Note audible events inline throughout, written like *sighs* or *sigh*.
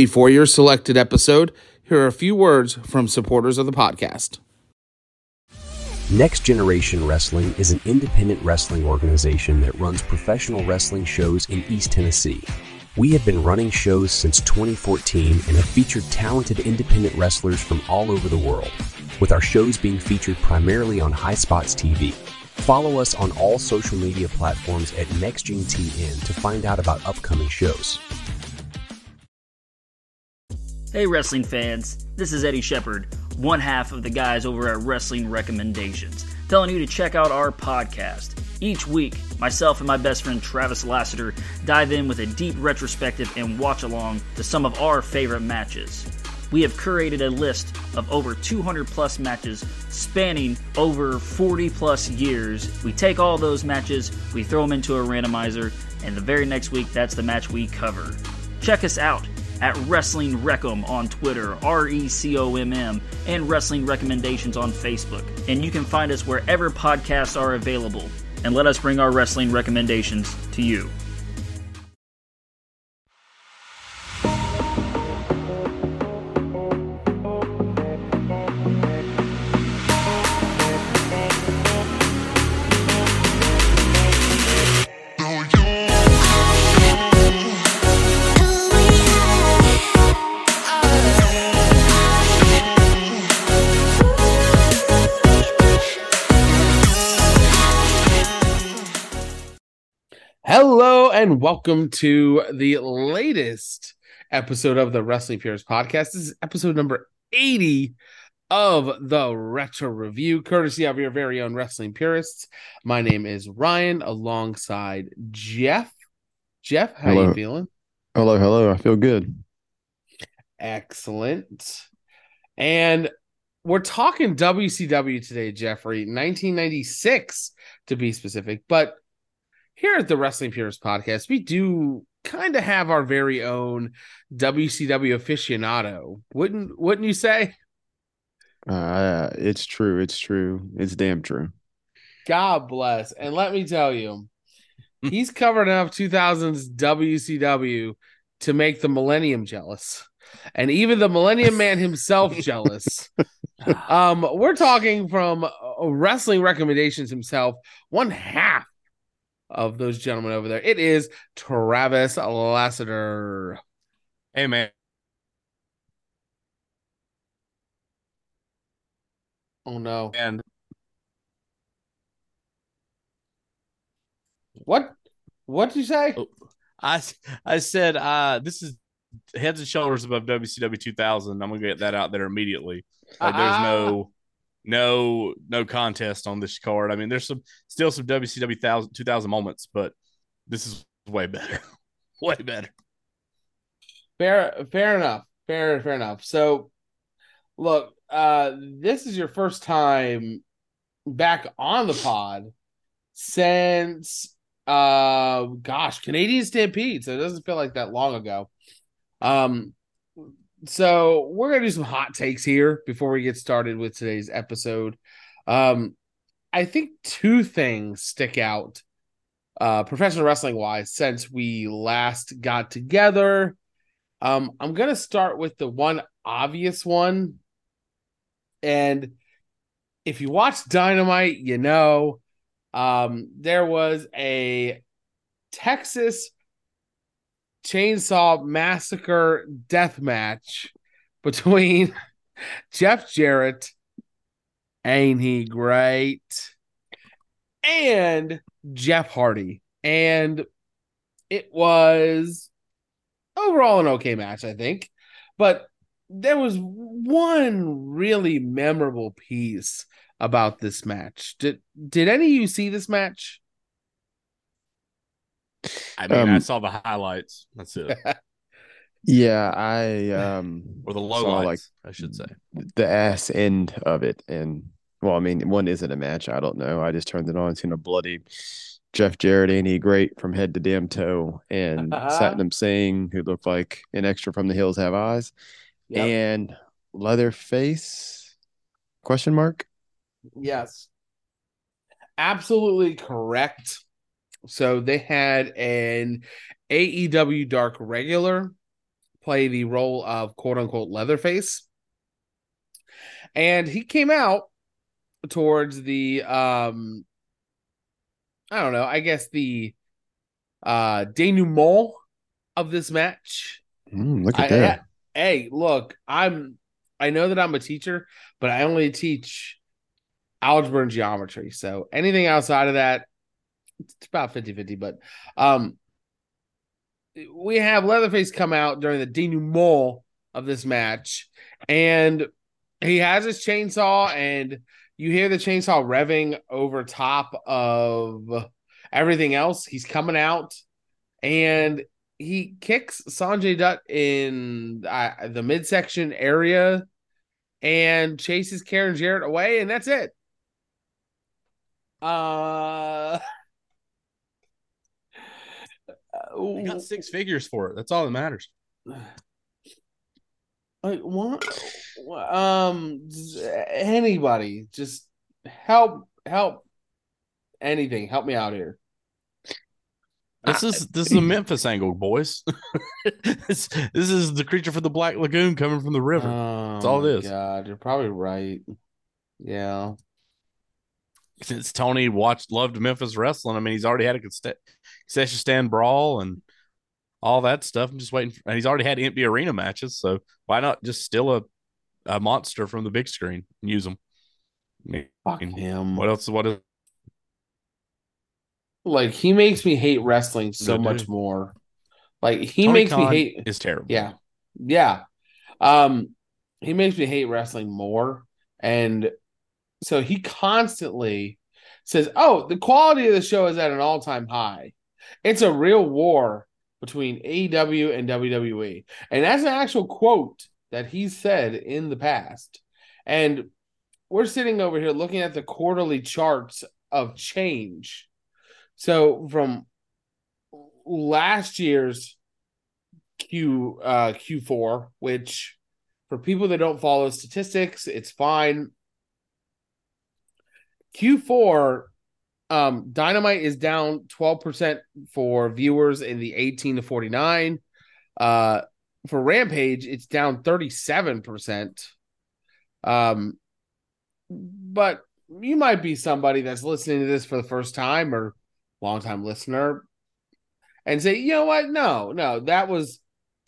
Before your selected episode, here are a few words from supporters of the podcast. Next Generation Wrestling is an independent wrestling organization that runs professional wrestling shows in East Tennessee. We have been running shows since 2014 and have featured talented independent wrestlers from all over the world, with our shows being featured primarily on High Spots TV. Follow us on all social media platforms at NextGenTN to find out about upcoming shows. Hey, wrestling fans, this is Eddie Shepard, one half of the guys over at Wrestling Recommendations, telling you to check out our podcast. Each week, myself and my best friend Travis Lassiter dive in with a deep retrospective and watch along to some of our favorite matches. We have curated a list of over 200 plus matches spanning over 40 plus years. We take all those matches, we throw them into a randomizer, and the very next week, that's the match we cover. Check us out at Wrestling Recom on Twitter, R E C O M M, and Wrestling Recommendations on Facebook. And you can find us wherever podcasts are available. And let us bring our wrestling recommendations to you. And welcome to the latest episode of the Wrestling Purists podcast. This is episode number 80 of the Retro Review, courtesy of your very own Wrestling Purists. My name is Ryan alongside Jeff. Jeff, how Hello. you feeling? Hello, hello. I feel good. Excellent. And we're talking WCW today, Jeffrey, 1996 to be specific. But here at the Wrestling Purists podcast, we do kind of have our very own WCW aficionado. Wouldn't wouldn't you say? Uh, it's true. It's true. It's damn true. God bless. And let me tell you, he's covered enough 2000s WCW to make the Millennium jealous. And even the Millennium Man himself *laughs* jealous. *laughs* Um, we're talking from wrestling recommendations himself, one half of those gentlemen over there. It is Travis Lassiter. Hey man, Oh no. and What what did you say? Oh. I I said uh this is heads and shoulders above WCW 2000. I'm gonna get that out there immediately. Like, there's no no no contest on this card. I mean, there's some still some WCW 1000, 2000 moments, but this is way better, *laughs* way better. Fair, fair enough. Fair, fair enough. So, look, uh, this is your first time back on the pod since, uh, gosh, Canadian Stampede. So it doesn't feel like that long ago. Um, so we're gonna do some hot takes here before we get started with today's episode. Um, I think two things stick out, uh, professional wrestling wise, since we last got together. Um, I'm gonna start with the one obvious one. And if you watch Dynamite, you know um there was a Texas Chainsaw Massacre death match between *laughs* Jeff Jarrett, ain't he great? And Jeff Hardy. And it was overall an okay match, I think. But there was one really memorable piece about this match. Did did any of you see this match? I mean, I Um, saw the highlights. That's it, *laughs* Yeah, I um *laughs* or the low saw, lights, like, I should say. the ass end of it, and well, I mean, one isn't a match. I don't know. I just turned it on, seen a bloody Jeff Jarrett, ain't he great from head to damn toe, and *laughs* Satnam Singh, who looked like an extra from The Hills Have Eyes, Yep. and Leatherface? Question mark. Yes. Absolutely correct. So they had an AEW Dark regular play the role of quote unquote Leatherface. And he came out towards the um I don't know, I guess the uh denouement of this match. Mm, look at I- that. I- hey, look, I'm I know that I'm a teacher, but I only teach algebra and geometry. So anything outside of that, it's about 50-50. But um we have Leatherface come out during the denouement of this match, and he has his chainsaw, and you hear the chainsaw revving over top of everything else. He's coming out, and he kicks Sonjay Dutt in uh, the midsection area and chases Karen Jarrett away, and that's it. Uh, *laughs* He got six figures for it. That's all that matters. *sighs* like what? Um, anybody, just help, help, anything, help me out here. This is this is a Memphis angle, boys. *laughs* this, this is the creature from the Black Lagoon coming from the river. Oh, That's all it my. God, you're probably right. Yeah. Since Tony watched loved Memphis wrestling, I mean, he's already had a conce- concession stand brawl and all that stuff. I'm just waiting. For, and he's already had empty arena matches, so why not just steal a a monster from the big screen and use them? I mean, Fuck him. what else? What is? Like he makes me hate wrestling so Good much dude. more. Like he Tony makes me hate. Is terrible. Yeah. Yeah. Um he makes me hate wrestling more and so he constantly says, "Oh, the quality of the show is at an all-time high." It's a real war between AEW and WWE. And that's an actual quote that he said in the past. And we're sitting over here looking at the quarterly charts of change. So from last year's Q uh Q4, which for people that don't follow statistics, it's fine. Q4 um Dynamite is down 12% for viewers in the 18 to 49. Uh for Rampage, it's down 37%. Um but you might be somebody that's listening to this for the first time or longtime listener and say, you know what? No, no, that was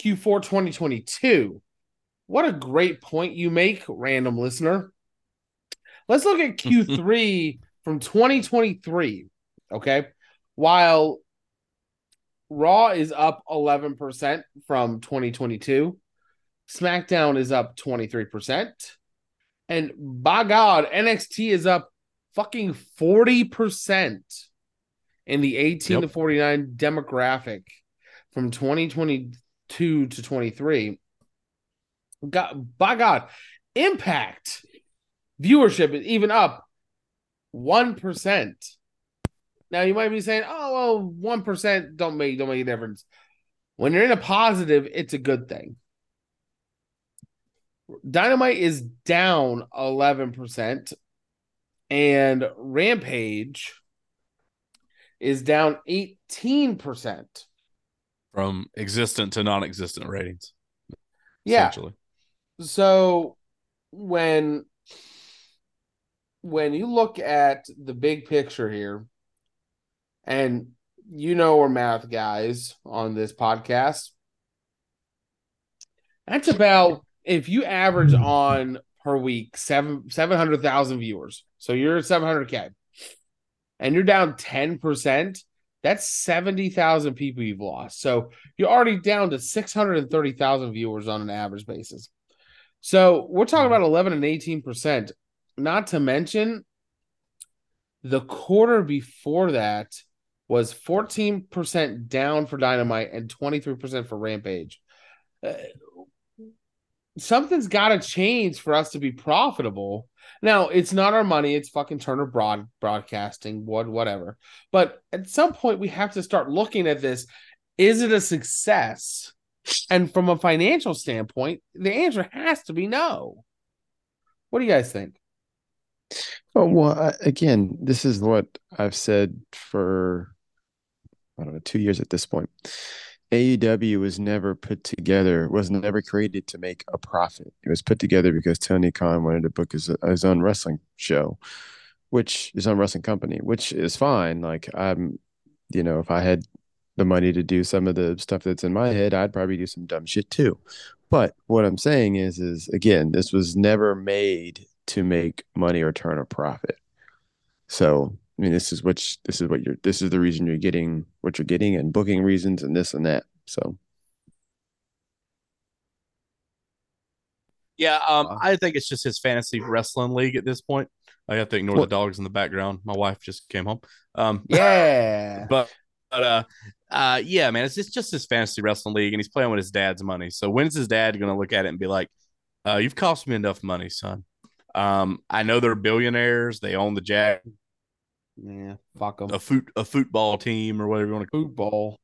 Q4 2022. What a great point you make, random listener. Let's look at *laughs* Q3 from 2023. Okay. While Raw is up 11% from 2022, SmackDown is up 23%. And by God, NXT is up fucking 40% in the 18 to 49 demographic from 2022 to 23. God, by God, Impact viewership is even up 1%. Now you might be saying, "Oh, well, 1% don't make don't make a difference." When you're in a positive, it's a good thing. Dynamite is down 11% and Rampage is down 18%. From existent to non-existent ratings. Yeah. So when when you look at the big picture here, and you know we're math guys on this podcast, that's about if you average on per week seven seven hundred thousand viewers. So you're seven hundred k, and you're down ten percent. That's seventy thousand people you've lost. So you're already down to six hundred and thirty thousand viewers on an average basis. So we're talking mm-hmm. about eleven and eighteen percent. Not to mention, the quarter before that was fourteen percent down for Dynamite and twenty three percent for Rampage. Uh, something's got to change for us to be profitable. Now, it's not our money, it's fucking Turner Broad broadcasting, what whatever. But at some point we have to start looking at this. Is it a success? And from a financial standpoint, the answer has to be no. What do you guys think? Oh, well, again, this is what I've said for, I don't know, two years at this point. AEW was never put together, was never created to make a profit. It was put together because Tony Khan wanted to book his, his own wrestling show, which is own wrestling company, which is fine. Like I'm, you know, if I had the money to do some of the stuff that's in my head, I'd probably do some dumb shit too. But what I'm saying is, is again, this was never made to make money or turn a profit. So I mean, this is which this is what you're this is the reason you're getting what you're getting and booking reasons and this and that. So Yeah, um, I think it's just his fantasy wrestling league at this point. I have to ignore the dogs in the background. My wife just came home. Um, yeah, *laughs* but but uh, uh, yeah, man, it's just, just his fantasy wrestling league, and he's playing with his dad's money. So when's his dad going to look at it and be like, uh, "You've cost me enough money, son"? Um, I know they're billionaires. They own the Jack. Yeah, fuck them. A foot a football team or whatever you want to call it. football.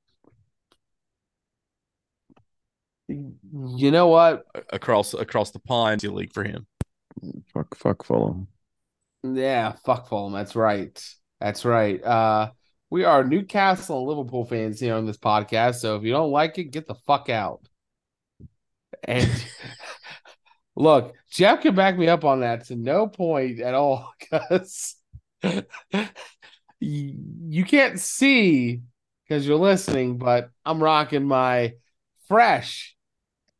You know what? Across across the pond, league for him. Fuck, fuck Fulham. Yeah, fuck Fulham. That's right. That's right. Uh, we are Newcastle and Liverpool fans here on this podcast. So if you don't like it, get the fuck out. And *laughs* look, Jeff can back me up on that to no point at all *laughs* because you can't see because you're listening, but I'm rocking my fresh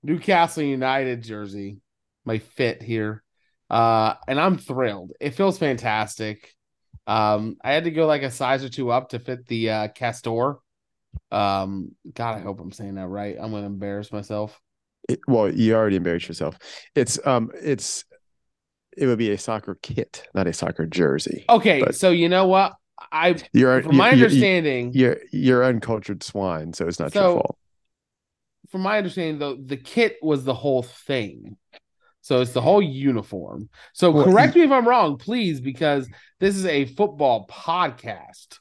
Newcastle United jersey, my fit here. Uh, and I'm thrilled. It feels fantastic. Um, I had to go like a size or two up to fit the uh Castore. Um, God, I hope I'm saying that right. I'm gonna embarrass myself. It, well, you already embarrassed yourself. It's um, it's it would be a soccer kit, not a soccer jersey. Okay, but so you know what? I you're from my you're, understanding, you're you're uncultured swine, so it's not so, your fault. From my understanding, though, the kit was the whole thing. So it's the whole uniform. So well, correct me if I'm wrong, please, because this is a football podcast.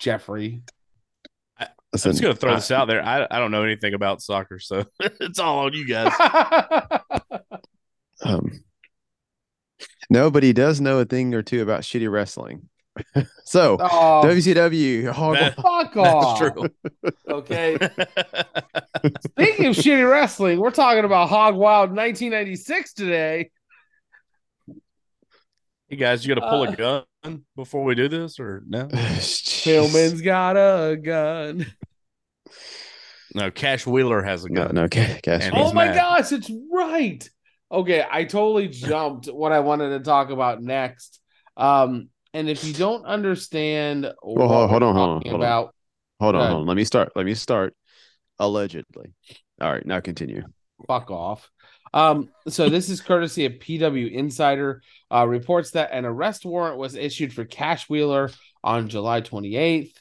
Jeffrey. I, Listen, I'm just gonna throw I, this out there. I, I don't know anything about soccer, so *laughs* it's all on you guys. *laughs* um, no, but he does know a thing or two about shitty wrestling. *laughs* so oh, WCW, hog- that, fuck off. That's true. okay. Speaking of shitty wrestling, we're talking about Hog Wild 1996 today. Hey guys, you got to pull uh, a gun before we do this, or no? *laughs* Pillman's got a gun. No, Cash Wheeler has a gun. No, no Cash. Oh my mad. gosh, it's right. Okay, I totally *laughs* jumped what I wanted to talk about next. Um, and if you don't understand well, hold, hold on, hold on, hold about, on. Hold on, hold on. Let me start. Let me start. Allegedly. All right, now continue. Fuck off. Um, so this is courtesy of PW Insider. Uh, reports that an arrest warrant was issued for Cash Wheeler on July 28th.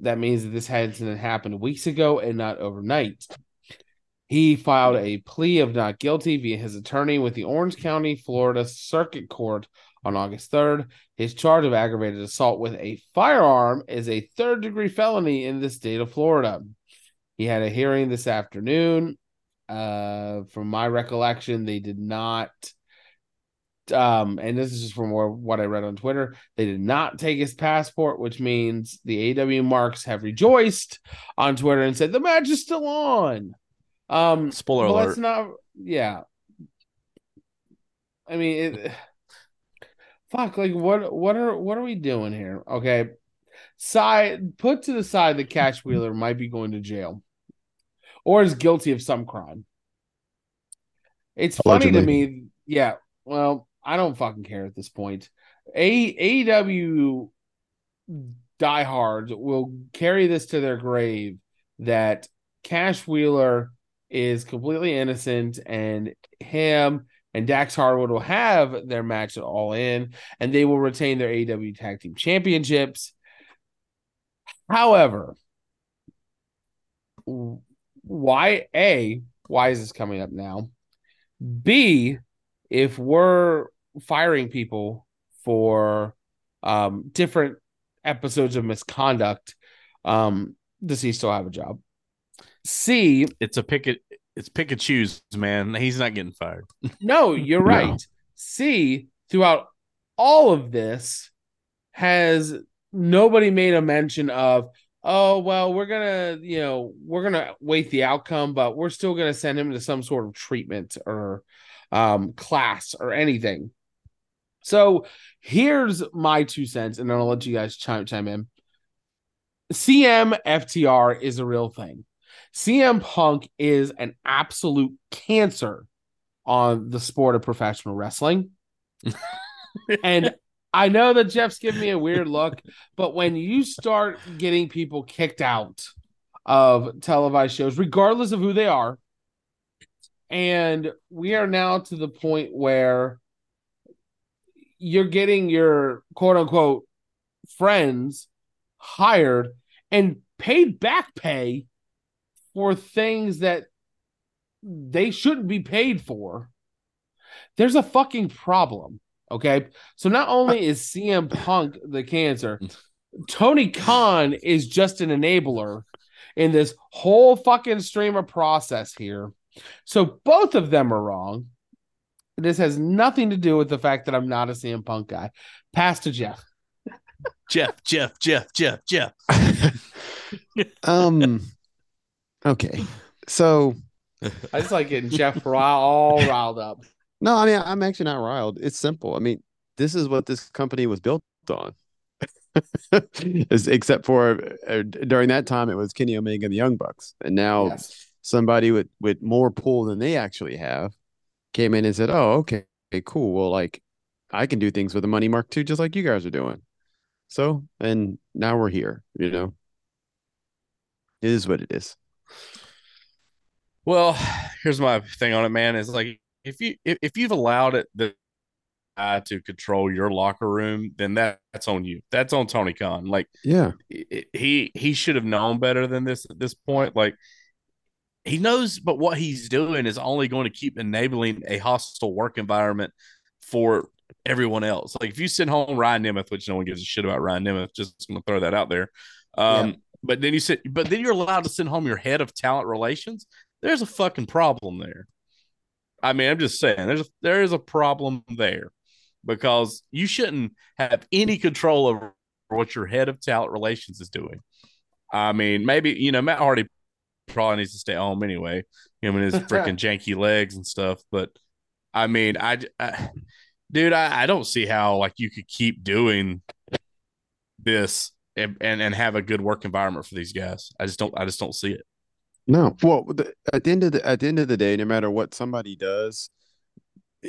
That means that this incident happened weeks ago and not overnight. He filed a plea of not guilty via his attorney with the Orange County, Florida Circuit Court on August 3rd. His charge of aggravated assault with a firearm is a third degree felony in the state of Florida. He had a hearing this afternoon. Uh, from my recollection, they did not. Um, and this is just from what I read on Twitter. They did not take his passport, which means the AEW marks have rejoiced on Twitter and said the match is still on. Um, spoiler alert. Let's not. Yeah. I mean, it, fuck. Like, what? What are? What are we doing here? Okay. Side put to the side The Cash Wheeler might be going to jail, or is guilty of some crime. It's Allegedly. funny to me. Yeah. Well, I don't fucking care at this point. A AEW diehards will carry this to their grave that Cash Wheeler is completely innocent, and him and Dax Harwood will have their match at All In, and they will retain their AEW Tag Team Championships. However, why a why is this coming up now? B, if we're firing people for um, different episodes of misconduct, um, does he still have a job? C, it's a picket. It's pick and choose, man. He's not getting fired. no, you're *laughs* right. No. C, throughout all of this, has nobody made a mention of oh well, we're gonna you know we're gonna wait the outcome, but we're still gonna send him to some sort of treatment or um, class or anything. So here's my two cents, and then I'll let you guys chime chime in. CM FTR is a real thing. CM Punk is an absolute cancer on the sport of professional wrestling. *laughs* and I know that Jeff's giving me a weird look, but when you start getting people kicked out of televised shows, regardless of who they are, and we are now to the point where you're getting your quote unquote friends hired and paid back pay for things that they shouldn't be paid for. There's a fucking problem. Okay. So not only is CM Punk the cancer, Tony Khan is just an enabler in this whole fucking stream of process here. So both of them are wrong. This has nothing to do with the fact that I'm not a CM Punk guy. Pass to Jeff. Jeff, Jeff, Jeff, Jeff, Jeff. *laughs* um. Okay. So I just like getting Jeff all riled up. No, I mean I'm actually not riled. It's simple. I mean, this is what this company was built on. *laughs* Except for uh, during that time, it was Kenny Omega and the Young Bucks, and now yes. somebody with with more pull than they actually have came in and said, "Oh, okay, okay cool. Well, like I can do things with the money mark too, just like you guys are doing." So, and now we're here. You know, it is what it is. Well, *sighs* here's my thing on it, man. Is like if you if, if you've allowed it the guy to control your locker room, then that, that's on you. That's on Tony Khan. Like, yeah, he he should have known better than this at this point. Like, he knows, but what he's doing is only going to keep enabling a hostile work environment for everyone else. Like, if you send home Ryan Nemeth, which no one gives a shit about Ryan Nemeth, just going to throw that out there. Um, yeah. But then you said, but then you're allowed to send home your head of talent relations. There's a fucking problem there. I mean, I'm just saying, there's a, there is a problem there because you shouldn't have any control over what your head of talent relations is doing. I mean, maybe you know Matt Hardy probably needs to stay home anyway, him and his *laughs* freaking janky legs and stuff. But I mean, I, I dude, I, I don't see how like you could keep doing this and, and and have a good work environment for these guys. I just don't I just don't see it. No. Well, the, at the end of the at the end of the day, no matter what somebody does,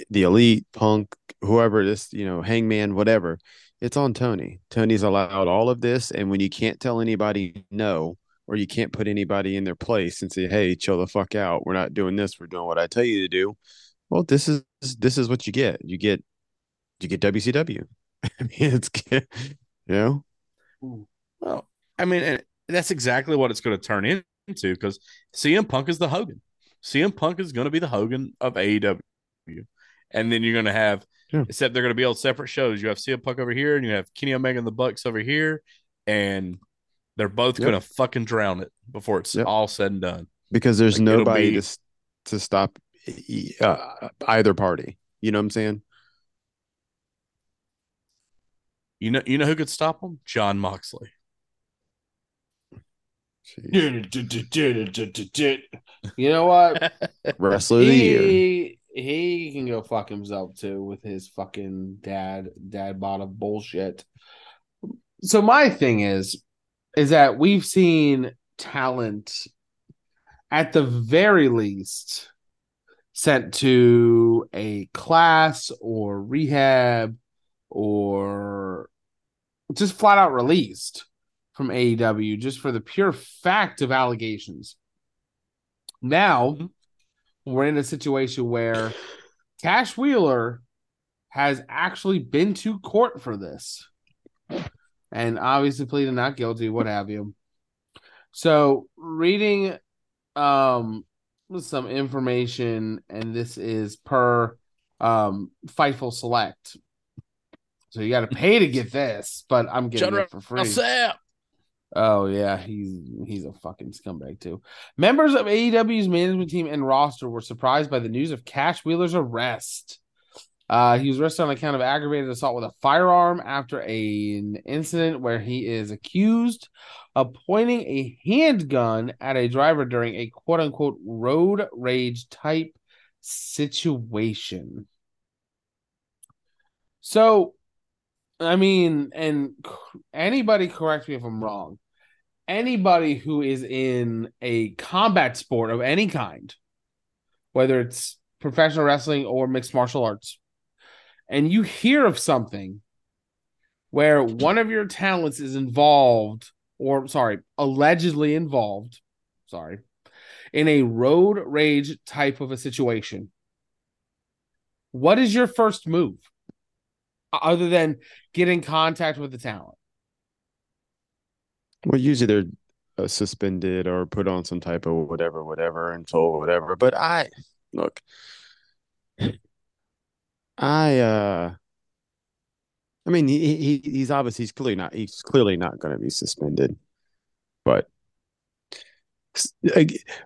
the elite, punk, whoever this, you know, hangman, whatever, it's on Tony. Tony's allowed all of this, and when you can't tell anybody no, or you can't put anybody in their place and say, "Hey, chill the fuck out. We're not doing this. We're doing what I tell you to do." Well, this is this is what you get. You get you get WCW. *laughs* I mean, it's *laughs* you know. Well, I mean, that's exactly what it's going to turn in into because CM Punk is the Hogan. CM Punk is going to be the Hogan of AEW. And then you're going to have, yeah. except they're going to be on separate shows. You have CM Punk over here and you have Kenny Omega and the Bucks over here. And they're both yep. going to fucking drown it before it's yep. all said and done. Because there's like, nobody be, to, to stop uh, either party. You know what I'm saying? You know, you know who could stop them? Jon Moxley. You know what? *laughs* Wrestler of the year. He can go fuck himself too with his fucking dad dad bottom bullshit. So my thing is, is that we've seen talent at the very least sent to a class or rehab or just flat out released from AEW just for the pure fact of allegations. Now mm-hmm. we're in a situation where Cash Wheeler has actually been to court for this and obviously pleaded not guilty, what have you. So, reading um some information, and this is per um Fightful Select. So you got to pay to get this, but I'm getting it for free. Oh yeah, he's he's a fucking scumbag too. Members of AEW's management team and roster were surprised by the news of Cash Wheeler's arrest. Uh, he was arrested on account of aggravated assault with a firearm after a, an incident where he is accused of pointing a handgun at a driver during a quote unquote road rage type situation. So, I mean, and anybody correct me if I'm wrong. Anybody who is in a combat sport of any kind, whether it's professional wrestling or mixed martial arts, and you hear of something where one of your talents is involved, or sorry, allegedly involved, sorry, in a road rage type of a situation, what is your first move other than get in contact with the talent? Well, usually they're uh, suspended or put on some type of whatever, whatever, and told whatever. But I look, I uh, I mean, he, he he's obviously he's clearly not he's clearly not going to be suspended, but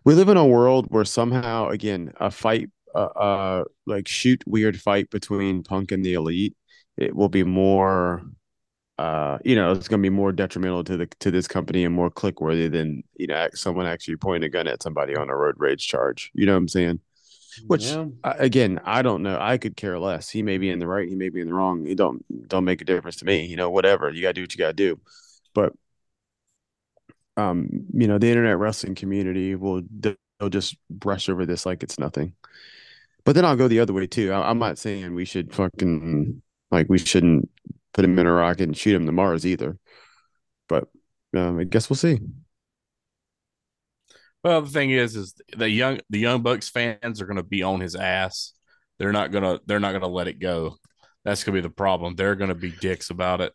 we live in a world where somehow again a fight uh, uh like shoot weird fight between punk and the elite it will be more uh you know it's going to be more detrimental to the to this company and more click worthy than you know someone actually pointing a gun at somebody on a road rage charge. You know what i'm saying? Which yeah. again i don't know. I could care less. He may be in the right he may be in the wrong. It don't don't make a difference to me you know whatever. You got to do what you got to do. But um, you know, the internet wrestling community will they'll just brush over this like it's nothing. But then I'll go the other way too. I, am not saying we should fucking like we shouldn't put him in a rocket and shoot him to Mars either. But um, I guess we'll see. Well, the thing is, is the young the young Bucks fans are going to be on his ass. They're not gonna they're not gonna let it go. That's gonna be the problem. They're gonna be dicks about it,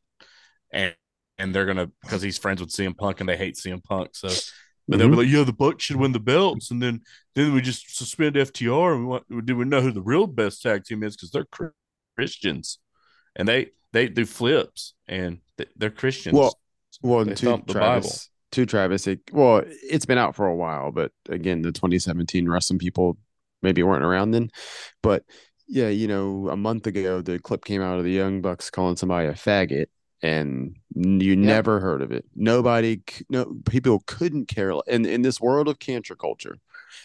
and and they're gonna because he's friends with CM Punk and they hate CM Punk. So, but mm-hmm. they'll be like, "Yeah, the Bucks should win the belts," and then then we just suspend FTR and we, want do we know who the real best tag team is because they're Christians, and they they do flips and they're Christians. Well, well, they to Travis, to Travis, it, well, it's been out for a while, but again, the 2017 wrestling people maybe weren't around then, but yeah, you know, a month ago the clip came out of the Young Bucks calling somebody a faggot and you never heard of it. Nobody, no people couldn't care. In in this world of cancer culture,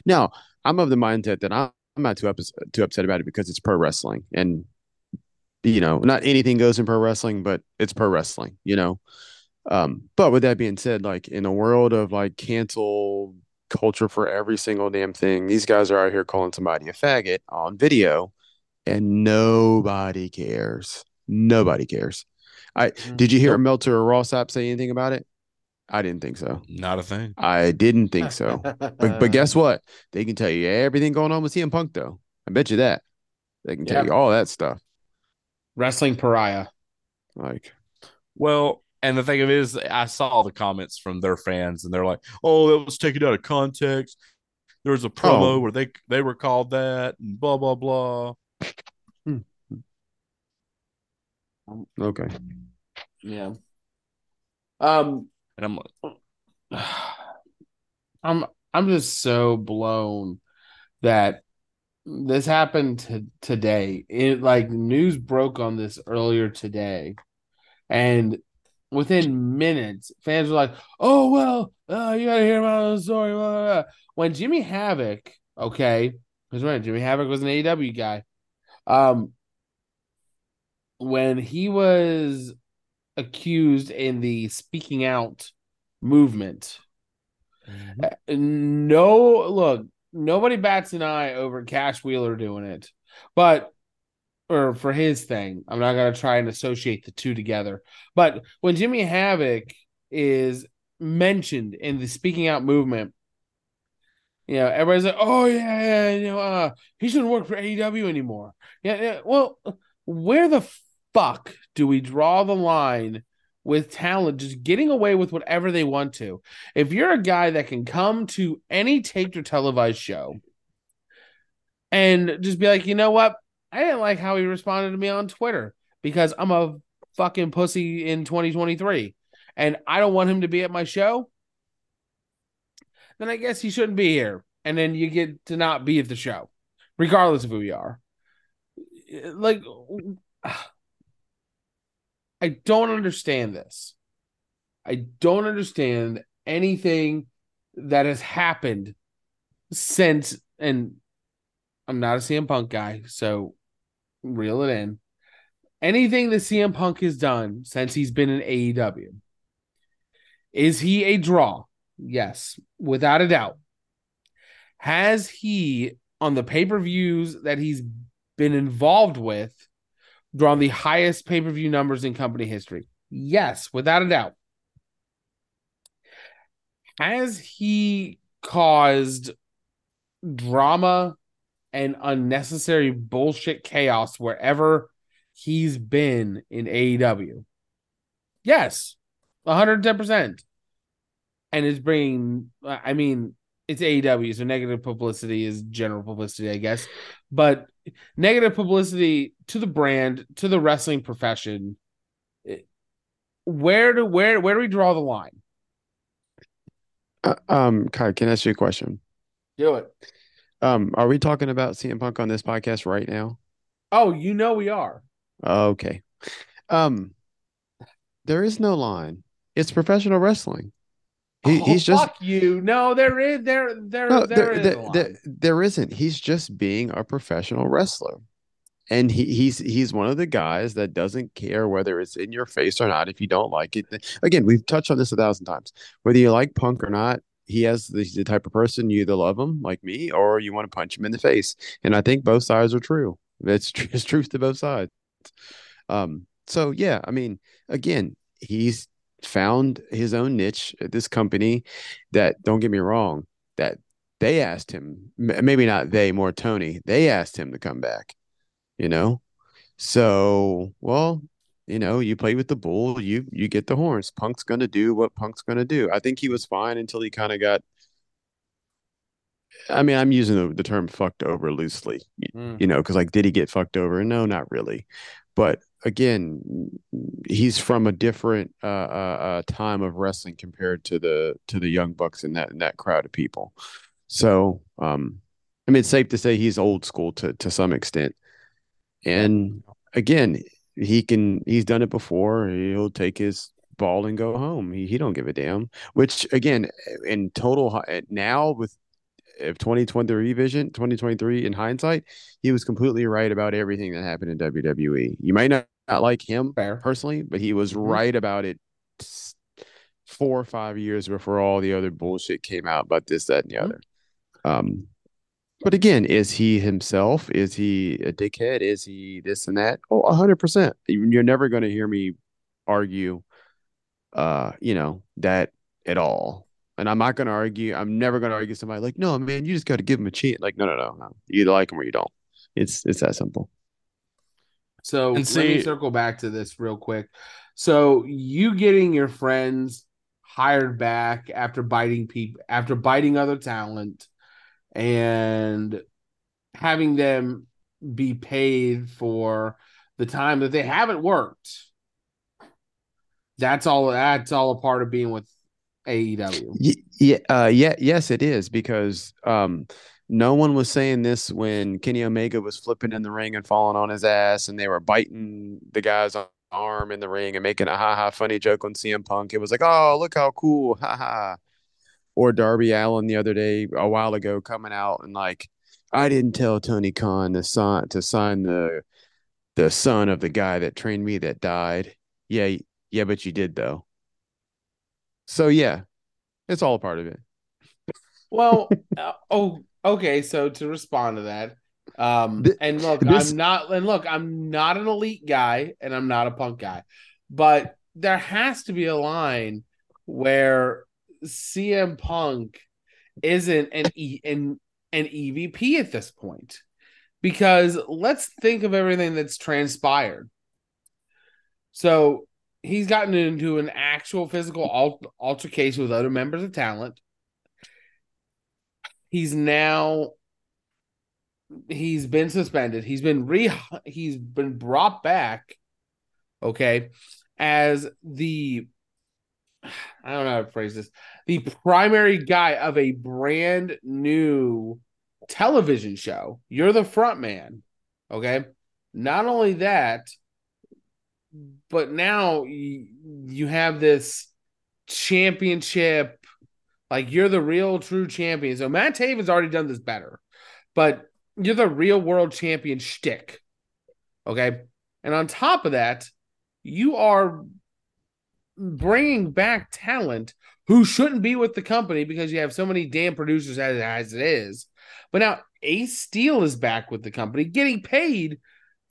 now I'm of the mindset that I'm, not too upset, too upset about it because it's pro wrestling, and you know, not anything goes in pro wrestling, but it's pro wrestling. You know, um, but with that being said, like in a world of like cancel culture for every single damn thing, these guys are out here calling somebody a faggot on video, and nobody cares. Nobody cares. I mm. did you hear Meltzer or Ross Sapp say anything about it? I didn't think so. Not a thing. I didn't think so. *laughs* but but guess what? They can tell you everything going on with CM Punk though. I bet you that. They can tell yep. you all that stuff. Wrestling pariah. Like well, and the thing of it is I saw the comments from their fans and they're like, "Oh, that was taken out of context. There was a promo oh. where they they were called that and blah blah blah." Hmm. Okay. Yeah. Um, and I'm like, *sighs* I'm I'm just so blown that this happened to, today. It like news broke on this earlier today, and within minutes, fans were like, "Oh well, uh, you gotta hear about the story." Blah, blah, blah. When Jimmy Havoc, okay, because right, Jimmy Havoc was an AEW guy. Um, when he was accused in the speaking out movement. Mm-hmm. Uh, no, look, nobody bats an eye over Cash Wheeler doing it, but or for his thing, I'm not gonna try and associate the two together. But when Jimmy Havoc is mentioned in the speaking out movement, you know, everybody's like, "Oh yeah, yeah, you know, uh, he shouldn't work for AEW anymore." Yeah, yeah. Well, where the fuck do we draw the line with talent just getting away with whatever they want to? If you're a guy that can come to any taped or televised show and just be like, you know what? I didn't like how he responded to me on Twitter because I'm a fucking pussy in 2023 and I don't want him to be at my show, then I guess he shouldn't be here. And then you get to not be at the show, regardless of who you are like I don't understand this. I don't understand anything that has happened since and I'm not a CM Punk guy, so reel it in. Anything that CM Punk has done since he's been in AEW. Is he a draw? Yes, without a doubt. Has he on the pay-per-views that he's been involved with drawn the highest pay-per-view numbers in company history? Yes, without a doubt. Has he caused drama and unnecessary bullshit chaos wherever he's been in AEW? Yes, 110%. And is bringing, I mean, it's AEW, so negative publicity is general publicity, I guess. But negative publicity to the brand, to the wrestling profession. Where do where where do we draw the line? Uh, um, Kai, can I ask you a question? Do it. Um, are we talking about CM Punk on this podcast right now? Oh, you know we are. Okay. Um, there is no line. It's professional wrestling. He, oh, he's just fuck you. No, there is there there no, there, there, is there, there, there isn't. He's just being a professional wrestler. And he, he's he's one of the guys that doesn't care whether it's in your face or not. If you don't like it, again, we've touched on this a thousand times. Whether you like Punk or not, he has the, the type of person you either love him like me or you want to punch him in the face. And I think both sides are true. It's, *laughs* it's truth to both sides. Um, so yeah, I mean, again, he's found his own niche at this company that don't get me wrong, that they asked him, maybe not they, more Tony, they asked him to come back, you know? So, well, you know, you play with the bull, you you get the horns. Punk's gonna do what Punk's gonna do. I think he was fine until he kind of got. I mean, I'm using the, the term "fucked over" loosely, Mm. you know, because like, did he get fucked over? No, not really. But again, he's from a different uh, uh, uh, time of wrestling compared to the to the young bucks in that in that crowd of people. So, um, I mean, it's safe to say he's old school to to some extent. And again, he can he's done it before. He'll take his ball and go home. He he don't give a damn. Which again, in total now with if 2023 vision, 2023 in hindsight, he was completely right about everything that happened in WWE. You might not, not like him Fair. personally, but he was Mhm. right about it four or five years before all the other bullshit came out about this, that, and the Mhm. other. Um, but again, is he himself? Is he a dickhead? Is he this and that? Oh, a hundred percent. You're never going to hear me argue, uh, you know, that at all. And I'm not going to argue. I'm never going to argue somebody like, no, man, you just got to give him a chance. Like, no, no, no, no. You either like him or you don't. It's it's that simple. So And let me circle back to this real quick. So you getting your friends hired back after biting people after biting other talent and having them be paid for the time that they haven't worked. That's all that's all a part of being with AEW. Yeah, uh, yeah, yes, it is because um, no one was saying this when Kenny Omega was flipping in the ring and falling on his ass, and they were biting the guy's arm in the ring and making a ha ha funny joke on CM Punk. It was like, oh, look how cool, ha ha. Or Darby Allin the other day, a while ago, coming out and like, I didn't tell Tony Khan to sign to sign the the son of the guy that trained me that died. Yeah, yeah, but you did though. So yeah, it's all a part of it. Well, *laughs* uh, oh, okay. So to respond to that, um, and look, this- I'm not, and look, I'm not an elite guy, and I'm not a punk guy, but there has to be a line where CM Punk isn't an e an an EVP at this point, because let's think of everything that's transpired. So he's gotten into an actual physical al- altercation with other members of talent he's now he's been suspended he's been re he's been brought back okay as the i don't know how to phrase this the primary guy of a brand new television show you're the front man okay Not only that, but now you, have this championship. Like you're the real true champion. So Matt Taven's already done this better, but you're the real world champion shtick. Okay. And on top of that, you are bringing back talent who shouldn't be with the company because you have so many damn producers as, as it is. But now Ace Steel is back with the company, getting paid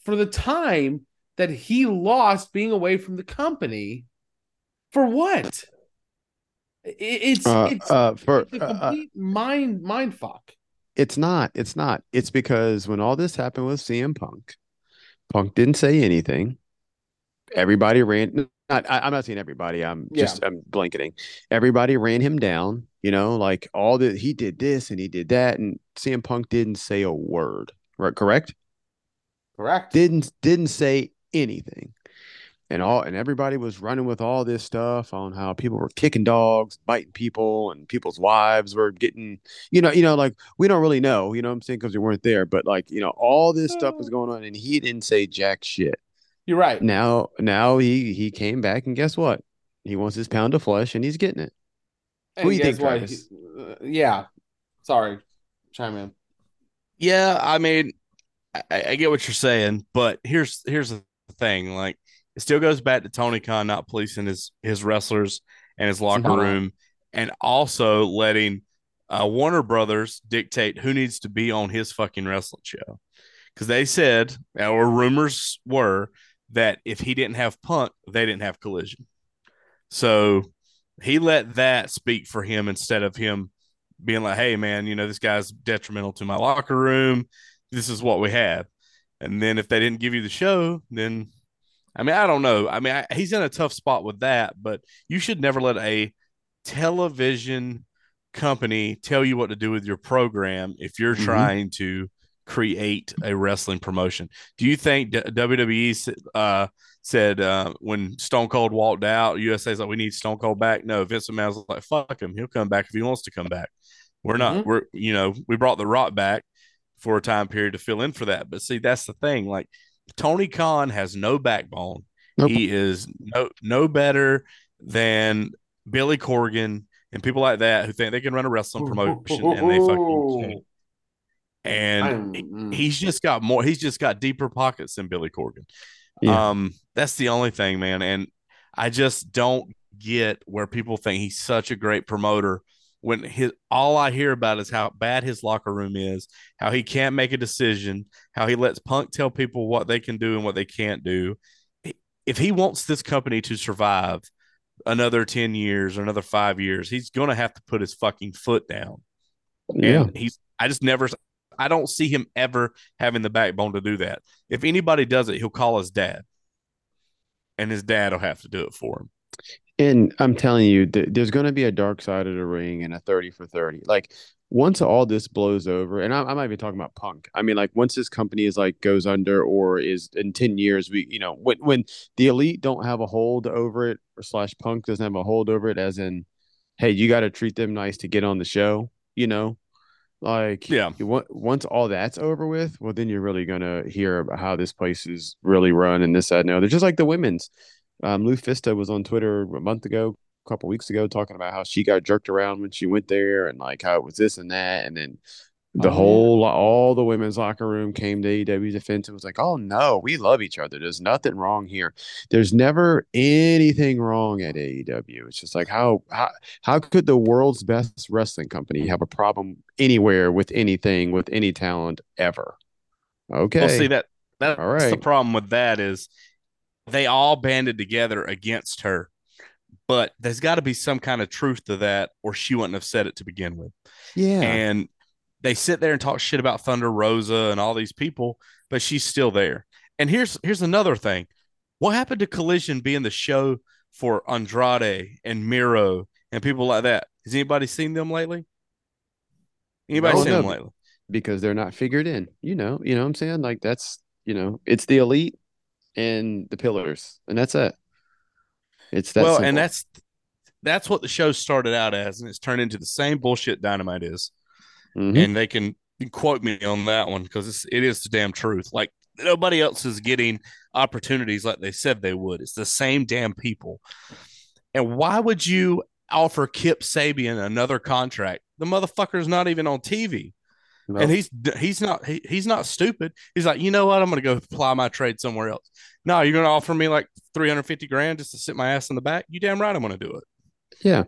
for the time that he lost being away from the company. For what? It's Uh, it's, uh, for it's a uh, uh, complete mind mind fuck. it's not. It's not. It's because when all this happened with CM Punk, Punk didn't say anything. Everybody ran. Not, I, I'm not saying everybody. I'm just I'm blanketing. Everybody ran him down. You know, like all the he did this and he did that, and CM Punk didn't say a word. Right? Correct. Correct. Didn't didn't say anything. And all and everybody was running with all this stuff on how people were kicking dogs, biting people, and people's wives were getting, you know, you know, like we don't really know, you know what I'm saying, because we weren't there. But like, you know, all this stuff was going on, and he didn't say jack shit. You're right. Now, now he he came back, and guess what? He wants his pound of flesh, and he's getting it. And Who you think, what? Travis? Uh, yeah. Sorry. Chime in. Yeah, I mean, I, I get what you're saying, but here's here's the thing: like, it still goes back to Tony Khan not policing his his wrestlers and his locker not. room, and also letting uh, Warner Brothers dictate who needs to be on his fucking wrestling show. Because they said, or rumors were, that if he didn't have Punk, they didn't have Collision. So he let that speak for him instead of him being like, hey, man, you know, this guy's detrimental to my locker room. This is what we have. And then if they didn't give you the show, then I mean, I don't know. I mean, I, he's in a tough spot with that, but you should never let a television company tell you what to do with your program if you're Mhm. trying to create a wrestling promotion. Do you think WWE uh, said uh, when Stone Cold walked out, USA's like, we need Stone Cold back? No, Vince McMahon was like, fuck him. He'll come back if he wants to come back. We're not, Mhm. we're, you know, we brought The Rock back for a time period to fill in for that. But see, that's the thing. Like, Tony Khan has no backbone. Nope. He is no no better than Billy Corgan and people like that who think they can run a wrestling promotion and they fucking can't. And I'm- mm. he's just got more. He's just got deeper pockets than Billy Corgan. Yeah. Um, that's the only thing, man. And I just don't get where people think he's such a great promoter when his all I hear about is how bad his locker room is, how he can't make a decision, how he lets Punk tell people what they can do and what they can't do. If he wants this company to survive another 10 years or another five years, he's going to have to put his fucking foot down. yeah. And he's, I just never, I don't see him ever having the backbone to do that. If anybody does it, he'll call his dad, and his dad will have to do it for him. And I'm telling you, th- there's going to be a dark side of the ring and a 30 for 30. Like once all this blows over, and I, I might be talking about Punk. I mean, like once this company is like goes under or is in 10 years, we, you know, when when the elite don't have a hold over it, or slash Punk doesn't have a hold over it, as in, hey, you got to treat them nice to get on the show, you know. Like, Yeah. want, once all that's over with, well, then you're really gonna hear about how this place is really run and this, that, and the other. Just like the women's. Um, LuFisto was on Twitter a month ago, a couple weeks ago, talking about how she got jerked around when she went there, and like how it was this and that, and then the Oh, yeah. whole all the women's locker room came to AEW's defense and was like, "Oh no, we love each other. There's nothing wrong here. There's never anything wrong at AEW. It's just like how how how could the world's best wrestling company have a problem anywhere with anything with any talent ever? Okay, Well, see that that's All the problem with that is they all banded together against her, but there's got to be some kind of truth to that, or she wouldn't have said it to begin with. yeah, And they sit there and talk shit about Thunder Rosa and all these people, but she's still there. And here's here's another thing: what happened to Collision being the show for Andrade and Miro and people like that? Has anybody seen them lately? Anybody seen no. them lately? because they're not figured in. You know, you know what I'm saying? Like that's you know, it's the elite and the pillars, and that's it. It's that well, simple. and that's that's what the show started out as, and it's turned into the same bullshit Dynamite is. Mhm. And they can quote me on that one because it is the damn truth. Like nobody else is getting opportunities like they said they would. It's the same damn people. And why would you offer Kip Sabian another contract? The motherfucker's not even on TV. Nope. And he's he's not he, he's not stupid. He's like, you know what? I'm gonna go apply my trade somewhere else. No, you're gonna offer me like 350 grand just to sit my ass in the back. You damn right I'm gonna do it. Yeah.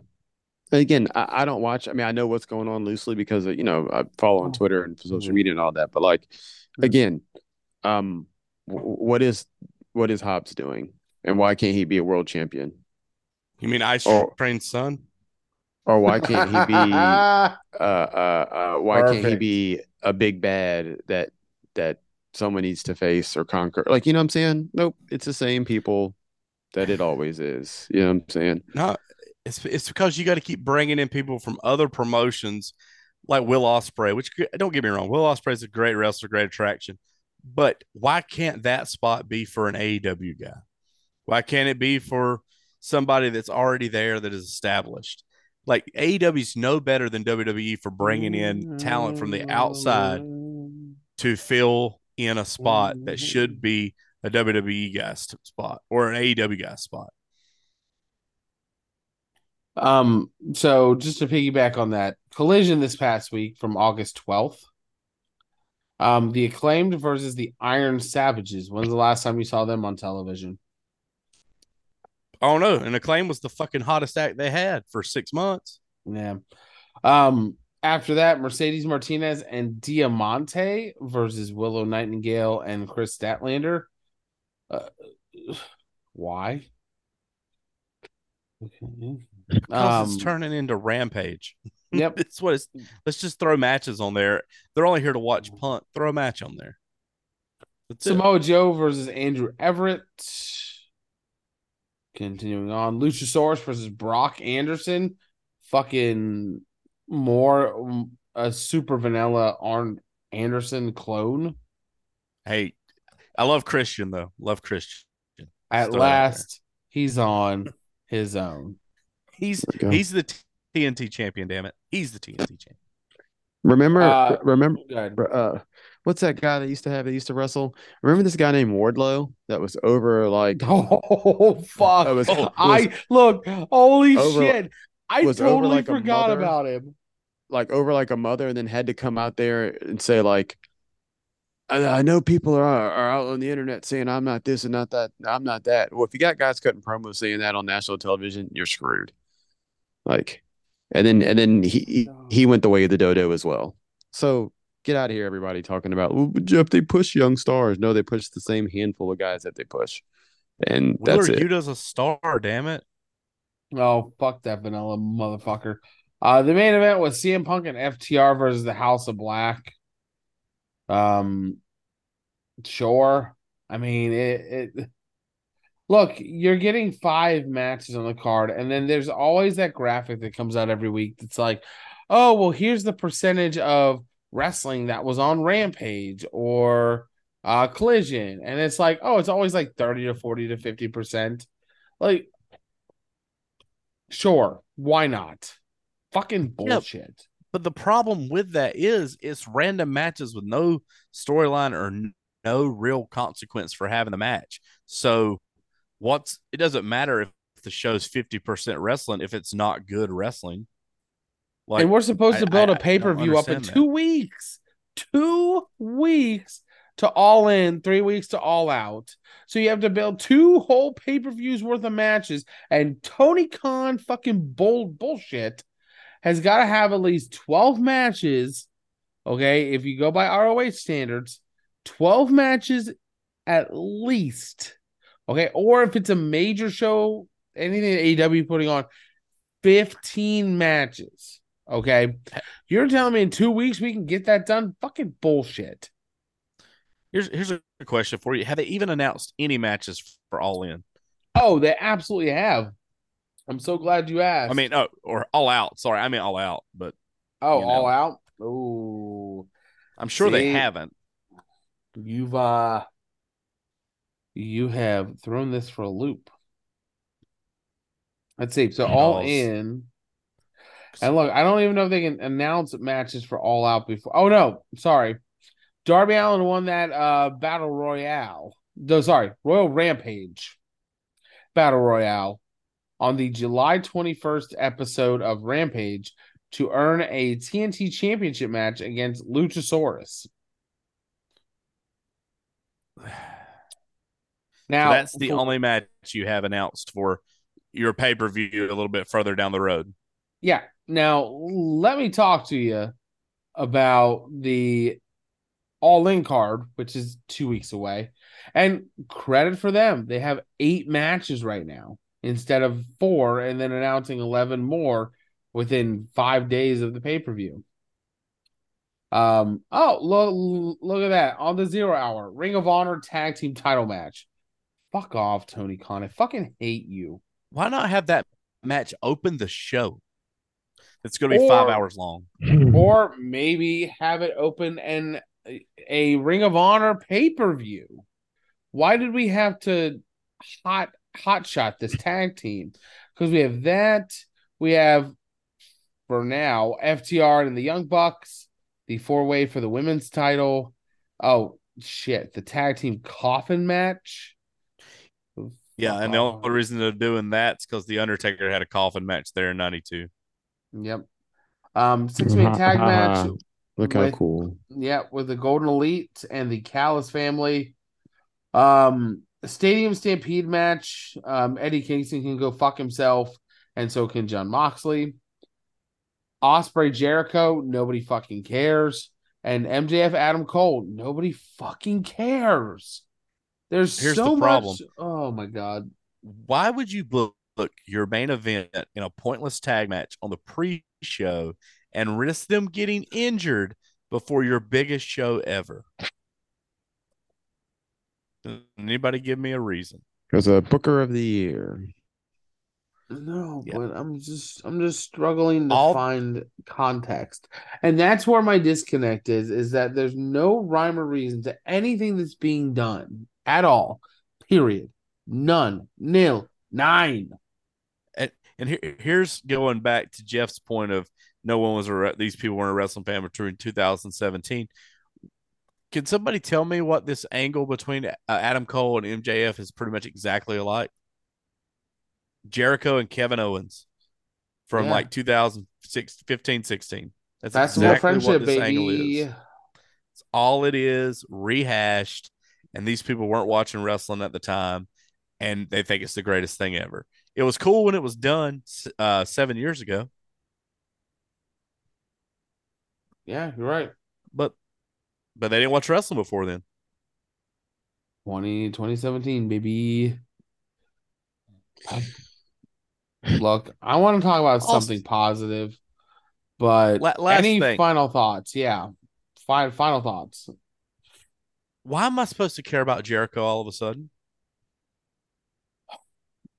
Again, I, I don't watch. I mean, I know what's going on loosely because you know I follow on Twitter and social media and all that. But like, again, um, w- what is what is Hobbs doing, and why can't he be a world champion, You mean Ice Oh. Train's son? Or why can't he be *laughs* uh uh uh why can't he be a big bad that that someone needs to face or conquer? Like, you know what I'm saying? Nope, it's the same people that it always is. You know what I'm saying? No, it's it's because you got to keep bringing in people from other promotions like Will Ospreay. Which don't get me wrong, Will Ospreay is a great wrestler, great attraction. But why can't that spot be for an AEW guy? Why can't it be for somebody that's already there that is established? Like AEW's no better than WWE for bringing in talent from the outside to fill in a spot that should be a WWE guy's spot or an AEW guy's spot. Um, so just to piggyback on that, collision this past week from August 12th. Um, the acclaimed versus the Iron Savages. When's the last time you saw them on television? Oh no, and Acclaim was the fucking hottest act they had for six months. Yeah. Um, after that, Mercedes Martinez and Diamante versus Willow Nightingale and Kris Statlander. Uh, why? Okay. Because Um, it's turning into Rampage. *laughs* Yep. it's what it's. Let's just throw matches on there. They're only here to watch Punk. Throw a match on there. That's it. Samoa Joe versus Andrew Everett. Continuing on, Luchasaurus versus Brock Anderson. Fucking more um, a super vanilla Arn Anderson clone. Hey, I love Christian though. Love Christian. At Still last, he's on his own. He's There he's the TNT champion. Damn it, he's the TNT champion. Remember, Uh, remember, uh, what's that guy that used to have that used to wrestle? Remember this guy named Wardlow that was over like Oh *laughs* fuck! was, *laughs* was I look. Holy over- shit! I totally like forgot mother. about him. like over like a mother, and then had to come out there and say like, I, I know people are are out on the internet saying I'm not this and not that. I'm not that. Well, if you got guys cutting promos saying that on national television, you're screwed. Like, and then and then he he, he went the way of the dodo as well. So get out of here, everybody talking about well, but Jeff. They push young stars. No, they push the same handful of guys that they push, and Wheeler that's it. Yuta's a star. Damn it. Oh fuck that vanilla motherfucker! Uh, the main event was CM Punk and FTR versus the House of Black. Um, sure. I mean it. it Look, you're getting five matches on the card, and then there's always that graphic that comes out every week that's like, oh, well, here's the percentage of wrestling that was on Rampage or uh Collision. And it's like, oh, it's always like 30 to 40 to 50%. Like, sure, why not? Fucking Yeah. bullshit. But the problem with that is it's random matches with no storyline or n- no real consequence for having the match. So what's it doesn't matter if the show's 50% wrestling if it's not good wrestling. Like and we're supposed I- to build I- a pay per view up in understand two weeks. Two weeks to all in, three weeks to all out. So you have to build two whole pay per views worth of matches. And Tony Khan, fucking bold bullshit, has got to have at least 12 matches. Okay. If you go by ROH standards, 12 matches at least. Okay. Or if it's a major show, anything that AEW putting on, 15 matches. Okay. You're telling me in two weeks we can get that done? Fucking bullshit. here's here's a question for you. Have they even announced any matches for All In? Oh, they absolutely have. I'm so glad you asked. I mean, oh, or All Out. Sorry, I mean All Out, but oh, you know. all out. Oh, I'm sure they haven't. you've uh, you have thrown this for a loop. Let's see. So all in, and look, I don't even know if they can announce matches for all out before. Oh no, sorry. Darby Allin won that uh battle royale. No, sorry, Royal Rampage battle royale on the July 21st episode of Rampage to earn a TNT championship match against Luchasaurus. Now So that's the for- only match you have announced for your pay per view a little bit further down the road. Yeah. Now let me talk to you about the all in card, which is two weeks away. And credit for them. They have eight matches right now instead of four, and then announcing 11 more within five days of the pay per view. Um, oh, look, look at that on the zero hour Ring of Honor tag team title match. Fuck off, Tony Khan. I fucking hate you. Why not have that match open the show? It's going to be five hours long. *clears throat* or maybe have it open and a Ring of Honor pay per view. Why did we have to hot hot shot this tag team? Because we have that. We have for now FTR and the Young Bucks, the four way for the women's title. Oh shit, the tag team coffin match. Yeah, and the only reason they're doing that's because the Undertaker had a coffin match there in '92. Yep. Um, six man tag match. *laughs* Look how with- cool. Yeah, with the Golden Elite and the Callis family. Um, Stadium Stampede match. Um, Eddie Kingston can go fuck himself, and so can Jon Moxley. Ospreay Jericho, nobody fucking cares. And MJF Adam Cole, nobody fucking cares. There's Here's so the problem. much. Oh my god. Why would you book book your main event in a pointless tag match on the pre-show and risk them getting injured before your biggest show ever? Does Anybody give me a reason? As a uh, Booker of the Year. No, Yeah. but I'm just I'm just struggling to All- find context. And that's where my disconnect is is that there's no rhyme or reason to anything that's being done at all. Period. None. Nil. Nine. And here, here's going back to Jeff's point of no one was a these people weren't a wrestling fan between 2017. Can somebody tell me what this angle between uh, Adam Cole and MJF is pretty much exactly alike? Jericho and Kevin Owens from Yeah. like 2006, 15, 16. That's, That's exactly friendship, what this angle is. It's all it is, rehashed. And these people weren't watching wrestling at the time, and they think it's the greatest thing ever. It was cool when it was done uh, seven years ago, Yeah, you're right. but but they didn't watch wrestling before then. 20, 2017, baby. *sighs* Look, I want to talk about something positive, but La- any thing. final thoughts? Yeah. Final final thoughts. Why am I supposed to care about Jericho all of a sudden?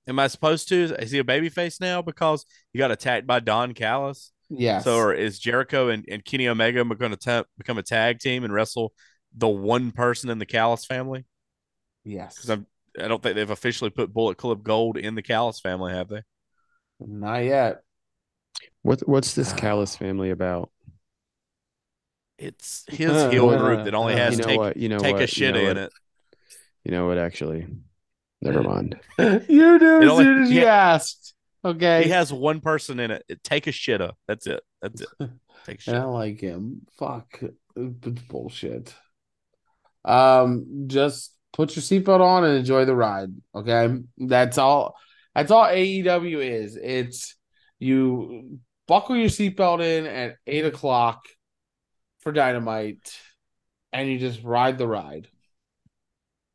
Am I supposed to? Is he a babyface now because he got attacked by Don Callis? Yes. So, or is Jericho and, and Kenny Omega going to ta- become a tag team and wrestle the one person in the Callis family? yes. Because I'm I don't think they've officially put Bullet Club Gold in the Callis family, have they? Not yet. What what's this Callis family about? It's his heel group that only Uh, has you know take what? You know take what? a shit you know in what? it. You know what? Actually, never mind. *laughs* you do It as soon as you asked. Okay. He has one person in it. Take a shit up. That's it. That's it. *laughs* Take a shit. I don't like him. Fuck. It's bullshit. Um, just put your seatbelt on and enjoy the ride. Okay. That's all that's all AEW is. It's you buckle your seatbelt in at eight o'clock for dynamite and you just ride the ride.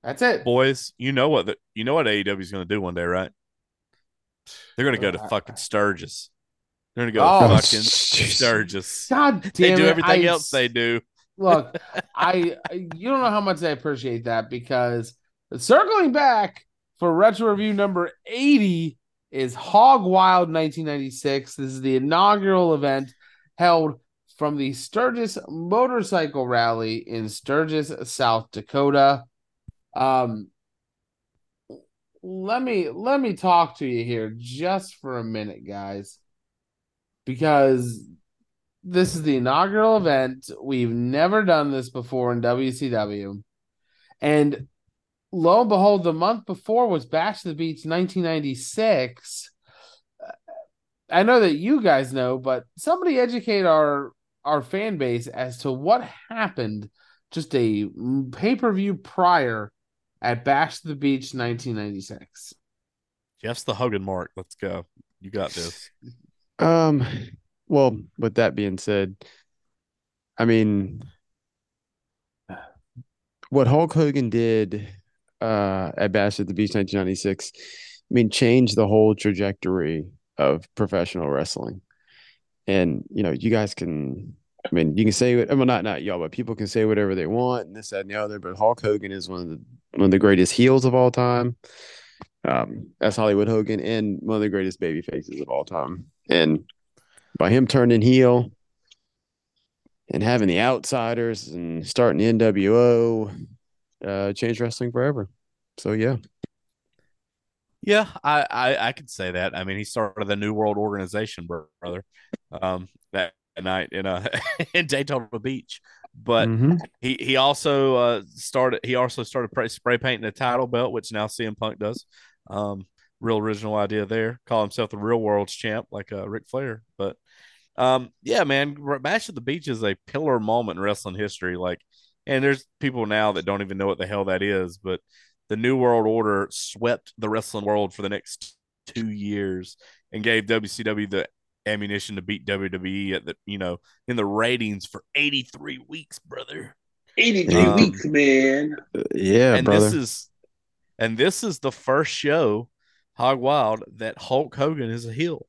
That's it. Boys, you know what the, you know what AEW is going to do one day, right? They're going to go to Uh, fucking Sturgis. They're going to go Oh, to fucking jeez. Sturgis. God They damn do everything else they do. Look, *laughs* I I- you don't know how much I appreciate that because circling back for retro review number 80 is Hog Wild 1996. This is the inaugural event held from the Sturgis Motorcycle Rally in Sturgis, South Dakota. Um let me let me talk to you here just for a minute, guys. Because this is the inaugural event. We've never done this before in WCW. And lo and behold, the month before was Bash the Beach 1996. I know that you guys know, but somebody educate our our fan base as to what happened just a pay per view prior at Bash the Beach 1996. Jeff's the Hogan mark. Let's go. You got this. Um, well, with that being said, I mean, what Hulk Hogan did uh, at Bash at the Beach 1996, I mean, changed the whole trajectory of professional wrestling. And you know, you guys can, I mean, you can say well, not not y'all, but people can say whatever they want and this, that, and the other. But Hulk Hogan is one of the one of the greatest heels of all time. Um, as Hollywood Hogan and one of the greatest baby faces of all time. And by him turning heel and having the outsiders and starting the NWO, uh, changed wrestling forever. So yeah. Yeah, I, I I could say that. I mean, he started the New World Organization, brother, um, that night in uh *laughs* in Daytona Beach. But Mhm. he he also uh started he also started spray, spray painting the title belt, which now CM Punk does. Um, real original idea there. Call himself the Real World's champ, like uh, Ric Flair. But um, yeah, man, Bash at the Beach is a pillar moment in wrestling history. Like, and there's people now that don't even know what the hell that is, but the New World Order swept the wrestling world for the next two years and gave WCW the ammunition to beat WWE at the you know in the ratings for 83 weeks, brother. 83 Um, weeks, man. Yeah, and brother. this is and this is the first show, Hog Wild, that Hulk Hogan is a heel.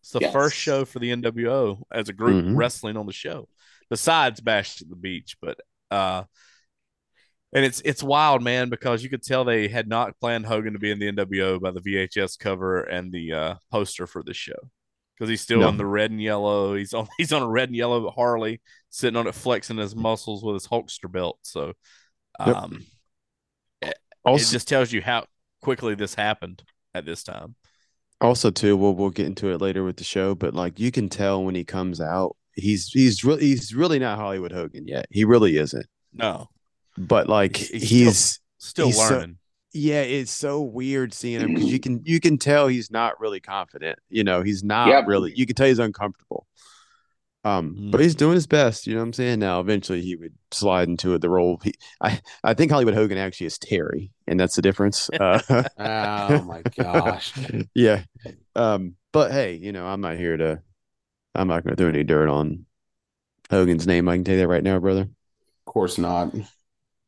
It's the Yes. first show for the NWO as a group Mhm. wrestling on the show, besides Bash at the Beach. But uh, and it's it's wild, man, because you could tell they had not planned Hogan to be in the NWO by the VHS cover and the uh, poster for the show. Because he's still No. in the red and yellow. *laughs* He's on he's on a red and yellow Harley, sitting on it, flexing his muscles with his Hulkster belt. So, Yep. um, also, it just tells you how quickly this happened at this time. also too, we'll we'll get into it later with the show, but like you can tell when he comes out, he's he's really he's really not Hollywood Hogan yet. He really isn't. No, But like He's- he's, still- He's learning. Yeah, it's so weird seeing him because you *clears throat* can you can tell he's not really confident. You know, he's not Yep. really. You can tell he's uncomfortable. Um, Mm. but he's doing his best. You know what I'm saying? Now, eventually, he would slide into it. the role. He, I, I think Hollywood Hogan actually is Terry, and that's the difference. Uh, *laughs* Oh my gosh. *laughs* yeah. Um, but hey, you know, I'm not here to. I'm not going to throw any dirt on Hogan's name. I can tell you that right now, brother. Of course not.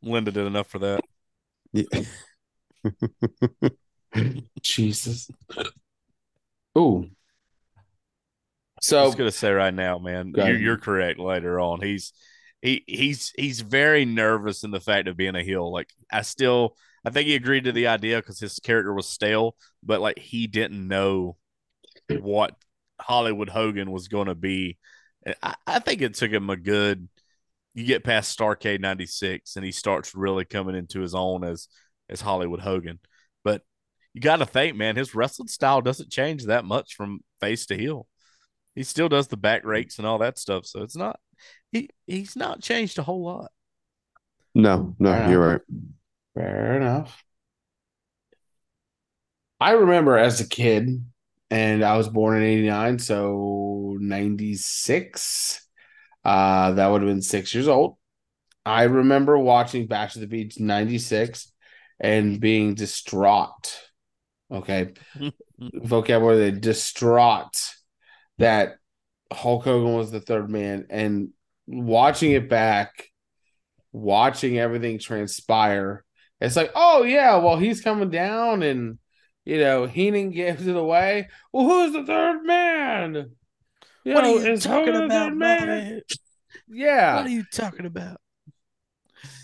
Linda did enough for that. Yeah. *laughs* *laughs* Jesus. Ooh. So I was gonna say right now, man, you're, you're correct. Later on, he's he he's he's very nervous in the fact of being a heel. Like I still, I think he agreed to the idea because his character was stale, but like he didn't know what Hollywood Hogan was going to be. I, I think it took him a good. You get past Starcade '96, and he starts really coming into his own as as Hollywood Hogan. But you got to think, man, his wrestling style doesn't change that much from face to heel. He still does the back rakes and all that stuff, so it's not he he's not changed a whole lot. no, no, Fair you're enough. right. Fair enough. I remember as a kid, and I was born in 89, so 96. Uh, that would have been six years old. I remember watching Bash at the Beach 96 and being distraught. Okay. Vocabulary distraught that Hulk Hogan was the third man and watching it back, watching everything transpire. It's like, oh yeah, well he's coming down and you know Heenan gives it away. Well, who's the third man? You know, is Hogan the third man? Yeah, What are you talking about?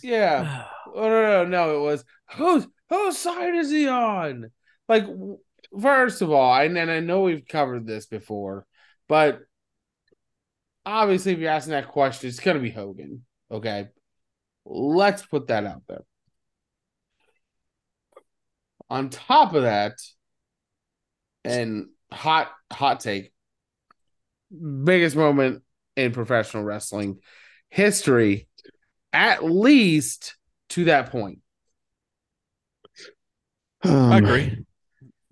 yeah. *sighs* Oh, no, no, no. It was whose whose side is he on? Like, first of all, and, and I know we've covered this before, but obviously, if you're asking that question, it's gonna be Hogan. Okay, let's put that out there. On top of that, and hot hot take, biggest moment in professional wrestling history, at least to that point. Um, I agree.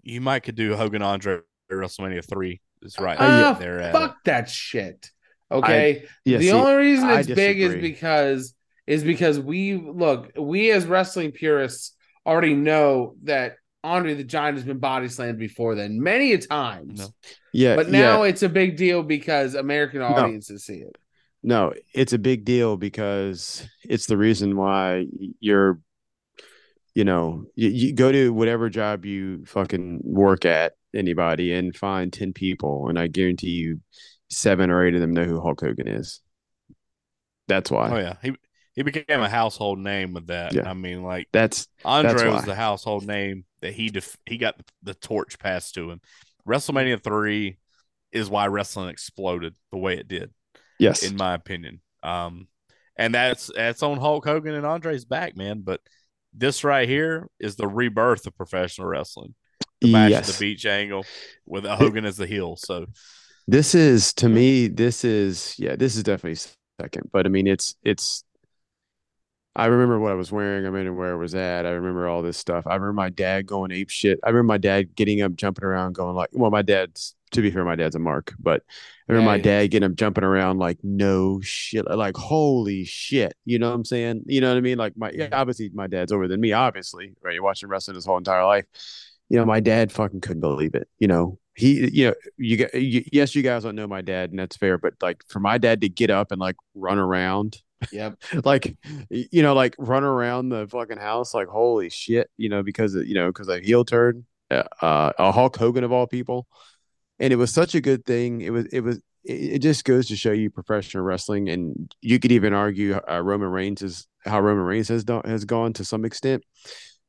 You might could do Hogan Andre WrestleMania three. Is right Ah, there. at fuck that shit. Okay. Yeah, the see, only reason it's big is because is because we look we as wrestling purists already know that Andre the Giant has been body slammed before then many a times. No. yeah, But now yeah. it's a big deal because American audiences see it. No, it's a big deal because it's the reason why you're, you know, you, you go to whatever job you fucking work at, anybody, and find 10 people, and I guarantee you seven or eight of them know who Hulk Hogan is. That's why. Oh yeah, he he became a household name with that. Yeah. I mean, like That's Andre That's was the household name that he def- he got the torch passed to him. WrestleMania three is why wrestling exploded the way it did, yes. in my opinion. Um, and that's that's on Hulk Hogan and Andre's back, man. But this right here is the rebirth of professional wrestling. The match at yes. the beach angle with Hogan as the heel. So This is to me, this is yeah, this is definitely second. But I mean, it's it's. I remember what I was wearing. I remember where I was at. I remember all this stuff. I remember my dad going ape shit. I remember my dad getting up, jumping around, going like, "Well, my dad's to be fair, my dad's a mark, but I remember Yeah, my dad getting up, jumping around like, no shit, like holy shit." You know what I'm saying? You know what I mean? Like my yeah, obviously my dad's older than me. Obviously, right? You're watching wrestling his whole entire life you know, my dad fucking couldn't believe it. You know, he, you know, you, you yes, you guys don't know my dad, and that's fair. But like for my dad to get up and like run around, Yep. *laughs* like, you know, like run around the fucking house, like holy shit, you know, because you know, because a heel turn, uh, uh, a Hulk Hogan of all people, and it was such a good thing. It was, it was. It just goes to show you professional wrestling, and you could even argue uh, Roman Reigns is how Roman Reigns has done has gone to some extent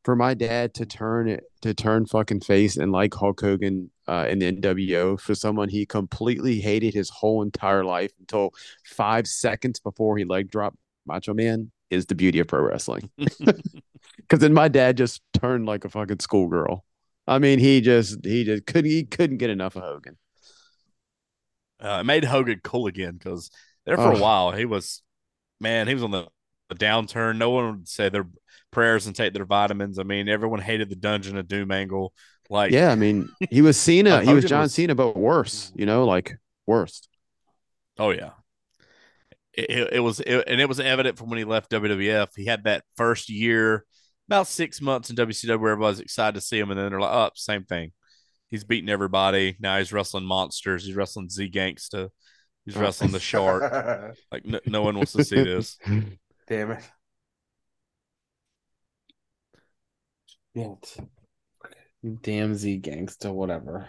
for my dad to turn it to turn fucking face and like Hulk Hogan uh, in the NWO for someone he completely hated his whole entire life until five seconds before he leg dropped Macho Man is the beauty of pro wrestling. *laughs* *laughs* Because then my dad just turned like a fucking schoolgirl. I mean, he just he just couldn't he couldn't get enough of Hogan. uh, it made Hogan cool again because there for Oh. a while he was, man, he was on the, the downturn. No one would say their prayers and take their vitamins. I mean, everyone hated the Dungeon of Doom angle. Like, Yeah, I mean, he was Cena, *laughs* he was John was- Cena, but worse. You know, like worst. oh yeah, it, it, it was, it, and it was evident from when he left WWF. He had that first year, about six months in WCW, where everybody's excited to see him, and then they're like, "Oh, same thing." He's beating everybody now. He's wrestling monsters. He's wrestling Z Gangsta. He's wrestling the Shark. *laughs* Like no, no one wants to see this. Damn *laughs* it. Damn it. Damn Z gangsta, whatever.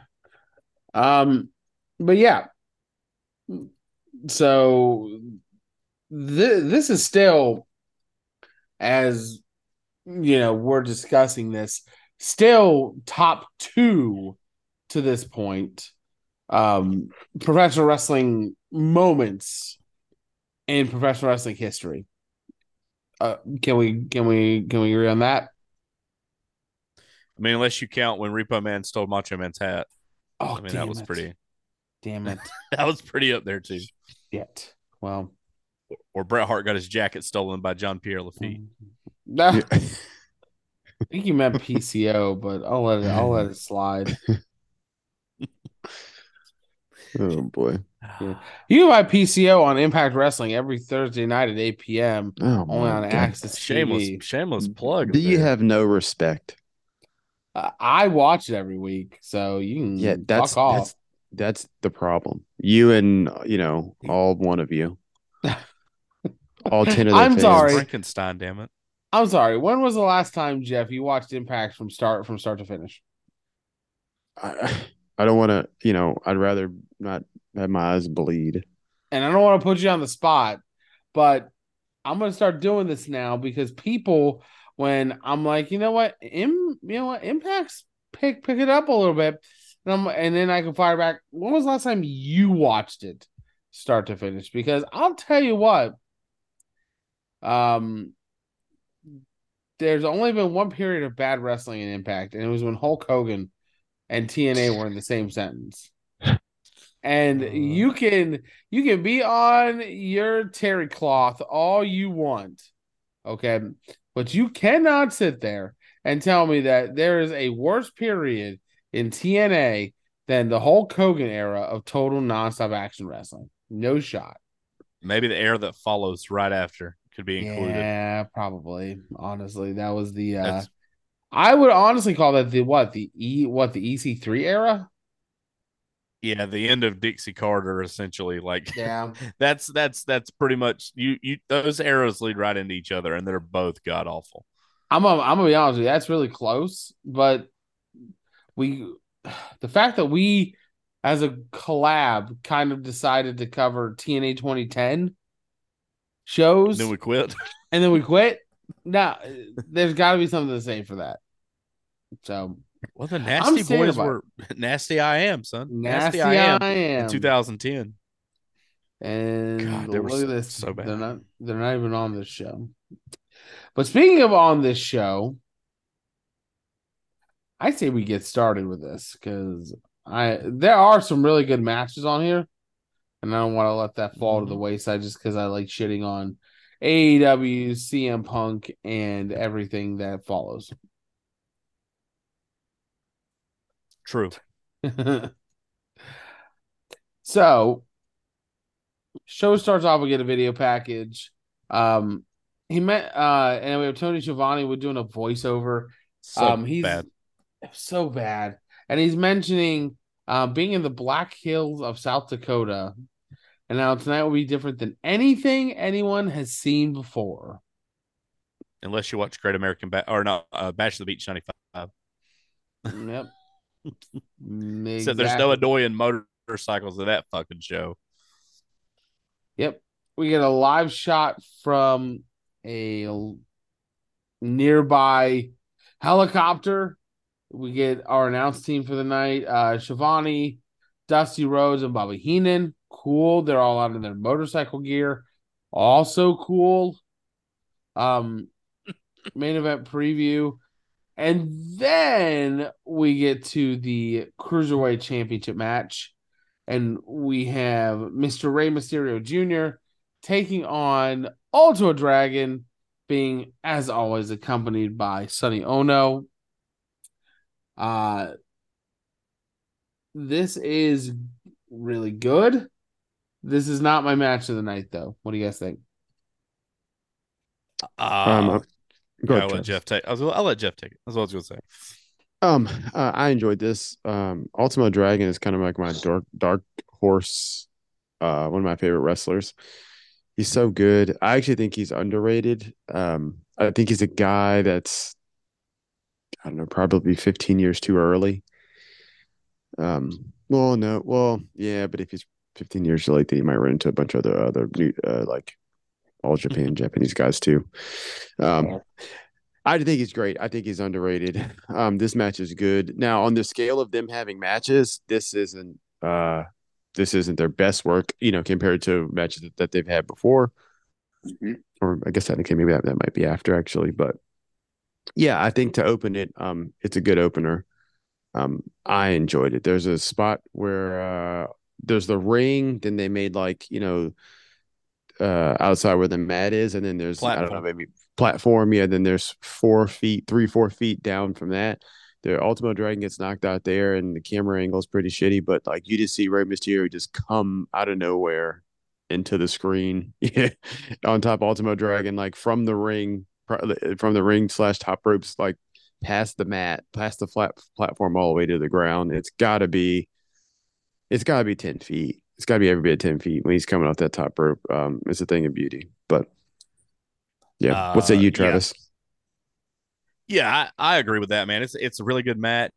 Um, but yeah. So th- this is still as you know, we're discussing this, still top two to this point. Um, professional wrestling moments in professional wrestling history. Uh, can we can we can we agree on that? I mean, unless you count when Repo Man stole Macho Man's hat. Oh, I mean, that was it. pretty. Damn it! *laughs* That was pretty up there too. Shit. Well, Or Bret Hart got his jacket stolen by John Pierre Lafitte. Nah, Yeah. *laughs* I think you meant PCO, but I'll let it. I'll let it slide. *laughs* oh boy. Yeah. You can buy PCO on Impact Wrestling every Thursday night at 8 p.m. Oh only on God. Access Shameless, TV. shameless plug. Do you have no respect? Uh, I watch it every week, so you can Yeah, that's fuck off. that's that's the problem. You and you know all one of you, *laughs* all ten of their I'm fans. sorry. Frankenstein, damn it. I'm sorry. When was the last time, Jeff, you watched Impact from start from start to finish? I, I don't want to. You know, I'd rather not have my eyes bleed. and I don't want to put you on the spot, but I'm gonna start doing this now because people, when I'm like, you know what, Im, you know what, impacts pick pick it up a little bit, and I'm and then I can fire back. When was the last time you watched it, start to finish? Because I'll tell you what, um, there's only been one period of bad wrestling in Impact, and it was when Hulk Hogan and TNA were in the same sentence. and Uh. you can you can be on your terry cloth all you want, okay, but you cannot sit there and tell me that there is a worse period in TNA than the Hulk Hogan era of total nonstop action wrestling. No shot. Maybe the era that follows right after could be included. Yeah, probably. Honestly, that was the. uh That's- I would honestly call that the what the E what the EC3 era. Yeah, the end of Dixie Carter essentially like Yeah, *laughs* that's that's that's pretty much you you those eras lead right into each other and they're both god awful. I'm gonna, I'm gonna be honest with you. That's really close, but we *sighs* the fact that we as a collab kind of decided to cover TNA 2010 shows Then we quit. and then we quit. *laughs* Now, there's got to be something to say for that. So Well, the Nasty Boys were *laughs* nasty. I am son. nasty, I am. in 2010. And God, they were look so- at this. so bad. They're not they're not even on this show. But speaking of on this show, I say we get started with this because I there are some really good matches on here. And I don't want to let that fall to the Mhm. wayside just because I like shitting on AEW, CM Punk, and everything that follows. True. *laughs* so show starts off we get a video package um he met uh and we have tony Schiavone we're doing a voiceover So um he's bad. so bad and he's mentioning uh being in the black hills of south dakota and now tonight will be different than anything anyone has seen before Unless you watch Great American ba- or not uh, Bash of the Beach 95. yep *laughs* Except there's no Exactly. annoying motorcycles in that fucking show. Yep. We get a live shot from a nearby helicopter. We get our announced team for the night. Uh Schiavone, Dusty Rhodes, and Bobby Heenan. Cool. They're all out in their motorcycle gear. Also cool. Um *laughs* main event preview. And then we get to the Cruiserweight Championship match. And we have Mr. Rey Mysterio Jr. taking on Ultimo Dragon, being, as always, accompanied by Sonny Onoo. Uh, this is really good. This is not my match of the night, though. What do you guys think? Um, Uh, uh, go yeah, ahead, I'll let Jeff take. I was, I'll let Jeff take it. That's what I was going to say. Um, uh, I enjoyed this. Um, Ultimo Dragon is kind of like my dark dark horse. Uh, one of my favorite wrestlers. He's so good. I actually think he's underrated. Um, I think he's a guy that's, I don't know, probably 15 years too early. Um, well, no, well, yeah, but if he's 15 years too late, then he might run into a bunch of other other new, uh, like all Japan Japanese guys too. Um, I think he's great. I think he's underrated. Um, this match is good. Now, on the scale of them having matches, this isn't uh this isn't their best work, you know, compared to matches that, that they've had before. Or I guess technically maybe that, that might be after actually, but yeah, I think to open it, um, it's a good opener. Um, I enjoyed it. There's a spot where uh there's the ring, then they made like, you know, uh outside where the mat is, and then there's I don't know, maybe platform. Yeah, then there's four feet, three, four feet down from that. The Ultimo Dragon gets knocked out there, and the camera angle is pretty shitty. But like you just see Rey Mysterio just come out of nowhere into the screen, *laughs* on top of Ultimo Dragon, like from the ring, from the ring slash top ropes, like past the mat, past the flat platform, all the way to the ground. It's got to be, it's got to be ten feet. It's got to be every bit of ten feet when he's coming off that top rope. Um, it's a thing of beauty. But yeah, what say Uh, you. Travis? Yeah, I, I agree with that, man. It's it's a really good match.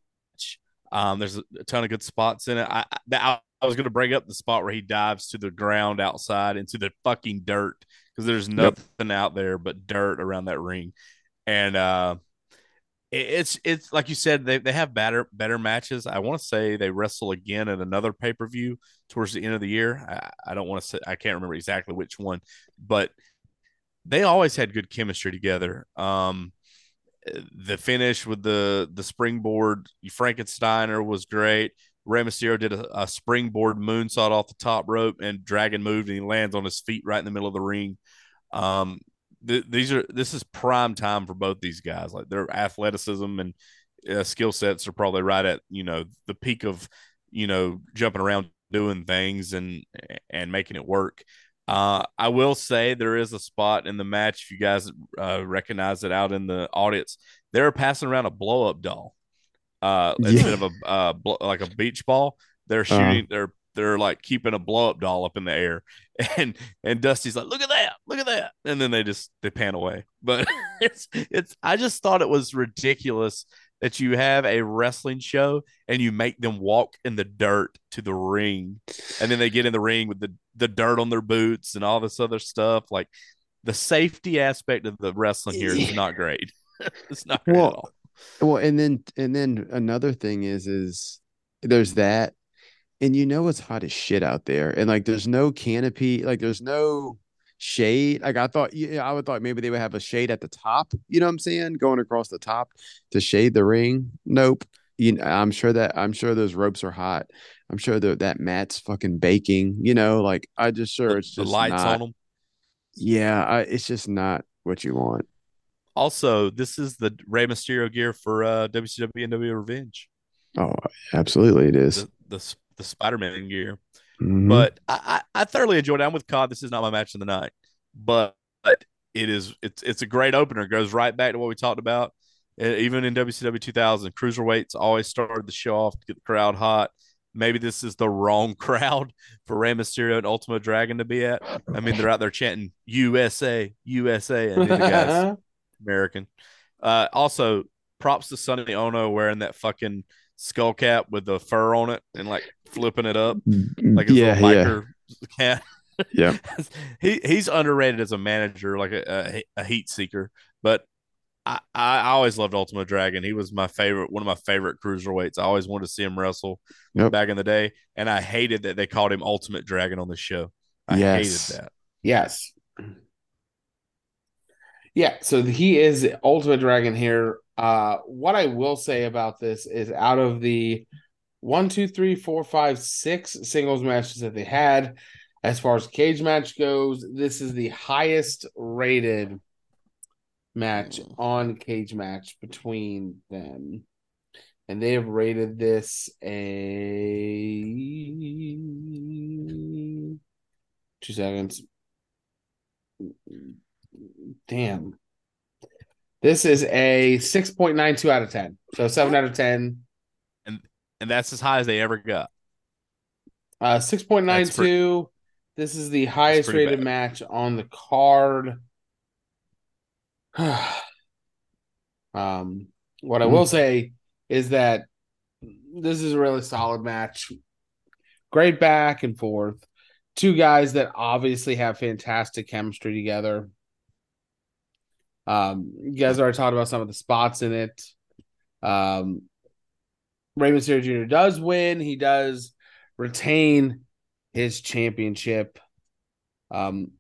Um, there's a, ton of good spots in it. I I, I I was going to bring up the spot where he dives to the ground outside into the fucking dirt because there's Yep. nothing out there but dirt around that ring, and uh, it, it's it's like you said they they have better better matches. I want to say they wrestle again at another pay per view towards the end of the year. I, I don't want to say I can't remember exactly which one, but they always had good chemistry together. Um, the finish with the the springboard Frankensteiner was great. Rey Mysterio did a, a springboard moonsault off the top rope, and Dragon moved and he lands on his feet right in the middle of the ring. Um, th- these are this is prime time for both these guys. Like their athleticism and uh, skill sets are probably right at you know the peak of you know jumping around doing things and and making it work. Uh, I will say there is a spot in the match. If you guys uh, recognize it out in the audience, they're passing around a blow up doll uh, Yeah. instead of a uh, bl- like a beach ball. They're Uh-huh. shooting. They're they're like keeping a blow up doll up in the air, *laughs* and and Dusty's like, "Look at that! Look at that!" And then they just they pan away. But *laughs* it's it's. I just thought it was ridiculous that you have a wrestling show and you make them walk in the dirt to the ring, and then they get in the ring with the the dirt on their boots and all this other stuff. Like the safety aspect of the wrestling here is not great. *laughs* it's not great Well, at all. Well, and then and then another thing is is there's that, and you know it's hot as shit out there, and like there's no canopy, like there's no shade. Like I thought, yeah, I would thought maybe they would have a shade at the top. You know what I'm saying? Going across the top to shade the ring. Nope. You know, I'm sure that I'm sure those ropes are hot. I'm sure that that mat's fucking baking. You know, like I just sure The, it's the just lights not, on them. Yeah, I, it's just not what you want. Also, this is the Rey Mysterio gear for uh, WCW and W Revenge. Oh, absolutely, it is. The the, the Spider Man gear. Mhm. But I, I, I thoroughly enjoyed it. I'm with Cod. This is not my match of the night, but it is it's it's a great opener. It goes right back to what we talked about. Even in WCW 2000, cruiserweights always started the show off to get the crowd hot. Maybe this is the wrong *laughs* crowd for Rey Mysterio and Ultimate Dragon to be at. I mean, they're out there chanting USA, USA, and these are guys *laughs* American. Uh, also, props to Sonny Onoo wearing that fucking skull cap with the fur on it and like flipping it up like his yeah, yeah, biker cat. *laughs* yeah. he he's underrated as a manager, like a, a, a heat seeker. But I, I always loved Ultimate Dragon. He was my favorite, one of my favorite cruiserweights. I always wanted to see him wrestle Yep. back in the day, and I hated that they called him Ultimate Dragon on the show. I Yes. hated that. Yes. Yeah, so he is Ultimate Dragon here. Uh, what I will say about this is out of the one, two, three, four, five, six singles matches that they had, as far as cage match goes, this is the highest rated match on cage match between them. And they have rated this a two seconds. Damn. This is a 6.92 out of 10. So 7 out of 10. And and that's as high as they ever got. Uh 6.92. That's This is the highest rated bad. match on the card. *sighs* um what I will say is that this is a really solid match. Great back and forth. Two guys that obviously have fantastic chemistry together. Um, you guys already talked about some of the spots in it. Um, Rey Mysterio Jr. does win. He does retain his championship. Um,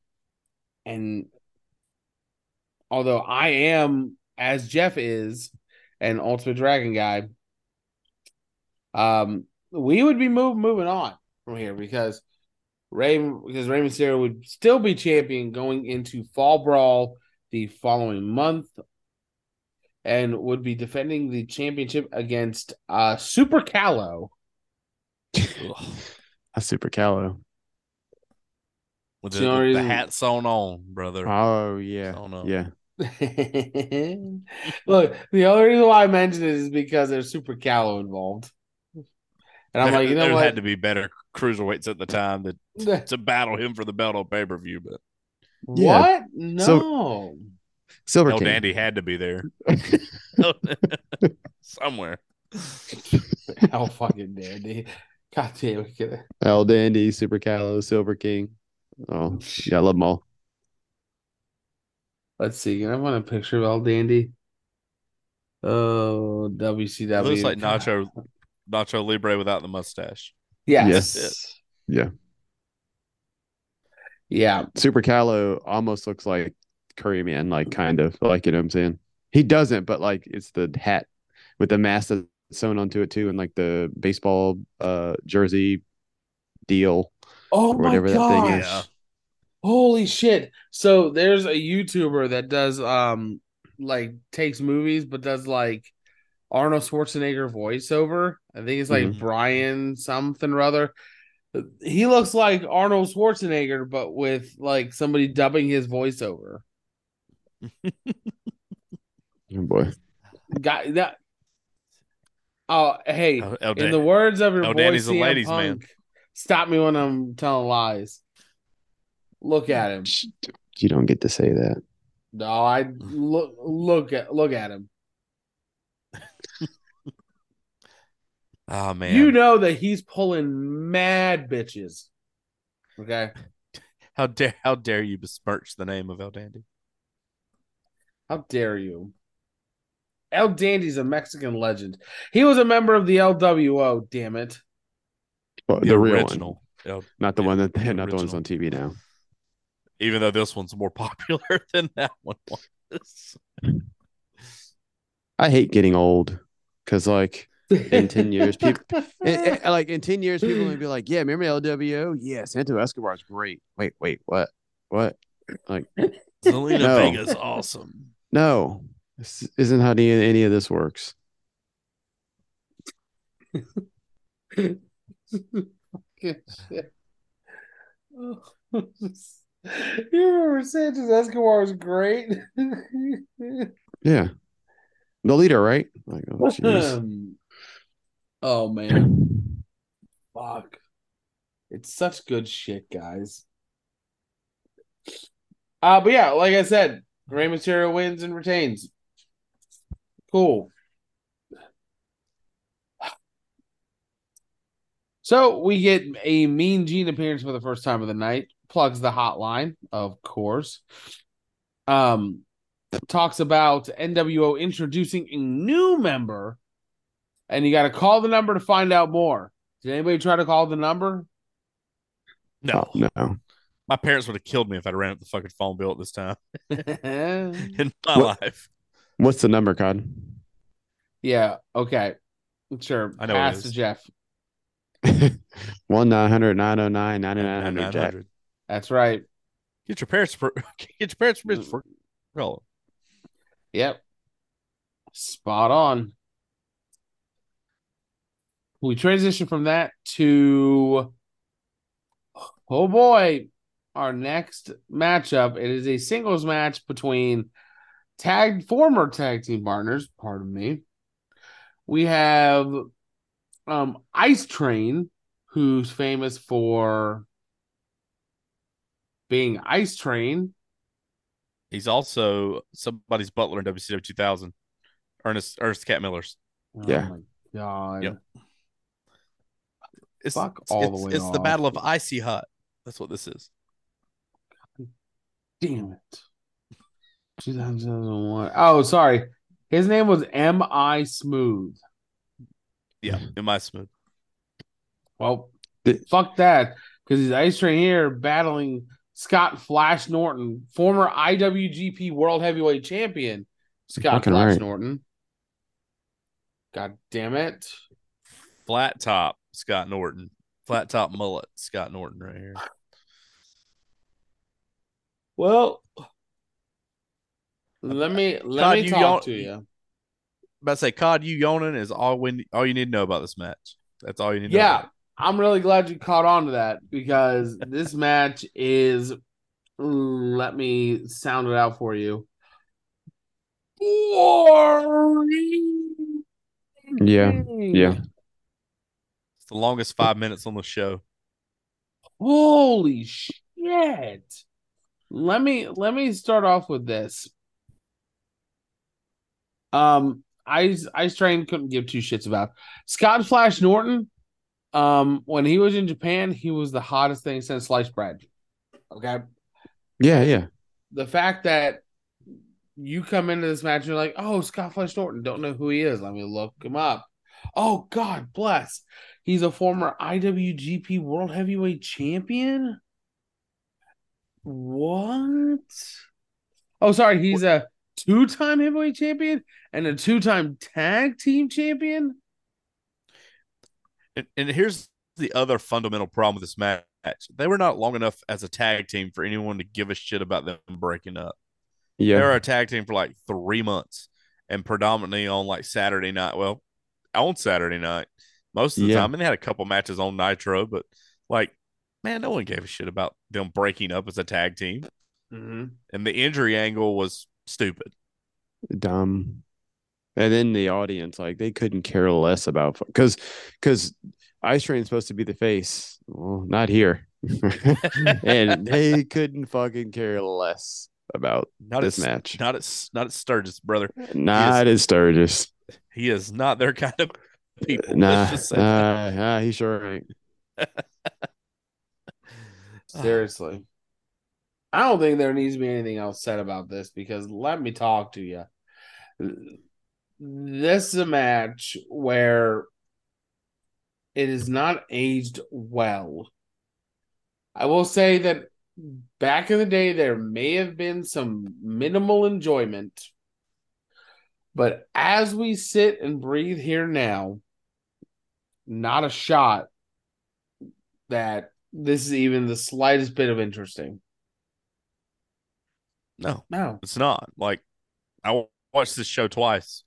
and although I am, as Jeff is, an Ultimate Dragon guy, um, we would be move, moving on from here because Ray because Rey Mysterio would still be champion going into Fall Brawl the following month and would be defending the championship against uh Super Calo. A super calo. With the, the the, only the reason- hat sewn on, brother. Oh yeah, no. yeah. *laughs* Look, the only reason why I mentioned it is because there's Super Calo involved. And I'm there like, you know there what? had to be better cruiserweights at the time that *laughs* to battle him for the belt on pay per view, but Yeah. What? No. So- Silver El King. Dandy had to be there *laughs* *laughs* somewhere. *laughs* How fucking dandy. God damn it. El Dandy, Super Calo, Silver King. Oh, yeah, I love them all. Let's see. Can I want a picture of El Dandy? Oh, It WCW. looks like Nacho Nacho Libre without the mustache. Yes. Yes. Yeah. Yeah. Super Calo almost looks like Curry Man, like kind of like you know what I'm saying. He doesn't, but like it's the hat with the mask that's sewn onto it too, and like the baseball uh jersey deal. Oh my whatever that thing is. Yeah. Holy shit. So there's a YouTuber that does um like takes movies but does like Arnold Schwarzenegger voiceover. I think it's like Mhm. Brian something or other. He looks like Arnold Schwarzenegger but with like somebody dubbing his voiceover. *laughs* Oh boy. Guy that Oh, hey, El, El in the words of your El boy Danny's a CM ladies' man. Stop me when I'm telling lies. Look at him. You don't get to say that. No, I look look at look at him. Oh man, You know that he's pulling mad bitches. Okay. *laughs* how dare how dare you besmirch the name of El Dandy? How dare you? El Dandy's a Mexican legend. He was a member of the LWO, damn it. Well, the, real one, original. El- not the Yeah, one that the not the ones on TV now. even though this one's more *laughs* popular than that one was. I hate getting old because like in 10 *laughs* years people eh, eh, like in 10 years people will be like yeah remember lwo yeah santos escobar's great. Wait wait what? What? Like *laughs* Zelina No. Vega's awesome. no. This isn't how any, any of this works. *laughs* You remember Sanchez Escobar was great. yeah. The leader right? Like oh oh man. Fuck. It's such good shit, guys. Uh but yeah, like I said, Rey Mysterio wins and retains. Cool. So we get a Mean Gene appearance for the first time of the night. Plugs the hotline, of course. Um, talks about NWO introducing a new member, and you got to call the number to find out more. Did anybody try to call the number? No, Oh, no my parents would have killed me if I'd ran up the fucking phone bill at this time *laughs* *laughs* in my What- life. what's the number cod yeah. Okay. Sure. I know it Pass to Jeff. *laughs* one 900 909 9900 jack That's right. Get your parents per- get your parents permission for call. Yep. Spot on. We transition from that to oh boy, our next matchup. It is a singles match between tag former tag team partners, pardon me. We have um Ice Train, who's famous for being Ice Train. He's also somebody's butler in WCW 2000. Ernest Ernest Cat Miller's. Yeah. Oh my god. Yep. It's, Fuck it's, the way It's the. Battle of Icy Hut. That's what this is. Damn it. 2001. Oh, sorry. His name was M.I. Smooth. Yeah, M. I. smooth. Well, The- fuck that. Because he's Ice Train here battling Scott Flash Norton, former IWGP World Heavyweight Champion. Scott Flash right. Norton. God damn it. Flat top, Scott Norton. Flat top mullet, Scott Norton right here. Well, let me let Todd, me you talk yawn- to you. About to say, Cod, you yawning is all we all you need to know about this match. That's all you need to know. Yeah, I'm really glad you caught on to that because this match is. mm, Let me sound it out for you. Boring. Yeah, yeah. It. It's the longest five minutes on the show. Holy shit. Let me let me start off with this. Um Ice Ice Train couldn't give two shits about. Scott Flash Norton, um, when he was in Japan, he was the hottest thing since sliced bread. Okay. yeah, yeah. The fact that you come into this match and you're like, oh, Scott Flash Norton, don't know who he is. Let me look him up. Oh, God bless. He's a former IWGP World Heavyweight Champion. What? Oh, sorry. He's a two time heavyweight champion and a two time tag team champion. And, and here's the other fundamental problem with this match: they were not long enough as a tag team for anyone to give a shit about them breaking up. Yeah. They were a tag team for like three months, and predominantly on like Saturday night. Well, on Saturday night, most of the Yeah. time, and they had a couple matches on Nitro, but like, man, no one gave a shit about them breaking up as a tag team. Mm-hmm. And the injury angle was stupid. dumb. And then the audience, like they couldn't care less about because because Ice Train's supposed to be the face. Well, not here. *laughs* and they couldn't fucking care less about Not this at, match. Not at not at Sturgis, brother. Not as Sturgis. He is not their kind of *laughs* people. Nah, nah, nah, he sure ain't. Seriously. I don't think there needs to be anything else said about this because let me talk to you. This is a match where it is not aged well. I will say that back in the day, there may have been some minimal enjoyment. But as we sit and breathe here now, not a shot that this is even the slightest bit of interesting. No, No. it's not. Like I watched this show twice,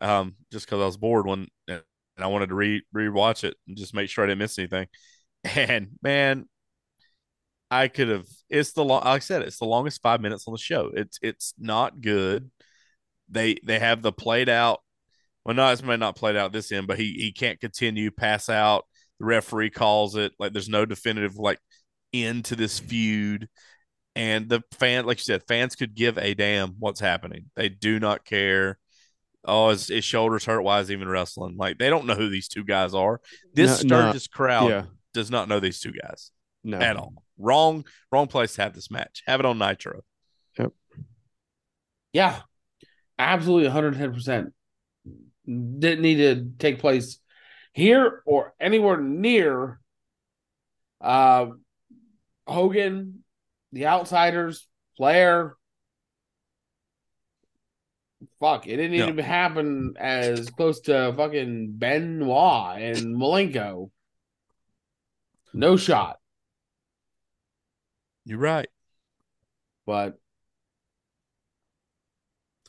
um, just because I was bored when and I wanted to re rewatch it and just make sure I didn't miss anything. *laughs* And man, I could have. It's the long. Like I said, it's the longest five minutes on the show. It's it's not good. They they have the played out. Well, no, it's may not played out this end, but he he can't continue. Pass out. The referee calls it. Like there's no definitive like end to this feud. And the fan, like you said, fans could give a damn what's happening. They do not care. Oh, his, his shoulders hurt. Why is he even wrestling? Like they don't know who these two guys are. This No, no. Sturgis crowd Yeah, does not know these two guys no. at all. Wrong, wrong place to have this match. Have it on Nitro. Yep. Yeah. Absolutely 110%. Didn't need to take place here or anywhere near uh, Hogan, the Outsiders, Flair. Fuck, it didn't No. even happen as close to fucking Benoit and Malenko. No shot. You're right. but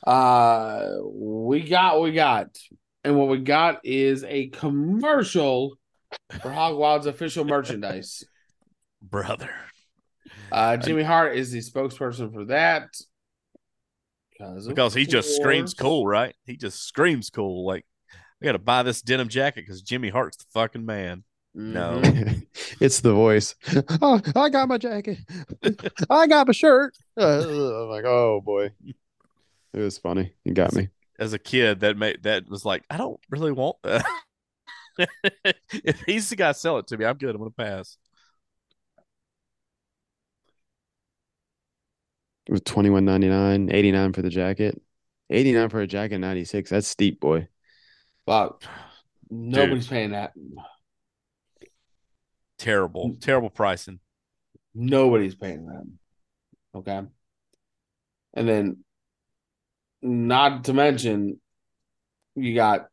uh we got what we got and what we got is a commercial for hog wild's official merchandise *laughs* Brother. uh jimmy hart is the spokesperson for that because, of Because he just screams cool, right? He just screams cool. Like, I got to buy this denim jacket because Jimmy Hart's the fucking man. No. Mhm. *laughs* it's the voice. *laughs* Oh, I got my jacket. I got my shirt. Uh, I'm like, oh boy. It was funny. You got me. As a kid, that made that was like, I don't really want that. *laughs* if he's the guy, sell it to me. I'm good. I'm gonna pass. It was twenty one ninety nine, eighty nine for the jacket. 89 for a jacket, 96. That's steep, boy. fuck nobody's paying that Terrible, terrible pricing. Nobody's paying that. Okay. And then, not to mention, you got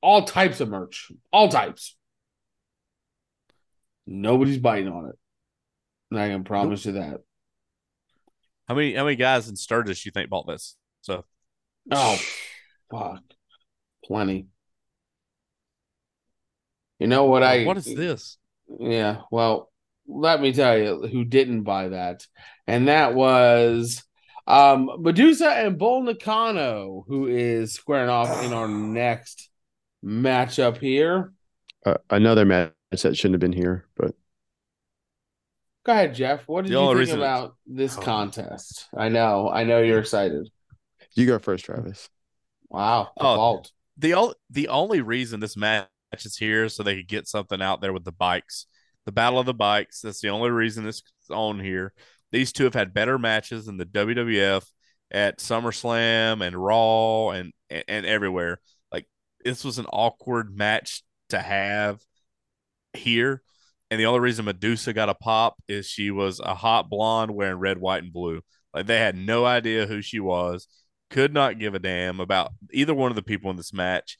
all types of merch, all types. Nobody's biting on it. And I can promise you that. How many how many guys in Sturgis you think bought this? So Oh, fuck. Plenty. You know what I. what is this? Yeah, well, let me tell you who didn't buy that, and that was um Medusa and Bull Nakano, who is squaring off in our *sighs* next matchup here. Uh, another match that shouldn't have been here, but Go ahead, Jeff. What did The you think reason about this Oh. contest? I know, I know you're excited. you go first, Travis. Wow, Oh. the o- the only reason this match is here is so they could get something out there with the bikes, the battle of the bikes. That's the only reason this is on here. These two have had better matches in the WWF at SummerSlam and Raw and and everywhere. Like this was an awkward match to have here. And the only reason Medusa got a pop is she was a hot blonde wearing red, white, and blue. Like they had no idea who she was, could not give a damn about either one of the people in this match.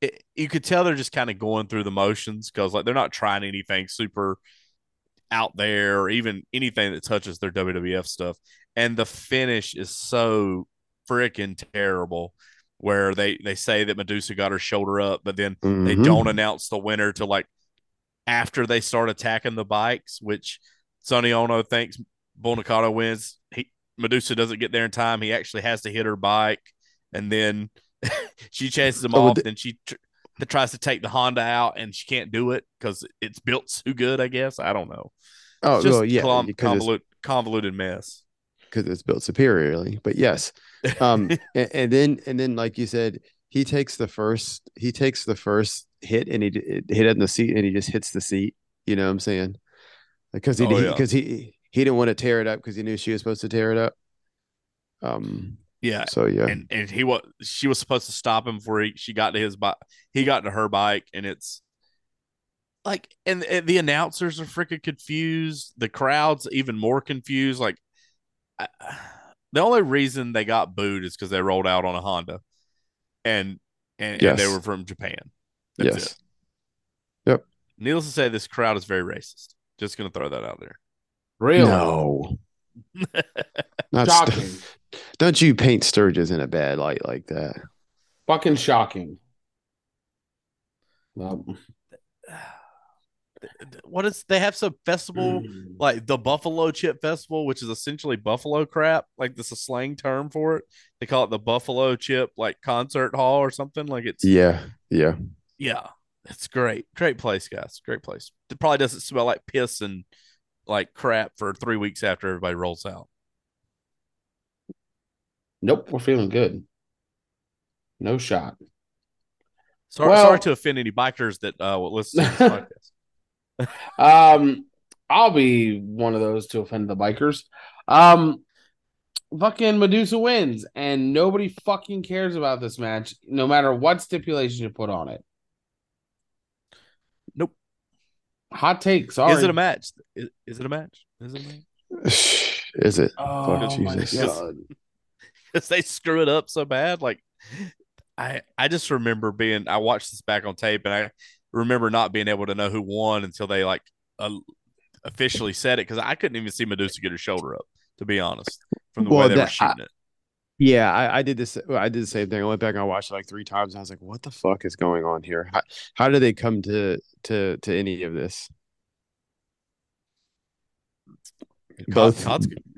it, you could tell they're just kind of going through the motions because like they're not trying anything super out there or even anything that touches their WWF stuff. And the finish is so freaking terrible where they they say that Medusa got her shoulder up, but then mm-hmm. they don't announce the winner till like after they start attacking the bikes, which Sonny Onoo thinks Bull Nakano wins. He Medusa doesn't get there in time. He actually has to hit her bike, and then *laughs* she chases him oh, off. The- then she tr- tries to take the Honda out, and she can't do it because it's built too good. I guess I don't know. Oh, it's just well, yeah, convoluted, convoluted mess because it's built superiorly. But yes, um, *laughs* and, and, then and then like you said, he takes the first he takes the first hit and he hit it in the seat and he just hits the seat. You know what I'm saying? Because he because oh, yeah. he he didn't want to tear it up because he knew she was supposed to tear it up. Um. Yeah. So yeah, and and he was she was supposed to stop him before he she got to his bike. He got to her bike, and it's like, and, and the announcers are freaking confused. The crowd's even more confused. Like, I, the only reason they got booed is because they rolled out on a Honda, and and, yes. and they were from Japan. That's yes. It. Yep. Needless to say, this crowd is very racist. Just gonna throw that out there. Really? No. *laughs* Not shocking. St- don't you paint Sturgis in a bad light like that? Fucking shocking. what is they have some festival mm. like the Buffalo Chip Festival, which is essentially buffalo crap. Like this is a slang term for it. They call it the Buffalo Chip like concert hall or something. Like it's yeah, yeah, yeah. It's great, great place, guys. Great place. It probably doesn't smell like piss and like crap for three weeks after everybody rolls out. Nope, we're feeling good. No shot. Sorry, well, sorry to offend any bikers that uh, will listen to this *laughs* podcast um, I'll be one of those to offend the bikers. Um, fucking Medusa wins, and nobody fucking cares about this match, no matter what stipulation you put on it. Nope. Hot take. Sorry. Is it a match? Is, is it a match? Is it a match? *sighs* Is it? Oh, Fuck Jesus. Because they screw it up so bad. Like, I I just remember being, I watched this back on tape and I remember not being able to know who won until they like uh, officially said it because I couldn't even see Medusa get her shoulder up, to be honest, from the well, way they that, were shooting I, it. Yeah, I, I, did this. I did the same thing. I went back and I watched it like three times. And I was like, "What the fuck is going on here? How, how did they come to to to any of this?" Both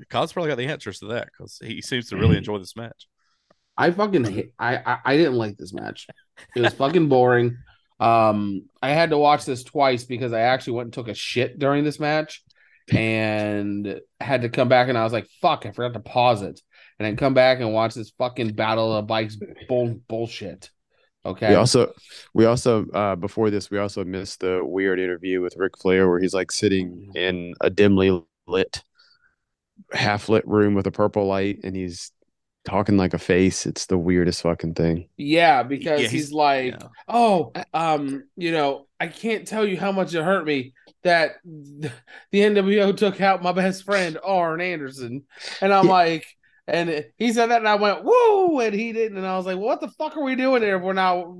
Cod's probably got the answers to that because he seems to really enjoy this match. I fucking hate, I, I I didn't like this match. It was fucking boring. Um, I had to watch this twice because I actually went and took a shit during this match and had to come back and I was like, fuck, I forgot to pause it. And then come back and watch this fucking battle of bikes bull- bullshit. Okay. We also we also uh before this we also missed the weird interview with Ric Flair where he's like sitting in a dimly lit half lit room with a purple light and he's talking like a face. It's the weirdest fucking thing. Yeah, because yeah, he's, he's, like, yeah. "Oh, um, you know, I can't tell you how much it hurt me that *laughs* the NWO took out my best friend Arn Anderson," and I'm yeah. like. And he said that, and I went, "Whoa!" And he didn't, and I was like, "What the fuck are we doing here? We're now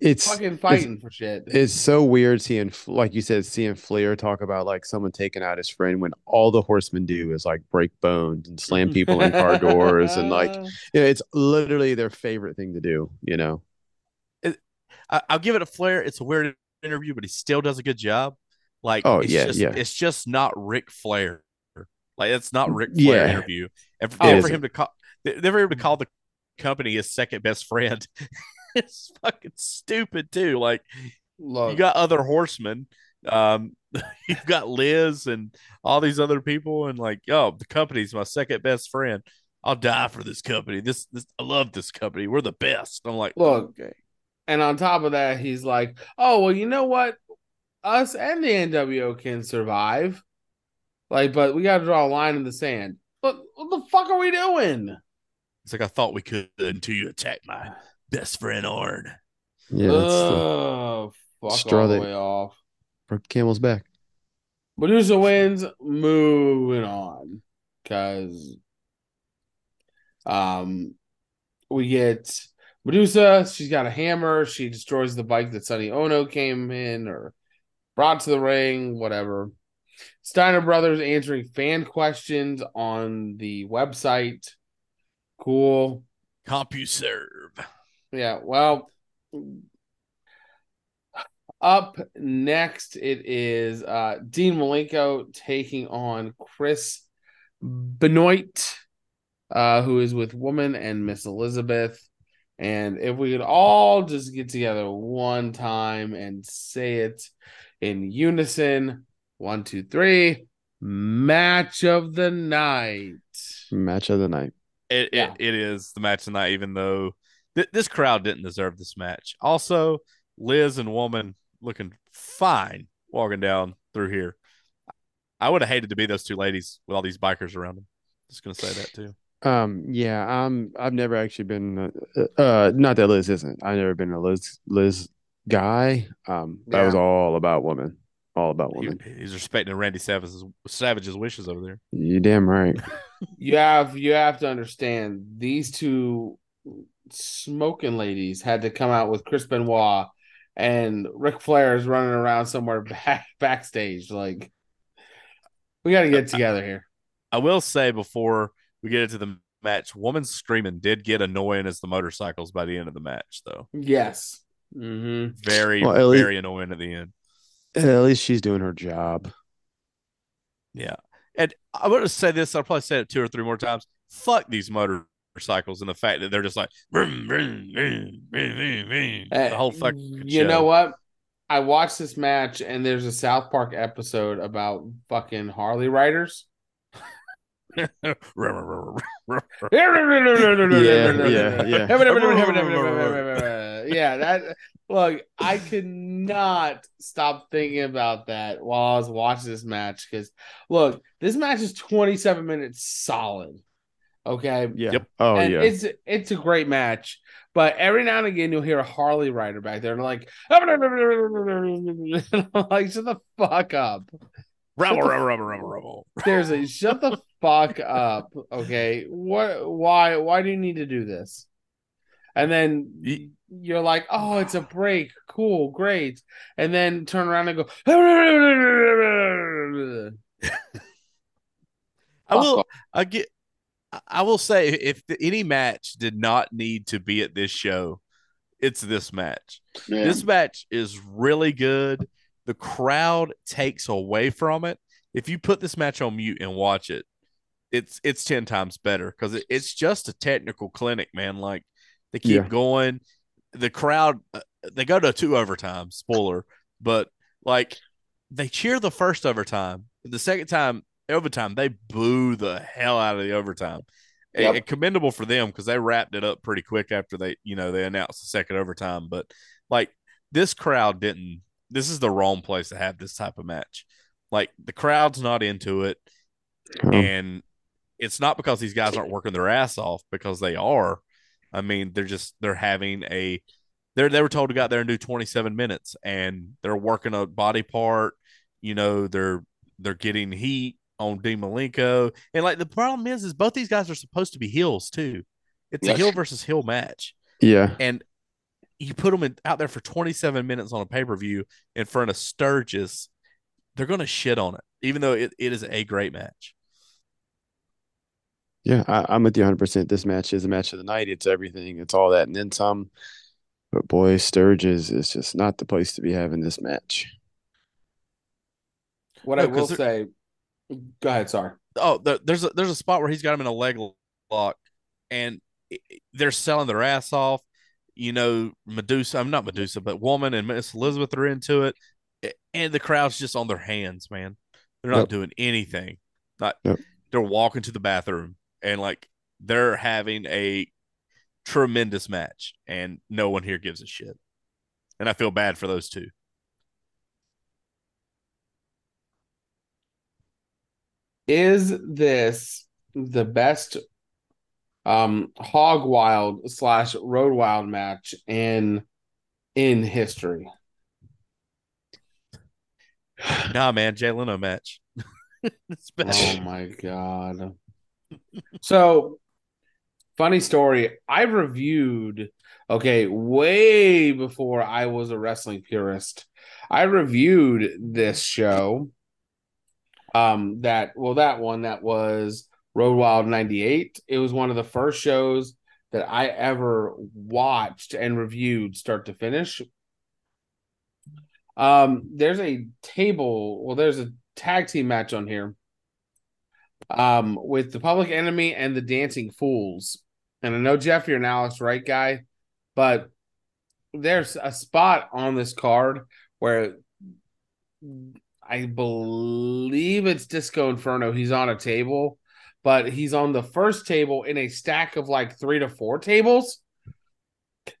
it's fucking fighting for shit. It's so weird seeing, like you said, seeing Flair talk about like someone taking out his friend when all the horsemen do is like break bones and slam people in car *laughs* doors and like, uh. you know, it's literally their favorite thing to do. You know, it, I, will give it a Flair. It's a weird interview, but he still does a good job. Like, oh yeah, just, yeah. It's just not Ric Flair. Like, it's not mm, Ric Flair yeah. interview. And for, and for him to call, never able to call the company his second best friend. *laughs* *laughs* it's fucking stupid too. Like Look. you got other horsemen. Um, *laughs* you've got Liz and all these other people, and like, oh, the company's my second best friend. I'll die for this company. This, this I love this company. We're the best. I'm like, look, okay. And on top of that, he's like, oh well, you know what? Us and the NWO can survive. Like, but we got to draw a line in the sand. But what the fuck are we doing? It's like I thought we could until you attacked my best friend Arn. Yeah, that's oh, the fuck straw all the way off. Broke camel's back. Medusa wins. Moving on, because um, we get Medusa, she's got a hammer. She destroys the bike that Sonny Onoo came in or brought to the ring, whatever. Steiner Brothers answering fan questions on the website. Cool. CompuServe. Yeah, well, up next it is uh, Dean Malenko taking on Chris Benoit, uh, who is with Woman and Miss Elizabeth. And if we could all just get together one time and say it in unison one, two, three. Match of the night. Match of the night. It, Yeah. it, it is the match of the night, even though th- this crowd didn't deserve this match. Also, Liz and Woman looking fine walking down through here. I would have hated to be those two ladies with all these bikers around them. Just gonna say that too. Um, yeah, um, I've never actually been, uh, uh, not that Liz isn't. I've never been a Liz Liz guy. Um, that was all about women, all about He- he's respecting Randy Savage's Savage's wishes over there. You damn right. *laughs* You have you have to understand these two smoking ladies had to come out with Chris Benoit and Ric Flair is running around somewhere *laughs* back backstage. Like we got to get together here. I will say before we get into the match, woman screaming did get annoying as the motorcycles by the end of the match, though. Yes. hmm Very, Well, at least- very annoying at the end. At least she's doing her job. Yeah. And I want to say this, I'll probably say it two or three more times. Fuck these motorcycles and the fact that they're just like vroom, vroom, vroom, vroom, vroom, vroom, the whole fucking You show. know what? I watched this match and there's a South Park episode about fucking Harley riders. yeah, yeah, yeah, yeah. yeah, that look, I could not stop thinking about that while I was watching this match because look, this match is 27 minutes solid. Okay. Yeah. Yep. Oh and yeah. it's it's a great match, but every now and again you'll hear a Harley rider back there and like, *laughs* like shut the fuck up. Rubble, rubble, rubble, rubble, rubble. Seriously, *laughs* shut the fuck up. Okay. What why why do you need to do this? And then you're like, oh, it's a break. Cool, great. And then turn around and go, *laughs* I will. I get. I- will say, if the, any match did not need to be at this show, it's this match. This match is really good. The crowd takes away from it. If you put this match on mute and watch it, it's it's ten times better because it, it's just a technical clinic, man. Like they keep Yeah. going. The crowd, uh, they go to two overtime. Spoiler, but like they cheer the first overtime. The second time overtime, they boo the hell out of the overtime. And- Yep. and commendable for them because they wrapped it up pretty quick after they, you know, they announced the second overtime. But like this crowd didn't. This is the wrong place to have this type of match. Like the crowd's not into it, Um, and it's not because these guys aren't working their ass off because they are. I mean, they're just they're having a they're they were told to go out there and do 27 minutes and they're working a body part, you know, they're they're getting heat on Dean Malenko. And like the problem is is both these guys are supposed to be heels too. It's a Yes. heel versus heel match. yeah. And you put them in, out there for 27 minutes on a pay-per-view in front of Sturgis, they're gonna shit on it, even though it, it is a great match. Yeah, I, I'm with you 100%. This match is a match of the night. It's everything. It's all that and then some. But boy, Sturgis is just not the place to be having this match. What No, I 'cause will say, go ahead, sorry. oh, the, there's a there's a spot where he's got him in a leg lock, and i- i- they're selling their ass off. You know, Medusa. I'm not Medusa, but woman and Miss Elizabeth are into it, and the crowd's just on their hands, man. They're not Yep. doing anything. Not Yep. they're walking to the bathroom and like they're having a tremendous match, and no one here gives a shit. And I feel bad for those two. Is this the best um hog wild slash road wild match in in history? *sighs* Nah, man, Jay Leno match. *laughs* Oh my god. So funny story. I reviewed okay way before I was a wrestling purist. I reviewed this show. Um, that well, that one that was Road Wild '98. It was one of the first shows that I ever watched and reviewed start to finish. Um, there's a table. Well, there's a tag team match on here. Um, with the Public Enemy and the Dancing Fools, and I know Jeff, you're an Alex Wright guy, but there's a spot on this card where I believe it's Disco Inferno. He's on a table, but he's on the first table in a stack of like three to four tables.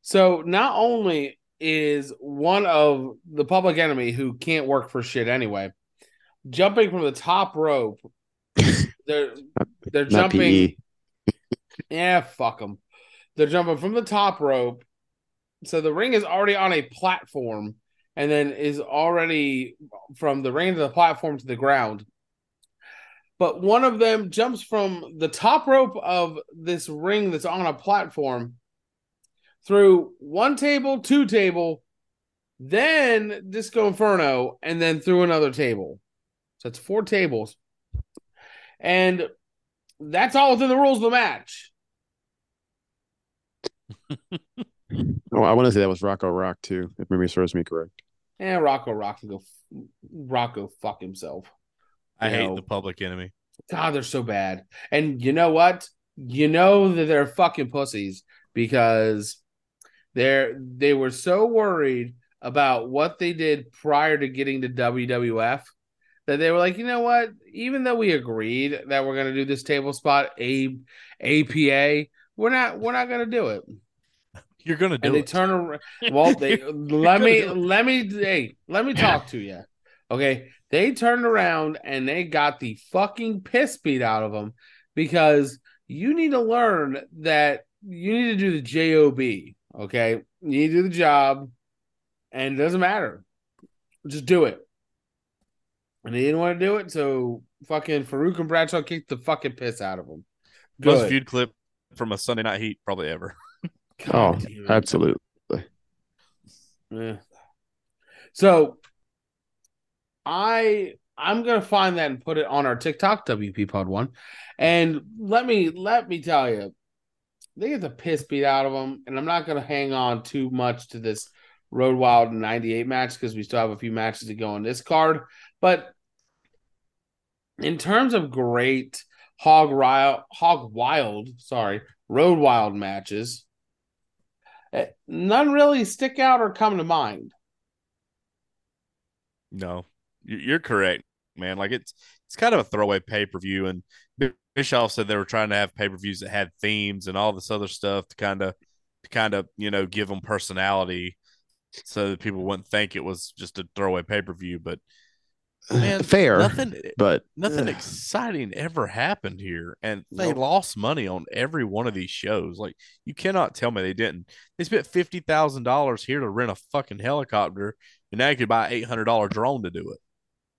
So not only is one of the public enemy who can't work for shit anyway, jumping from the top rope. *laughs* They're they're Not jumping. *laughs* Yeah, fuck them. They're jumping from the top rope. So the ring is already on a platform and then is already from the ring to the platform to the ground. But one of them jumps from the top rope of this ring that's on a platform through one table, two table, then Disco Inferno, and then through another table. So it's four tables. And that's all within the rules of the match. *laughs* Oh, I want to say that was Rocco Rock too, if memory serves me correct. And Rocco Rock can go Rocco fuck himself. I You hate know. the public enemy. God, they're so bad. And you know what? You know that they're fucking pussies because they're they were so worried about what they did prior to getting to WWF that they were like, you know what? Even though we agreed that we're gonna do this table spot, a APA, we're not we're not gonna do it. You're gonna do and they turn around. *laughs* Well, they let me it. let me hey let me talk to you. Okay, they turned around and they got the fucking piss beat out of them because you need to learn that you need to do the job. Okay, you need to do the job, and it doesn't matter. Just do it. And they didn't want to do it, so fucking Farouk and Bradshaw kicked the fucking piss out of them. Most Good. viewed clip from a Sunday Night Heat probably ever. *laughs* Oh, God it. absolutely. Yeah. So I I'm gonna find that and put it on our TikTok WP Pod one, and let me let me tell you, they get the piss beat out of them, and I'm not gonna hang on too much to this Road Wild '98 match because we still have a few matches to go on this card, but in terms of great hog wild hog wild sorry road wild matches none really stick out or come to mind No, You- you're correct, man. Like it's it's kind of a throwaway pay per view, and Bischoff said they were trying to have pay per views that had themes and all this other stuff to kind of to kind of you know give them personality, so that people wouldn't think it was just a throwaway pay per view. But man, *sighs* Fair, nothing but nothing ugh. *sighs* exciting ever happened here and they Nope. lost money on every one of these shows like you cannot tell me they didn't they spent $50000 here to rent a fucking helicopter and now you could buy an $800 drone to do it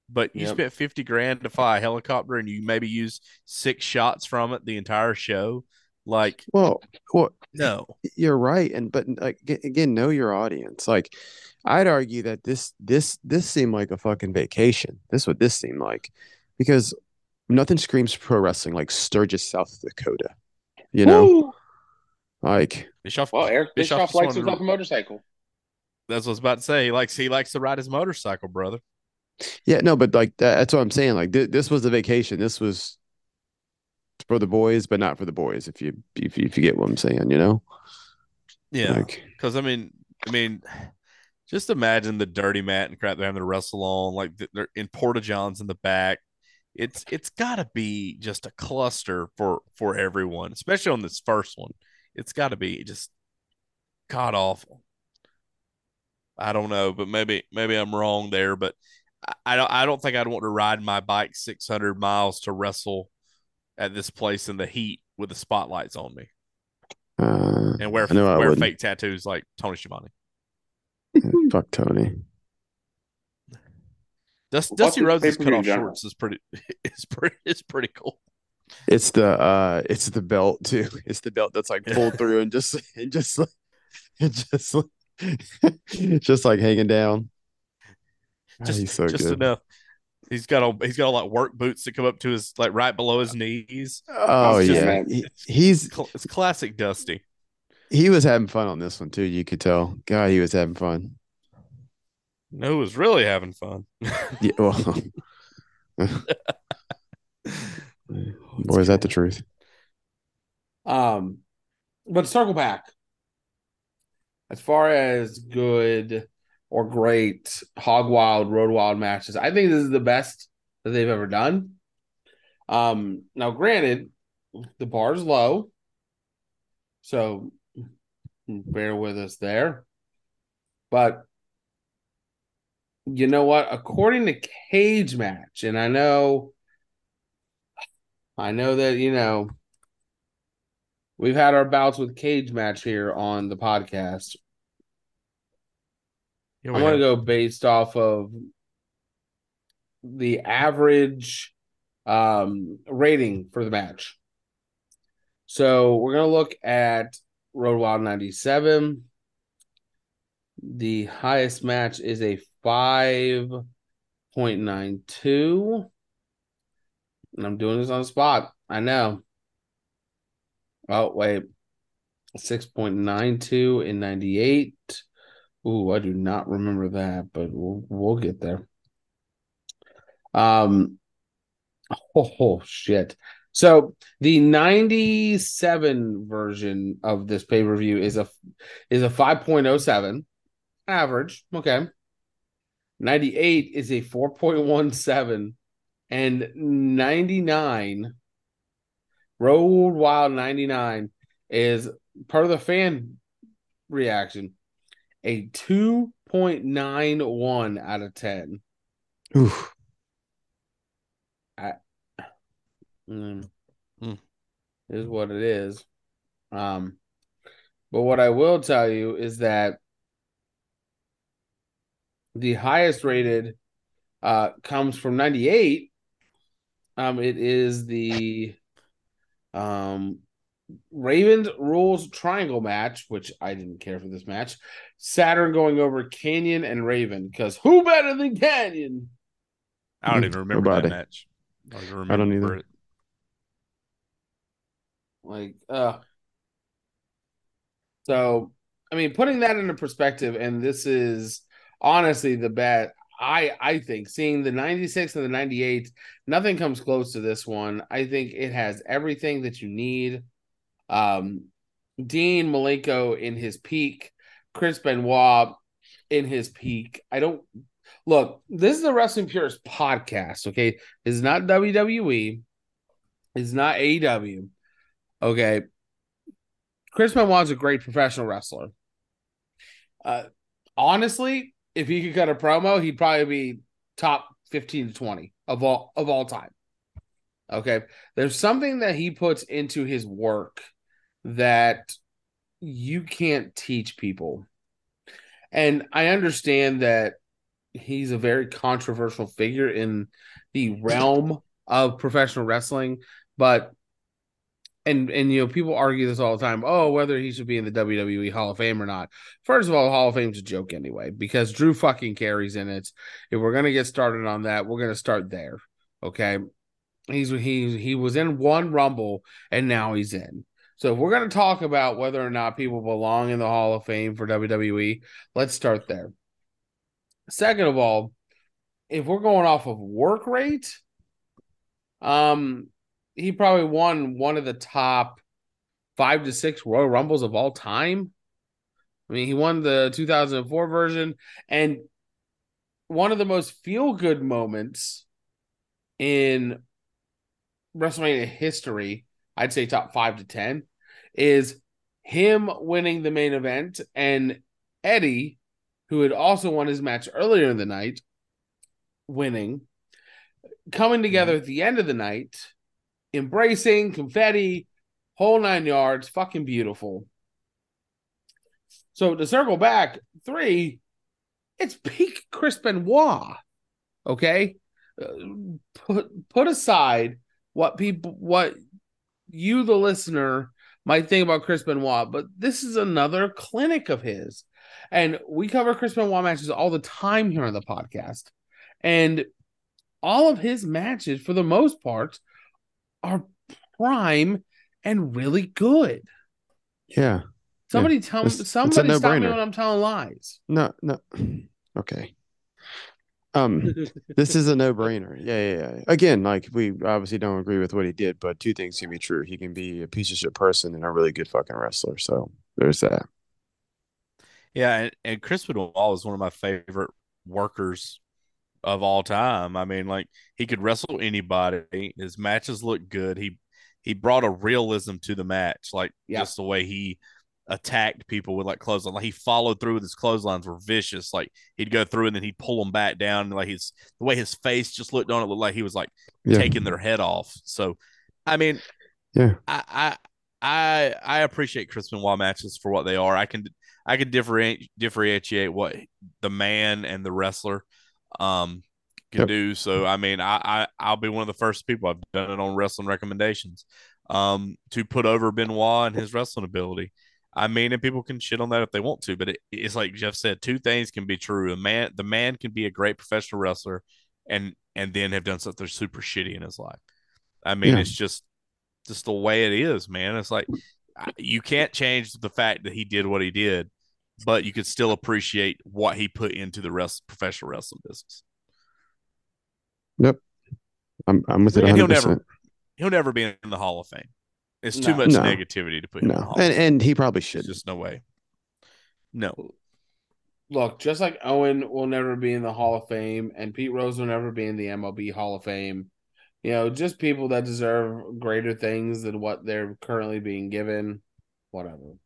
but you Yep. spent 50 grand to fly a helicopter and you maybe use six shots from it the entire show like well, well, no you're right, and but like again, know your audience. Like, I'd argue that this this this seemed like a fucking vacation. This is what this seemed like, because nothing screams pro wrestling like Sturgis, South Dakota. You know, Woo! like Bischoff, Well, Eric Bischoff Bischoff likes wanted himself a motorcycle. that's what I was about to say he likes he likes to ride his motorcycle brother yeah, no, but like that, that's what I'm saying. Like th- this was the vacation. This was for the boys, but not for the boys. If you if you, if you get what I'm saying, you know, yeah like Because I mean, I mean, just imagine the dirty mat and crap they're having to wrestle on, like they're in porta johns in the back. It's it's got to be just a cluster for for everyone, especially on this first one. It's got to be just god awful. I don't know, but maybe maybe I'm wrong there. But I, I don't I don't think I'd want to ride my bike 600 miles to wrestle at this place in the heat with the spotlights on me uh, and wear I know I wear wouldn't. fake tattoos like Tony Schiavone. Fuck Tony. Dust, Dusty his Rhodes' pay-per-view cut off genre? shorts is pretty *laughs* is pretty is pretty cool. It's the uh it's the belt too. *laughs* It's the belt that's like pulled *laughs* through and just and just like and just like just like hanging down. Ah, Just, he's so just good. enough. He's got all he's got all like work boots that come up to his like right below his knees. Oh It's just, yeah, man, He- he's It's classic Dusty. He was having fun on this one too. You could tell. God, he was having fun. No, was really having fun. Yeah, well, *laughs* *laughs* boy, is that the truth? Um, but circle back. As far as good or great hog wild, road wild matches, I think this is the best that they've ever done. Um, now granted, the bar is low, so bear with us there. But you know what? According to Cage Match, and I know, I know that you know We've had our bouts with cage match here on the podcast. Yeah, I want to go based off of the average um, rating for the match. So we're gonna look at Road Wild 97. The highest match is a 5.92. And I'm doing this on the spot. I know. Oh, wait. 6.92 in 98. Ooh, I do not remember that, but we'll we'll get there. Um oh, *laughs* oh shit. So the 97 version of this pay-per-view is a is a 5.07 average. Okay. 98 is a 4.17 and 99 Road Wild 99 is part of the fan reaction a 2.91 out of 10. Oof. Mm. Hmm. Is what it is. Um, but what I will tell you is that the highest rated uh comes from 98. Um, it is the um Ravens rules triangle match, which I didn't care for this match. Saturn going over Kanyon and Raven because who better than Kanyon? I don't even remember Nobody. that match. I don't, even I don't either. it. Like, uh so I mean, putting that into perspective, and this is honestly the bet. I I think seeing the 96 and the 98, nothing comes close to this one. I think it has everything that you need. Um Dean Malenko in his peak, Chris Benoit in his peak. I don't look, this is the Wrestling Purist podcast, okay? It's not WWE, it's not AEW. Okay. Chris Benoit's a great professional wrestler. Uh, honestly, if he could cut a promo, he'd probably be top 15 to 20 of all of all time. Okay. There's something that he puts into his work that you can't teach people. And I understand that he's a very controversial figure in the realm of professional wrestling, but and and you know people argue this all the time. Oh, whether he should be in the WWE Hall of Fame or not. First of all, Hall of Fame's a joke anyway because Drew fucking Carey's in it. If we're gonna get started on that, we're gonna start there. Okay, he's he he was in one Rumble and now he's in. So if we're gonna talk about whether or not people belong in the Hall of Fame for WWE, let's start there. Second of all, if we're going off of work rate, um, he probably won one of the top five to six Royal Rumbles of all time. I mean, he won the 2004 version, and one of the most feel good moments in WrestleMania history, I'd say top five to 10, is him winning the main event and Eddie, who had also won his match earlier in the night, winning, coming together mm-hmm. at the end of the night embracing confetti, whole nine yards, fucking beautiful. So to circle back, three, it's peak Chris Benoit. Okay, Uh, put put aside what people what you the listener might think about Chris Benoit, but this is another clinic of his. And we cover Chris Benoit matches all the time here on the podcast. And all of his matches, for the most part, are prime and really good. Yeah. Somebody tell me It's- it's somebody stop me no-brainer. when I'm telling lies. No, no. *sighs* Okay. Um, *laughs* this is a no-brainer. Yeah, yeah, yeah. Again, like we obviously don't agree with what he did, but two things can be true. He can be a piece of shit person and a really good fucking wrestler. So there's that. Yeah, and, and Chris Benoit is one of my favorite workers of all time. I mean, like he could wrestle anybody. His matches look good. He he brought a realism to the match, like Yeah. just the way he attacked people with like clothesline. Like he followed through with his clotheslines were vicious. Like he'd go through and then he'd pull them back down. Like his the way his face just looked on it looked like he was like Yeah. taking their head off. So, I mean, Yeah. I I I, I appreciate Chris Benoit matches for what they are. I can I can differentiate differentiate what the man and the wrestler um can Yep. do. So I mean, I, I I'll be one of the first people I've done it on wrestling recommendations um to put over Benoit and his wrestling ability. I mean, and people can shit on that if they want to, but it, it's like Jeff said, two things can be true. A man, the man can be a great professional wrestler, and and then have done something super shitty in his life. I mean, Yeah. it's just just the way it is, man. It's like you can't change the fact that he did what he did, but you could still appreciate what he put into the rest professional wrestling business. Yep, I'm I'm with it And he'll 100%. never he'll never be in the Hall of Fame. It's too No. much No. negativity to put him in No. And and he probably There's should. just no way. No. Look, just like Owen will never be in the Hall of Fame and Pete Rose will never be in the MLB Hall of Fame. You know, just people that deserve greater things than what they're currently being given. Whatever.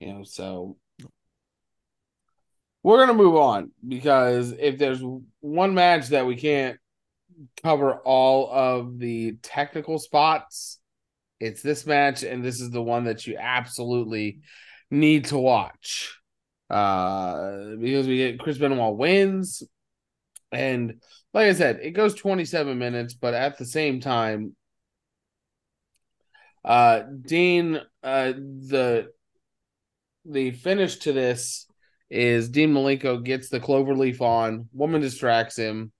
You know, so we're gonna move on because if there's one match that we can't cover all of the technical spots, it's this match, and this is the one that you absolutely need to watch. Uh because we get Chris Benoit wins, and like I said, it goes 27 minutes, but at the same time, uh Dean uh the the finish to this is Dean Malenko gets the clover leaf on, woman distracts him.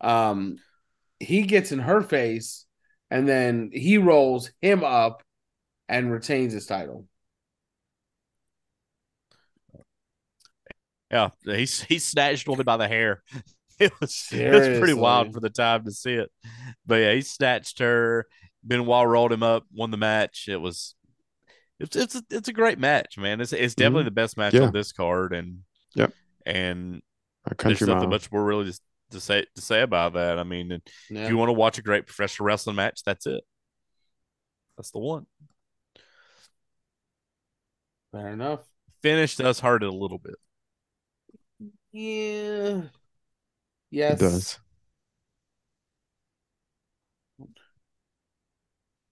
Um he gets in her face and then he rolls him up and retains his title. Yeah, he he snatched one by the hair. *laughs* It was it was pretty wild for the time to see it. But yeah, he snatched her. Benoit rolled him up, won the match. It was it's it's a, it's a great match, man. It's it's definitely mhm. the best match Yeah. on this card, and Yep. and A there's country nothing mile. much more really to, to say to say about that. I mean, if you want to watch a great professional wrestling match, that's it. That's the one. Fair enough. Finish does hurt it a little bit. Yeah. Yes. It does.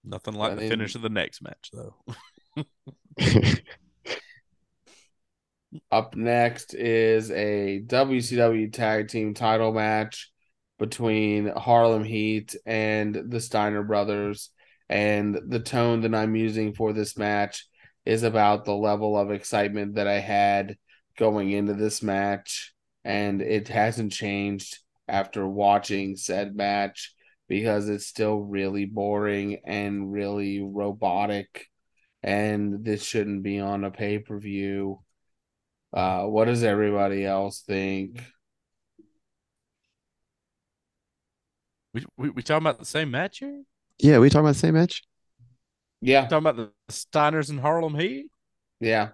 Nothing like I the finish of the next match, though. *laughs* *laughs* Up next is a WCW tag team title match between Harlem Heat and the Steiner brothers. And the tone that I'm using for this match is about the level of excitement that I had going into this match. And it hasn't changed after watching said match because it's still really boring and really robotic. And this shouldn't be on a pay per view. Uh, what does everybody else think? We, we we talking about the same match here? yeah, we talking about the same match? Yeah, talking about the Steiners and Harlem Heat? yeah.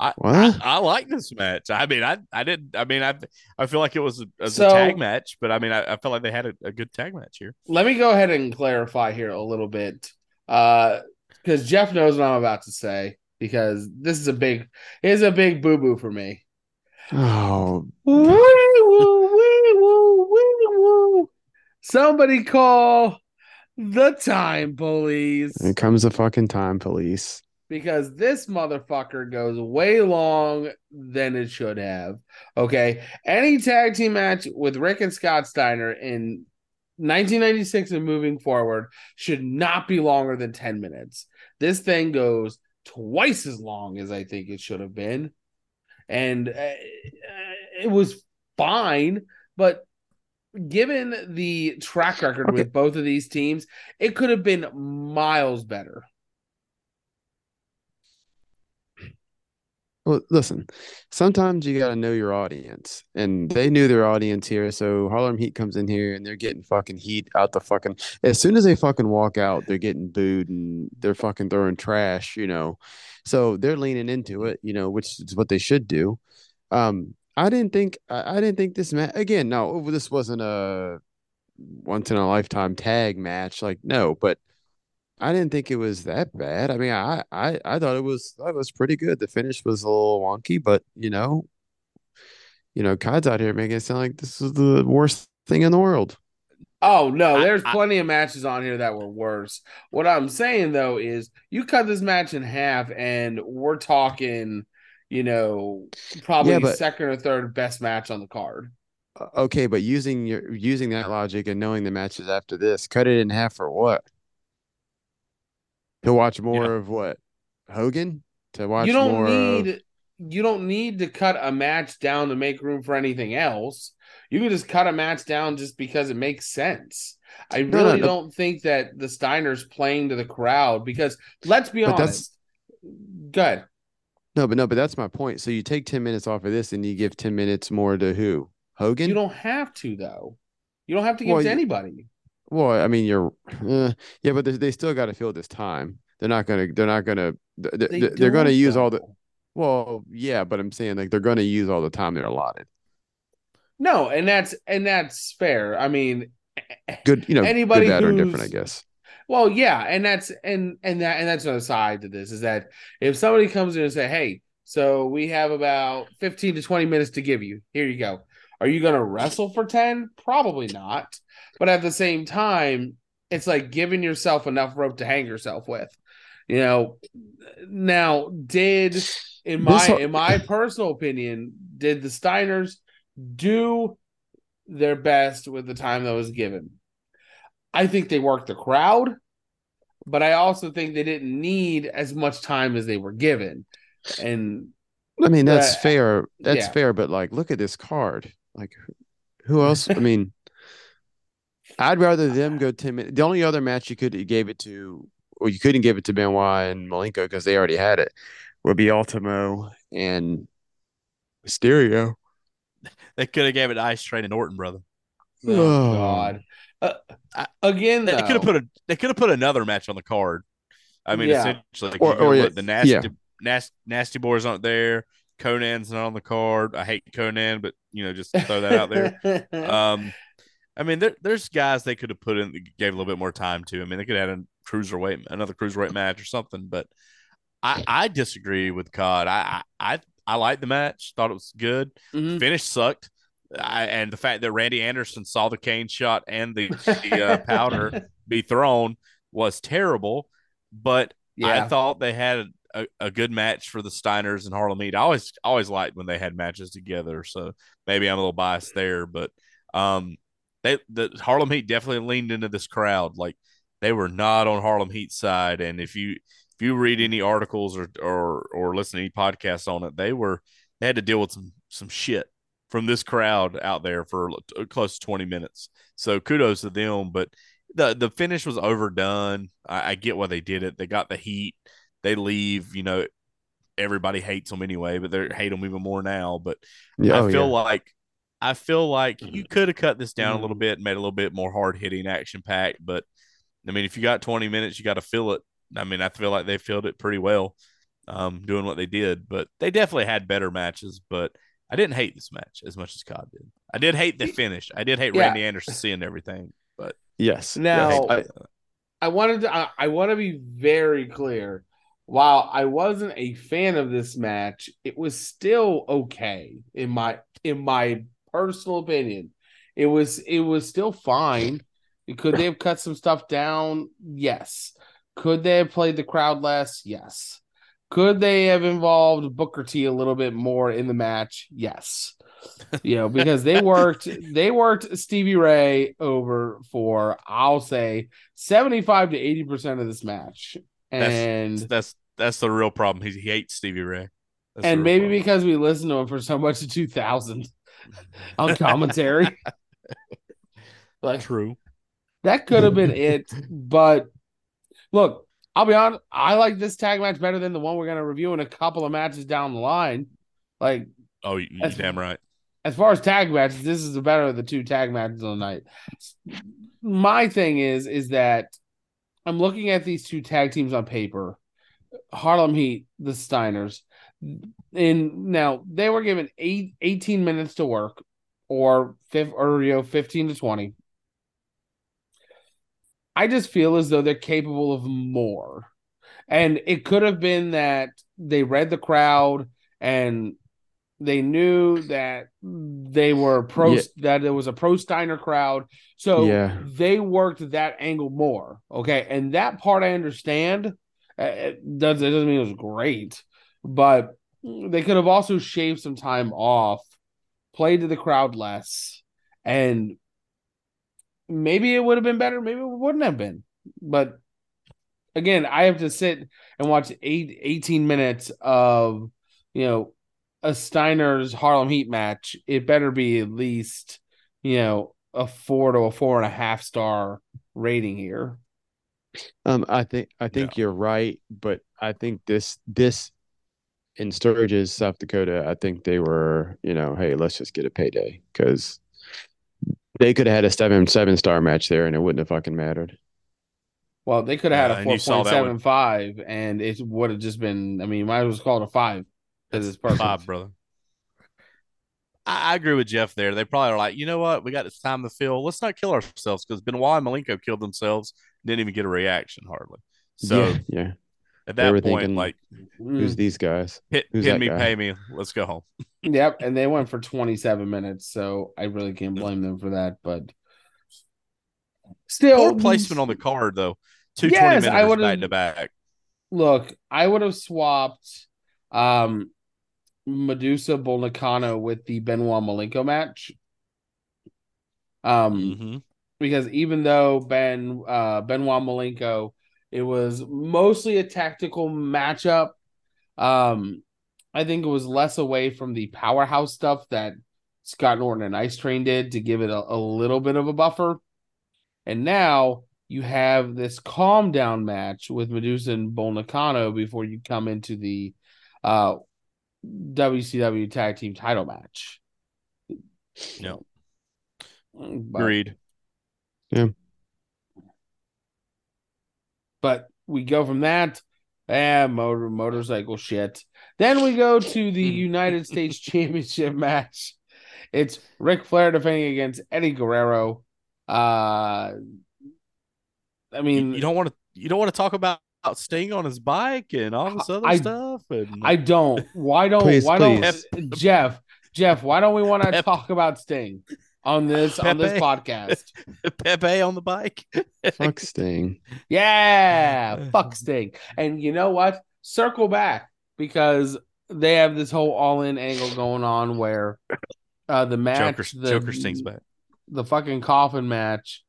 I, What? I I like this match. I mean, I I didn't. I mean, I I feel like it was a, So- a tag match, but I mean, I, I felt like they had a, a good tag match here. Let me go ahead and clarify here a little bit, uh, because Jeff knows what I'm about to say. Because this is a big, is a big boo boo for me. Oh, Wee woo, wee woo, wee woo. Somebody call the time police. here comes the fucking time police. because this motherfucker goes way long than it should have. Okay. Any tag team match with Rick and Scott Steiner in 1996 and moving forward should not be longer than 10 minutes. This thing goes twice as long as I think it should have been. And uh, it was fine, but given the track record Okay. with both of these teams, it could have been miles better. Well, listen, sometimes you got to know your audience, and they knew their audience here. So Harlem Heat comes in here, and they're getting fucking heat out the fucking. As soon as they fucking walk out, they're getting booed and they're fucking throwing trash, you know. So they're leaning into it, you know, which is what they should do. Um, I didn't think I, I didn't think this match again. No, this wasn't a once in a lifetime tag match, like no, but. I didn't think it was that bad. I mean, I, I, I thought it was that was pretty good. The finish was a little wonky, but you know, you know, Kod's out here making it sound like this is the worst thing in the world. Oh no, I- there's I- plenty of matches on here that were worse. What I'm saying though is you cut this match in half and we're talking, you know, probably Yeah, but- second or third best match on the card. Okay, but using your using that logic and knowing the matches after this, cut it in half for what? To watch more Yeah. of what? Hogan? To watch you don't more need of you don't need to cut a match down to make room for anything else. You can just cut a match down just because it makes sense. I No, really no. don't think that the Steiners playing to the crowd because let's be But that's- honest. Good. No, but no, but that's my point. So you take 10 minutes off of this and you give 10 minutes more to who? Hogan? You don't have to though. You don't have to give Well, to anybody. Well, I mean, you're, uh, yeah, but they, they still got to fill this time. They're not gonna. They're not gonna. They're, They they're, they're gonna use all the. Well, yeah, but I'm saying like they're gonna use all the time they're allotted. No, and that's and that's fair. I mean, Good, you know, Anybody good, bad, or indifferent, I guess. well, yeah, and that's and and that and that's another side to this is that if somebody comes in and say, "Hey, so we have about fifteen to twenty minutes to give you. Here you go. Are you going to wrestle for ten? Probably not. But at the same time, it's like giving yourself enough rope to hang yourself with. You know. Now, did in my in my personal opinion, did the Steiners do their best with the time that was given? I think they worked the crowd, but I also think they didn't need as much time as they were given. And I mean, that's Uh, fair. That's yeah. fair, but like, look at this card. Like, who else? I mean, *laughs* I'd rather them go ten minutes. The only other match you could you gave it to, or you couldn't give it to Benoit and Malenko because they already had it, would be Ultimo and Mysterio. *laughs* They could have gave it to Ice Train and Norton, brother. oh, Oh. God, uh, I- again, They could have put a they could have put another match on the card. I mean, Yeah. essentially, like, Or- or, yeah, the nasty, yeah. nasty, nasty boys aren't there. Konnan's not on the card. I hate Konnan, but you know, just throw that out there. *laughs* Um, I mean, there, there's guys they could have put in, gave a little bit more time to. I mean, they could have had a cruiserweight, another cruiserweight match or something. But I, I disagree with Cod. I, I, I, I liked the match. Thought it was good. Mhm. Finish sucked. I, and the fact that Randy Anderson saw the cane shot and the, the uh, *laughs* powder be thrown was terrible. But yeah, I thought they had a, a good match for the Steiners and Harlem Heat. I always always liked when they had matches together. So maybe I'm a little biased there, but um, they the Harlem Heat definitely leaned into this crowd. Like they were not on Harlem Heat side, and if you if you read any articles or or or listen to any podcasts on it, they were they had to deal with some some shit from this crowd out there for close to 20 minutes. So kudos to them, but the the finish was overdone. I, I get why they did it. They got the heat. They leave. You know, everybody hates them anyway, but they hate them even more now. But Yeah, I oh, feel yeah. like I feel like you could have cut this down a little Mhm. bit, and made a little bit more hard hitting, action packed. But I mean, if you got 20 minutes, you got to fill it. I mean, I feel like they filled it pretty well, um, doing what they did. But they definitely had better matches. But I didn't hate this match as much as Cobb did. I did hate the finish. I did hate Yeah. Randy Anderson seeing everything. But yes. Now- yes. I- I wanted to. I, I want to be very clear. While I wasn't a fan of this match, it was still okay in my in my personal opinion. It was it was still fine. Could they have cut some stuff down? Yes. Could they have played the crowd less? Yes. Could they have involved Booker T a little bit more in the match? Yes. You know, because they *laughs* worked they worked Stevie Ray over for I'll say 75 to 80% of this match. And That's that's that's the real problem. He, he hates Stevie Ray. That's and maybe problem. because we listened to him for so much of 2000 *laughs* on commentary. *laughs* like true. that could have been *laughs* it. But look, I'll be honest, I like this tag match better than the one we're gonna review in a couple of matches down the line. Like Oh, you, That's- damn right. as far as tag matches, this is the better of the two tag matches of the night. My thing is, is that I'm looking at these two tag teams on paper, Harlem Heat, the Steiners, and now they were given eight, 18 minutes to work, or fifth, or you know, 15 to 20. I just feel as though they're capable of more. And it could have been that they read the crowd and they knew that they were pro Yeah. that there was a pro Steiner crowd. So Yeah. they worked that angle more. Okay. And that part I understand. Uh, It does it doesn't mean it was great, but they could have also shaved some time off, played to the crowd less, and maybe it would have been better, maybe it wouldn't have been. But again, I have to sit and watch eight, 18 minutes of, you know, a Steiner's Harlem Heat match. It better be at least, you know, a four to a four and a half star rating here. Um, I think I think you're right, but I think this this in Sturgis, South Dakota, I think they were, you know, hey, let's just get a payday because they could have had a seven seven star match there and it wouldn't have fucking mattered. Well, they could have Yeah, had and a you saw four that point one. seven five, and it would have just been. I mean, you was as well call it a five because it's perfect. Five, brother. I, I agree with Jeff there. They probably are like, you know what? We got this time to fill. Let's not kill ourselves because Benoit and Malenko killed themselves. Didn't even get a reaction hardly. So yeah, yeah. at that point, thinking, like, Who's Mm, these guys? hit, who's hit me, guy? pay me. Let's go home. *laughs* yep, and they went for twenty seven minutes, so I really can't blame them for that. But still, Poor placement on the card though. Two Yes, 20 I minutes would've- back to back. Look, I would have swapped um Madusa Bolnicano with the Benoit Malenko match. Um, hmm because even though Ben uh Benoit Malenko, it was mostly a tactical matchup. Um, I think it was less away from the powerhouse stuff that Scott Norton and Ice Train did to give it a, a little bit of a buffer. And now you have this calm down match with Madusa and Bull Nakano before you come into the uh WCW tag team title match. No. But- Agreed. Yeah. But we go from that, ah, motor motorcycle shit. Then we go to the United States *laughs* Championship match. It's Ric Flair defending against Eddie Guerrero. Uh, I mean, you don't want to. You don't want to talk about, about Sting on his bike and all this other I- stuff. And I don't. Why don't? Please, why please. don't? Jeff, Jeff, why don't we want to Pep- talk about Sting on this on this podcast? *laughs* Pepe on the bike. Fuck Sting. Yeah, fuck Sting. And you know what? Circle back because they have this whole all-in angle going on where uh the match Joker, the, Joker Sting's back. the fucking coffin match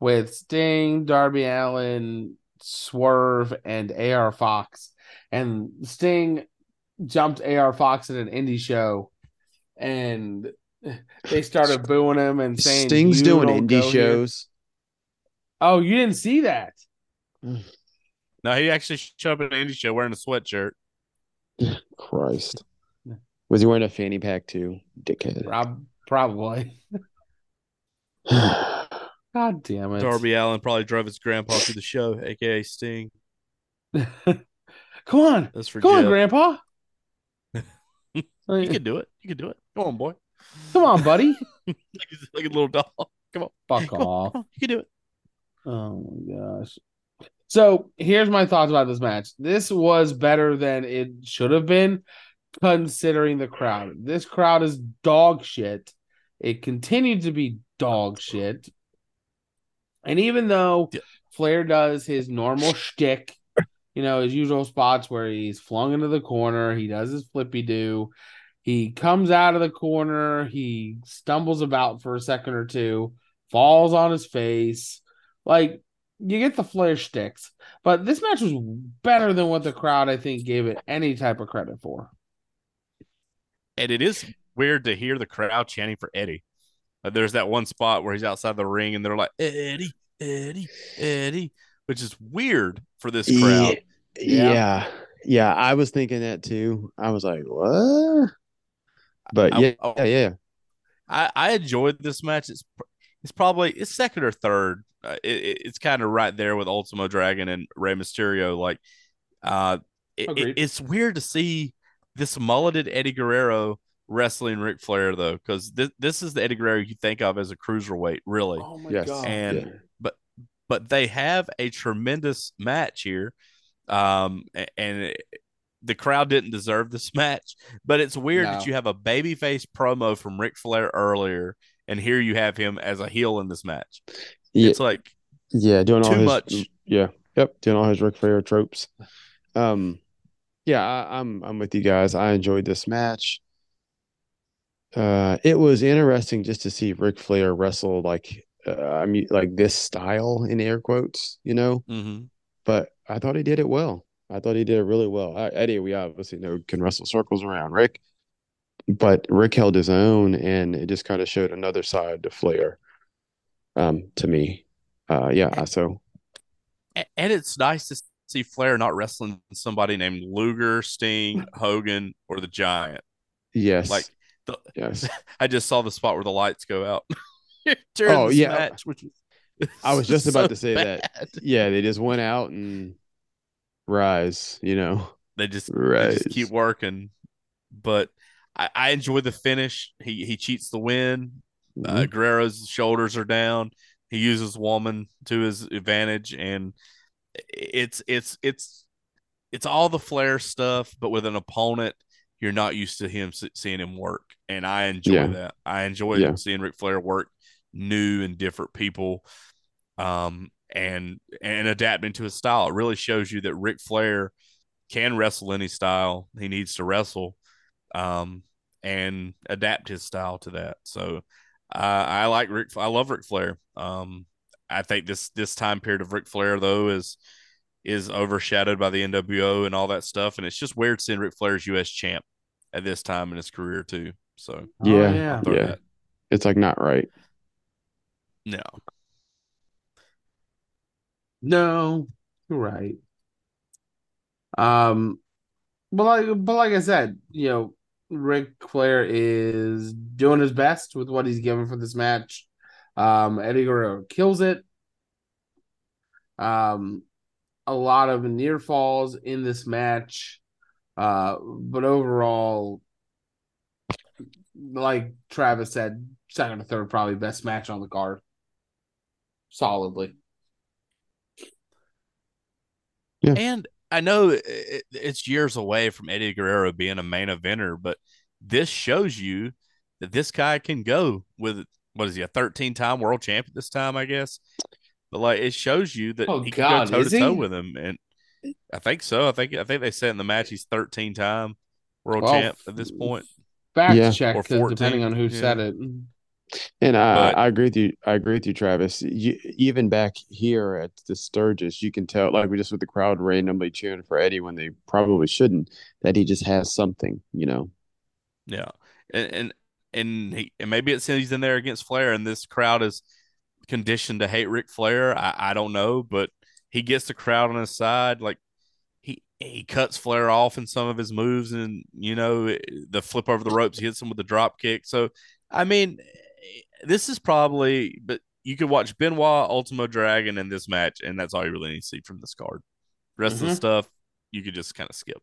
with Sting, Darby Allin, Swerve, and AR Fox. And Sting jumped AR Fox at an indie show and they started booing him and saying Sting's "You doing don't indie go here." shows. Oh, you didn't see that? No, he actually showed up at an indie show wearing a sweatshirt. *sighs* Christ. Was he wearing a fanny pack too? Dickhead. Prob- probably. *sighs* *laughs* God damn it. Darby Allin probably drove his grandpa to the show, aka Sting. *laughs* Come on. That's for Come on, Grandpa. *laughs* You can do it. You can do it. Come on, boy. Come on, buddy. *laughs* Like, a- like a little doll. Come on. Fuck Come off. on. You can do it. Oh my gosh. So here's my thoughts about this match. This was better than it should have been, considering the crowd. This crowd is dog shit. It continued to be dog shit. And even though Yeah. Flair does his normal *laughs* shtick, you know, his usual spots where he's flung into the corner, he does his flippy do, He comes out of the corner, he stumbles about for a second or two, falls on his face. Like you get the Flair sticks, but this match was better than what the crowd I think gave it any type of credit for. And it is weird to hear the crowd chanting for Eddie. Uh, there's that one spot where he's outside the ring and they're like Eddie, Eddie, Eddie, which is weird for this crowd. Yeah. yeah. yeah. I was thinking that too. I was like, what? But yeah, I, yeah, yeah. I, I enjoyed this match. It's it's probably it's second or third. Uh, it, it's kind of right there with Ultimo Dragon and Rey Mysterio. Like, uh, it, it, it's weird to see this mulleted Eddie Guerrero wrestling Ric Flair though, because this this is the Eddie Guerrero you think of as a cruiserweight, really. Oh my yes. god! And yeah. but but they have a tremendous match here, um, and the crowd didn't deserve this *laughs* match. But it's weird no. that you have a babyface promo from Ric Flair earlier, and here you have him as a heel in this match. Yeah. It's like yeah, doing too all his, much. Yeah, yep, doing all his Ric Flair tropes. Um, yeah, I, I'm I'm with you guys. I enjoyed this match. Uh, it was interesting just to see Ric Flair wrestle like uh, I mean like this style in air quotes, you know. Mm-hmm. But I thought he did it well. I thought he did it really well. I, Eddie, we obviously know can wrestle circles around Ric, but Ric held his own, and it just kind of showed another side to Flair. Um, to me, uh, yeah. So, and it's nice to see Flair not wrestling somebody named Luger, Sting, Hogan, or the Giant. Yes, like the, yes. *laughs* I just saw the spot where the lights go out. *laughs* oh yeah, match, which I was *laughs* just so about to say bad. that. Yeah, they just went out and rise. You know, they just, rise. They just keep working. But I, I, enjoy the finish. He he cheats the win. Uh, mm-hmm. Uh, Guerrero's shoulders are down. He uses woman to his advantage, and it's it's it's it's all the Flair stuff, but with an opponent you're not used to him seeing him work, and I enjoy yeah. that. I enjoy yeah. seeing Ric Flair work new and different people, um, and and adapting to his style. It really shows you that Ric Flair can wrestle any style he needs to wrestle, um, and adapt his style to that. So uh, I like Ric. I love Ric Flair. Um, I think this this time period of Ric Flair though is is overshadowed by the NWO and all that stuff, and it's just weird seeing Ric Flair's U.S. champ at this time in his career too. So yeah, oh, yeah, yeah. That. it's like not right. No, no, you're right. Um, but like, but like I said, you know, Ric Flair is doing his best with what he's given for this match. Um, Eddie Guerrero kills it. Um, a lot of near falls in this match. Uh, but overall, like Travis said, second or third, probably best match on the card. Solidly. Yeah. And I know it, it's years away from Eddie Guerrero being a main eventer, but this shows you that this guy can go with what is he a 13 time world champion this time, I guess. But like it shows you that oh, he God, can go toe to toe with him, and I think so. I think I think they said in the match he's 13 time world well, champ at this point. Fact yeah. check depending on who yeah. said it. And I, but, I agree with you. I agree with you, Travis. You, even back here at the Sturgis, you can tell, like we just with the crowd randomly cheering for Eddie when they probably shouldn't, that he just has something, you know. Yeah, and and and, he, and maybe it's he's in there against Flair, and this crowd is conditioned to hate Ric Flair. I, I don't know, but he gets the crowd on his side. Like he he cuts Flair off in some of his moves, and you know the flip over the ropes. He hits him with the drop kick. So I mean, this is probably. But you could watch Benoit, Ultimo Dragon in this match, and that's all you really need to see from this card. Rest mm-hmm. of the mm-hmm. stuff you could just kind of skip.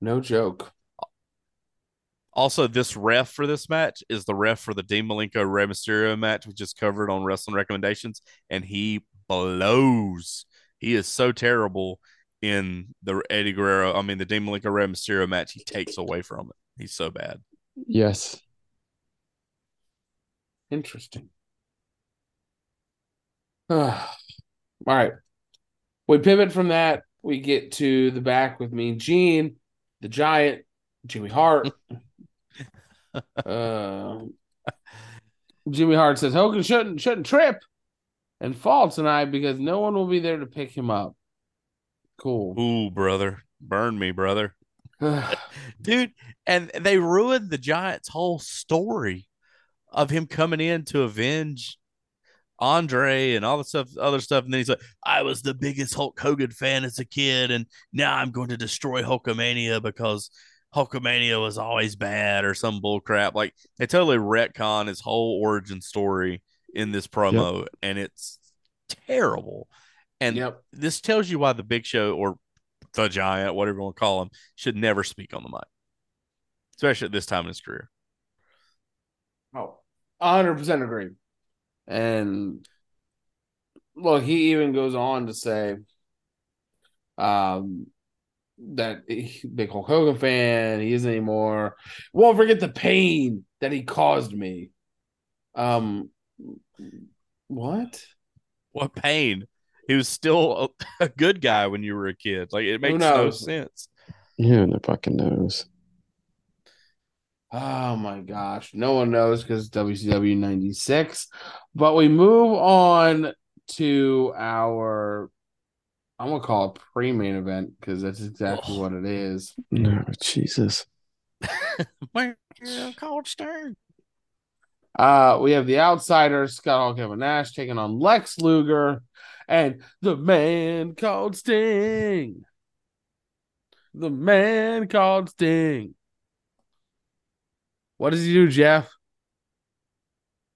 no joke. Also, this ref for this match is the ref for the Dean Malenko Rey Mysterio match, which is covered on Wrestling Recommendations, and he blows. He is so terrible in the Eddie Guerrero, I mean, the Dean Malenko Rey Mysterio match. He takes away from it. He's so bad. Yes. Interesting. *sighs* All right. We pivot from that. We get to the back with me, Gene the Giant, Jimmy Hart. *laughs* uh, Jimmy Hart says Hogan shouldn't shouldn't trip and fall tonight because no one will be there to pick him up. Cool. Ooh, brother. Burn me, brother. *sighs* Dude, and they ruined the Giants' whole story of him coming in to avenge Andre and all the stuff, other stuff. And then he's like, I was the biggest Hulk Hogan fan as a kid, and now I'm going to destroy Hulkamania because Hulkamania was always bad or some bull crap. Like they totally retcon his whole origin story in this promo, yep. and it's terrible. And yep. this tells you why the Big Show or the Giant, whatever you want to call him, should never speak on the mic, especially at this time in his career. Oh, 100% agree. And well, he even goes on to say um, that he, big Hulk Hogan fan, he isn't anymore. Won't forget the pain that he caused me. Um, what? What pain? He was still a, a good guy when you were a kid. Like it makes no sense. Yeah, no fucking knows. Oh my gosh. No one knows because WCW 96. But we move on to our, I'm going to call it pre main event because that's exactly oh. what it is. No, Jesus. *laughs* called Stern. Uh, we have the outsiders, Scott Hall, Kevin Nash taking on Lex Luger and the man called Sting. The man called Sting. What does he do, Jeff?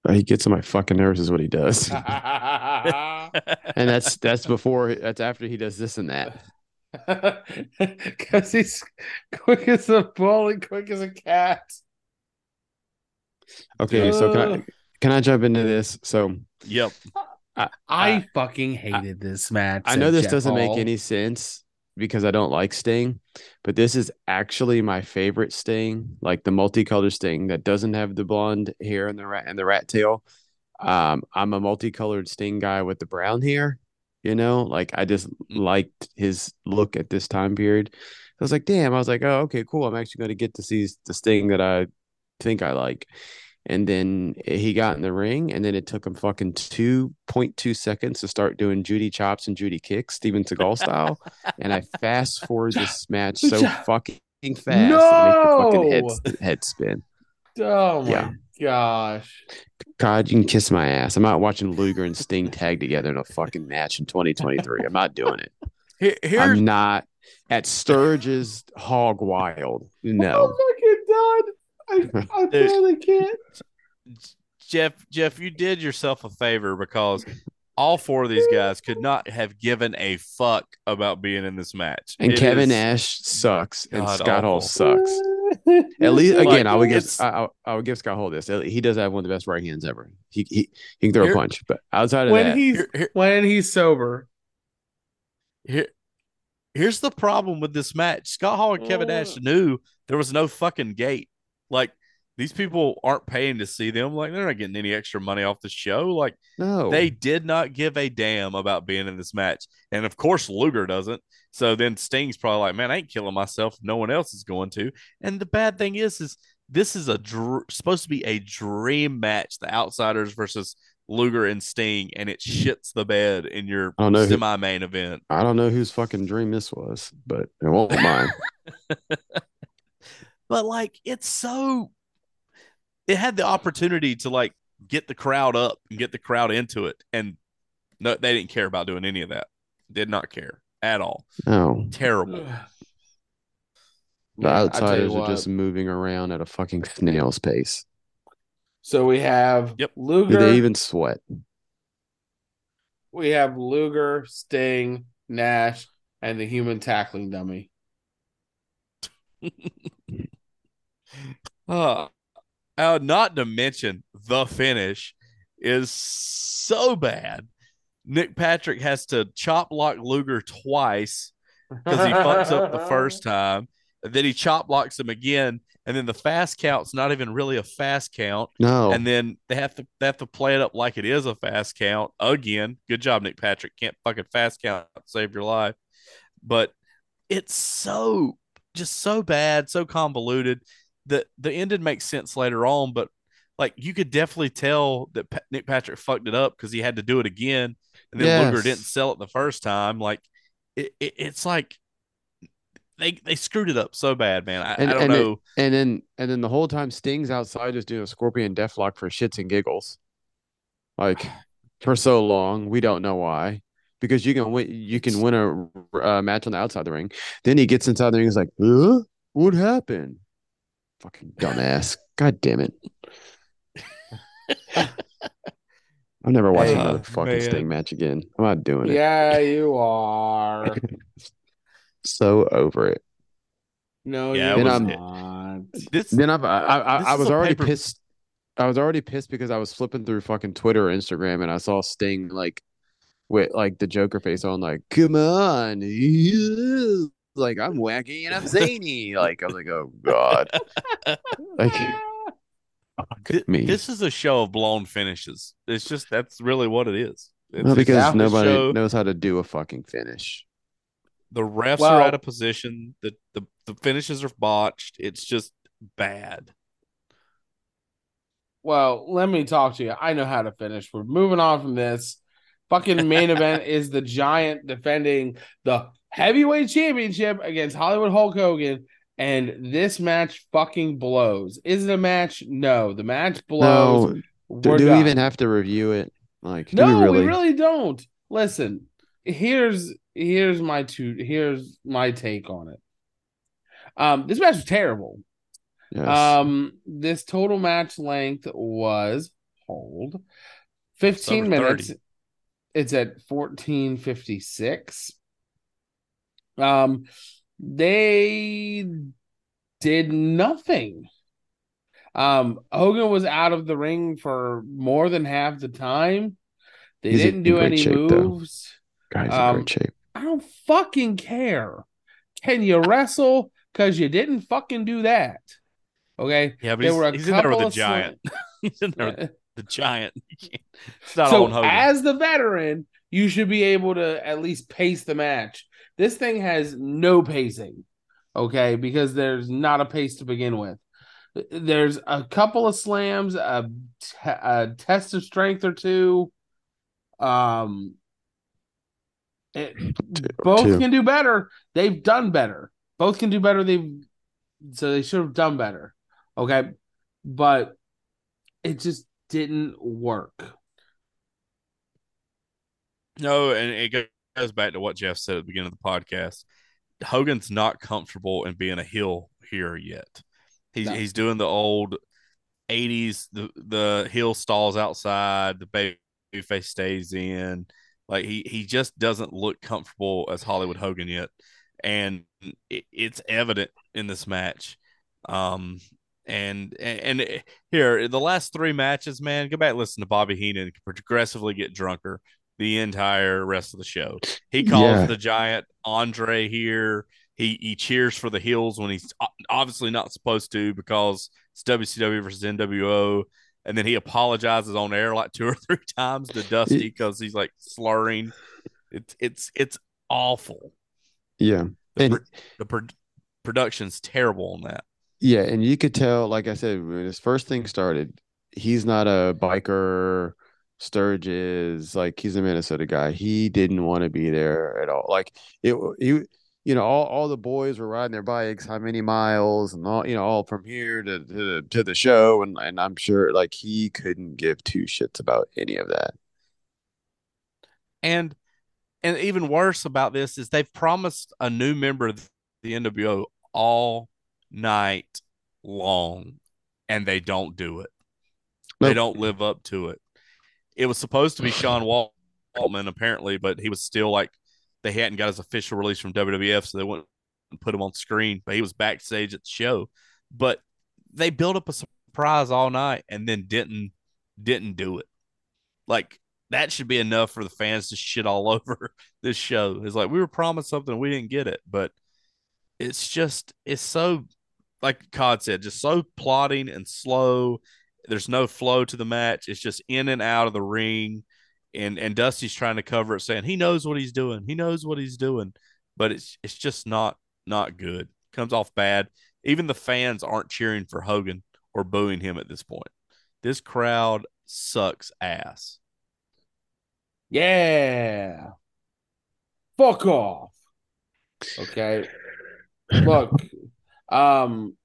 Uh, he gets on my fucking nerves, is what he does. *laughs* *laughs* *laughs* and that's that's before that's after he does this and that. *laughs* Because he's quick as a bull and quick as a cat. Okay, so can I can I jump into this? So Yep. I, I fucking hated I, this match. I know this Jeff doesn't Hall. make any sense, because I don't like Sting, but this is actually my favorite Sting, like the multicolored Sting that doesn't have the blonde hair and the rat and the rat tail. Um, I'm a multicolored Sting guy with the brown hair, you know, like I just liked his look at this time period. I was like, damn, I was like, oh, okay, cool. I'm actually going to get to see the Sting that I think I like. And then he got in the ring, and then it took him fucking 2.2 seconds to start doing Judy chops and Judy kicks, Steven Seagal style. and I fast forward this *laughs* match so fucking fast. No! Make the fucking head, head spin. Oh my yeah. Gosh. God, you can kiss my ass. I'm not watching Luger and Sting tag together in a fucking match in 2023. I'm not doing it. *laughs* Here, I'm not at Sturgis Hog Wild. No. I'm fucking done. I, I barely can't. Jeff, Jeff, you did yourself a favor because all four of these guys could not have given a fuck about being in this match. And it Kevin is... Nash sucks, and God Scott awful. Hall sucks. *laughs* At least, again, like, I would give I, I, would give Scott Hall this. He does have one of the best right hands ever. He he, he can throw here, a punch, but outside of when that, he's here, here, when he's sober, here, here's the problem with this match. Scott Hall and Kevin Nash oh. knew there was no fucking gate. Like these people aren't paying to see them. Like they're not getting any extra money off the show. Like no, they did not give a damn about being in this match. And of course, Luger doesn't. So then Sting's probably like, man, I ain't killing myself. No one else is going to. And the bad thing is, is this is a dr- supposed to be a dream match. The Outsiders versus Luger and Sting, and it shits the bed in your semi main event. I don't know whose fucking dream this was, but it won't mine. *laughs* but like, it's so it had the opportunity to like get the crowd up and get the crowd into it, and no, they didn't care about doing any of that. Did not care at all. Oh, terrible. The outsiders are just moving around at a fucking *laughs* snail's pace. So we have yep. Luger. Do they even sweat? We have Luger, Sting, Nash, and the human tackling dummy. *laughs* uh, uh, not to mention the finish is so bad. Nick Patrick has to chop block Luger twice because he fucks up the first *laughs* time. And Then he chop blocks him again, and then the fast count's not even really a fast count. No. And then they have to they have to play it up like it is a fast count again. Good job, Nick Patrick. Can't fucking fast count save your life. But it's so just so bad, so convoluted. The the ending makes sense later on, but like you could definitely tell that Pa- Nick Patrick fucked it up because he had to do it again, and then Yes. Luger didn't sell it the first time. Like it, it it's like they they screwed it up so bad, man. I, And- I don't and it- know. And then and then the whole time Sting's outside just doing a scorpion deathlock for shits and giggles. Like for so long, we don't know why. Because you can win you can win a uh, match on the outside the ring. Then he gets inside the ring, he's like, huh? What happened? Fucking dumbass. God damn it. *laughs* I'm never watching Hey, another fucking man. Sting match again. I'm not doing it. Yeah, you are. *laughs* So over it. No, Yeah, you're it was- not. This Then I've, I I, This I was already paper- pissed. I was already pissed because I was flipping through fucking Twitter or Instagram and I saw Sting like with like the Joker face on, like, come on, like I'm wacky and I'm zany. like I was like, oh god, *laughs* like fuck me. This is a show of blown finishes. It's just that's really what it is. It's no, because nobody show- knows how to do a fucking finish. the refs Well- are out of position. The, the the finishes are botched. It's just bad. Well, let me talk to you. I know how to finish. We're moving on from this. Fucking main *laughs* event is the Giant defending the heavyweight championship against Hollywood Hulk Hogan. And this match fucking blows. Is it a match? No. The match blows. No, We're do, do we even have to review it? Like, No, we really? we really don't. Listen, here's here's my two here's my take on it. Um, this match was terrible. Yes. Um, this total match length was hold 15 minutes. 30. It's at 1456. Um, they did nothing. Um, Hogan was out of the ring for more than half the time. They He's didn't do any shape, though. moves. Guys in um, great shape. I don't fucking care. Can you wrestle? Because you didn't fucking do that. Okay. Yeah, but There he's, were a he's in there with of the giant. *laughs* he's in there with the giant. *laughs* It's not so on Hogan. as the veteran, you should be able to at least pace the match. This thing has no pacing, okay, because there's not a pace to begin with. There's a couple of slams, a, test of strength or two. Um, it- both two. can do better. They've done better. Both can do better. They've so they should have done better. Okay, but it just didn't work. No, and it go- goes back to what Jeff said at the beginning of the podcast. Hogan's not comfortable in being a heel here yet. He's No. he's doing the old '80s. The the heel stalls outside. The baby face stays in. Like he he just doesn't look comfortable as Hollywood Hogan yet, and it, it's evident in this match. Um, and and and here the last three matches, man, go back and listen to Bobby Heenan progressively get drunker the entire rest of the show. He calls Yeah. the giant Andre here. He he cheers for the heels when he's obviously not supposed to because it's WCW versus NWO. And then he apologizes on air like two or *laughs* three times to Dusty because he's like slurring. It's it's it's awful. Yeah. The, And- pro- the pro- production's terrible on that. Yeah, and you could tell, like I said, when his first thing started, he's not a biker. Sturgis, like he's a Minnesota guy. He didn't want to be there at all. Like it, he, you know, all, all the boys were riding their bikes, how many miles, and all, you know, all from here to to the, to the show, and and I'm sure like he couldn't give two shits about any of that. And and even worse about this is they've promised a new member of the NWO all night long, and they don't do it. They don't live up to it. It was supposed to be Sean Wal- Waltman apparently, but he was still like they hadn't got his official release from WWF, so they wouldn't put him on screen. But he was backstage at the show. But they built up a surprise all night and then didn't didn't do it. Like that should be enough for the fans to shit all *laughs* over this show. It's like we were promised something we didn't get it, but it's just it's so like Cod said, just so plotting and slow. There's no flow to the match. It's just in and out of the ring. And and Dusty's trying to cover it, saying he knows what he's doing. He knows what he's doing, but it's it's just not not good. comes off bad. Even the fans aren't cheering for Hogan or booing him at this point. This crowd sucks ass. Yeah. Fuck off. Okay. Look, *laughs* um,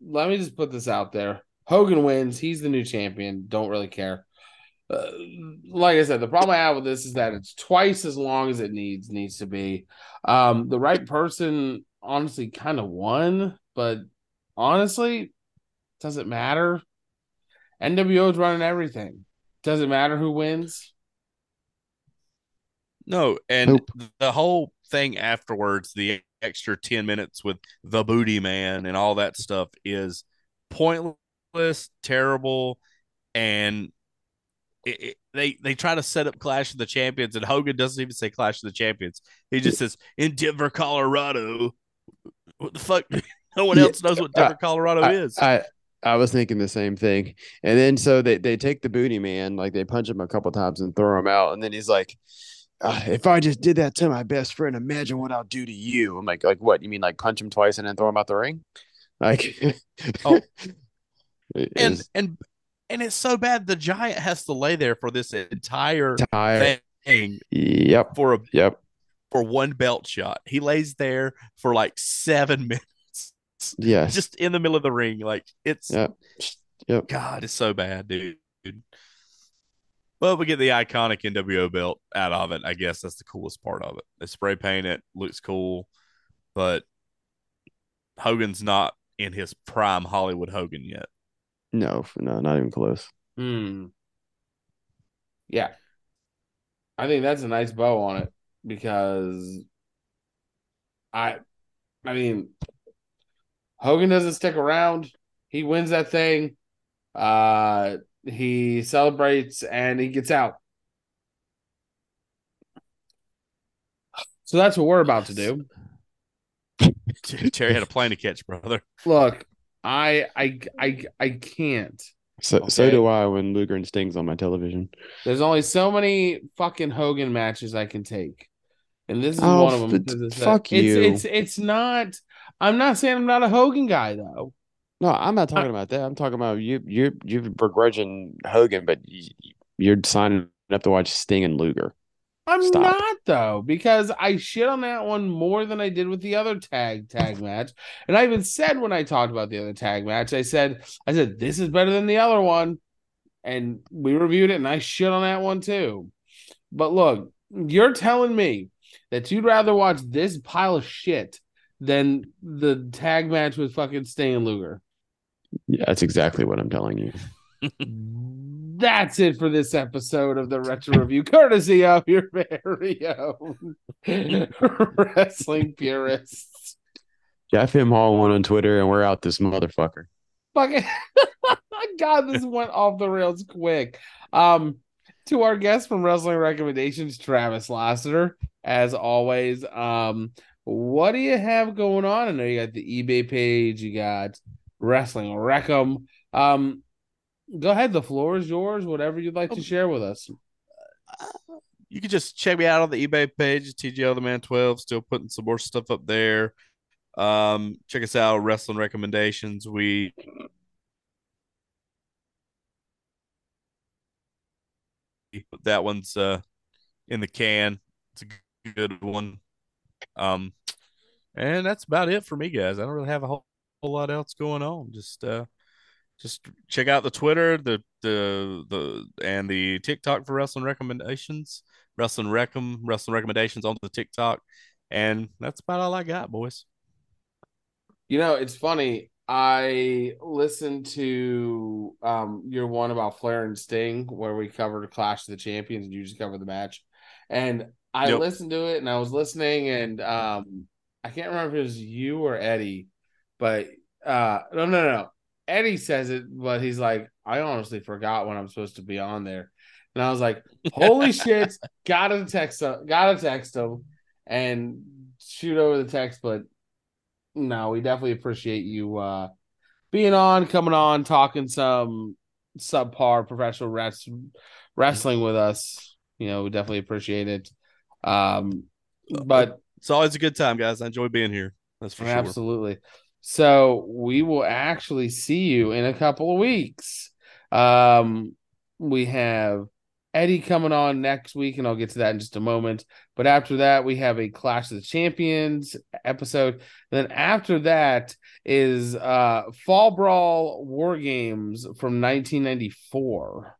let me just put this out there. Hogan wins. He's the new champion. Don't really care. Uh, like I said, the problem I have with this is that it's twice as long as it needs needs to be. Um, the right person honestly kind of won, but honestly, doesn't matter. NWO is running everything. Doesn't matter who wins. No, and Nope. the whole thing afterwards, the extra 10 minutes with the booty man and all that stuff is pointless, terrible, and it, it- they they try to set up Clash of the Champions, and Hogan doesn't even say Clash of the Champions. He just says in Denver, Colorado. What the fuck? *laughs* No one else knows what Denver, Colorado I, is. I I was thinking the same thing. And then so they, they take the booty man, like they punch him a couple times and throw him out. And then he's like, uh, if I just did that to my best friend, imagine what I'll do to you. I'm like, like what? You mean like punch him twice and then throw him out the ring? Like, Oh. *laughs* It and is and and it's so bad the giant has to lay there for this entire tired. thing Yep. for a Yep. for one belt shot. He lays there for like seven *laughs* minutes, Yes. just in the middle of the ring. Like it's Yep. Yep. God, it's so bad, dude. Well, we get the iconic NWO belt out of it. I guess that's the coolest part of it. They spray paint it, looks cool, but Hogan's not in his prime Hollywood Hogan yet. No, no, not even close. Hmm. Yeah. I think that's a nice bow on it because I I mean Hogan doesn't stick around. He wins that thing. Uh he celebrates and he gets out. So that's what we're about to do. *laughs* Terry had a plane to catch, brother. Look, I I I I can't. So so do I when Luger and Sting's on my television. There's only so many fucking Hogan matches I can take, and this is Oh, one of them. it's fuck it's, you. It's it's not. I'm not saying I'm not a Hogan guy though. No, I'm not talking about that. I'm talking about you. You're you're begrudging Hogan, but you, you're signing up to watch Sting and Luger. I'm Stop. not though because I shit on that one more than I did with the other tag tag match, and I even said when I talked about the other tag match, I said I said this is better than the other one, and we reviewed it, and I shit on that one too. But look, you're telling me that you'd rather watch this pile of shit than the tag match with fucking Sting and Luger. Yeah, that's exactly what I'm telling you. *laughs* That's it for this episode of the Retro Review, courtesy of your very own wrestling purists. Jeff M Hall one on Twitter, and we're out this motherfucker. Fucking *laughs* God, this went off the rails quick. Um, to our guest from Wrestling Recommendations, Travis Lassiter, as always. Um, what do you have going on? I know you got the eBay page, you got Wrestling Recom. Um, go ahead, the floor is yours. Whatever you'd like to share with us. you can just check me out on the eBay page, TGO the Man 12, still putting some more stuff up there. Um, check us out, wrestling recommendations. We that one's uh in the can. It's a good one. Um, and that's about it for me, guys. I don't really have a whole, whole lot else going on. Just uh just check out the Twitter, the the the and the TikTok for wrestling recommendations, wrestling recom, wrestling recommendations on the TikTok, and that's about all I got, boys. You know, it's funny. I listened to um your one about Flair and Sting where we covered Clash of the Champions and you just covered the match. And I Yep. listened to it and I was listening and um I can't remember if it was you or Eddie, but uh no no no. Eddie says it, but he's like, I honestly forgot when I'm supposed to be on there. And I was like, holy *laughs* shit, gotta text him, gotta text him and shoot over the text, but no, we definitely appreciate you uh being on, coming on, talking some subpar professional res- wrestling with us. You know, we definitely appreciate it. Um but It's always a good time, guys. I enjoy being here. That's for sure. Absolutely. So we will actually see you in a couple of weeks. Um, we have Eddie coming on next week, and I'll get to that in just a moment. But after that, we have a Clash of the Champions episode. Then after that is uh Fall Brawl War Games from 1994.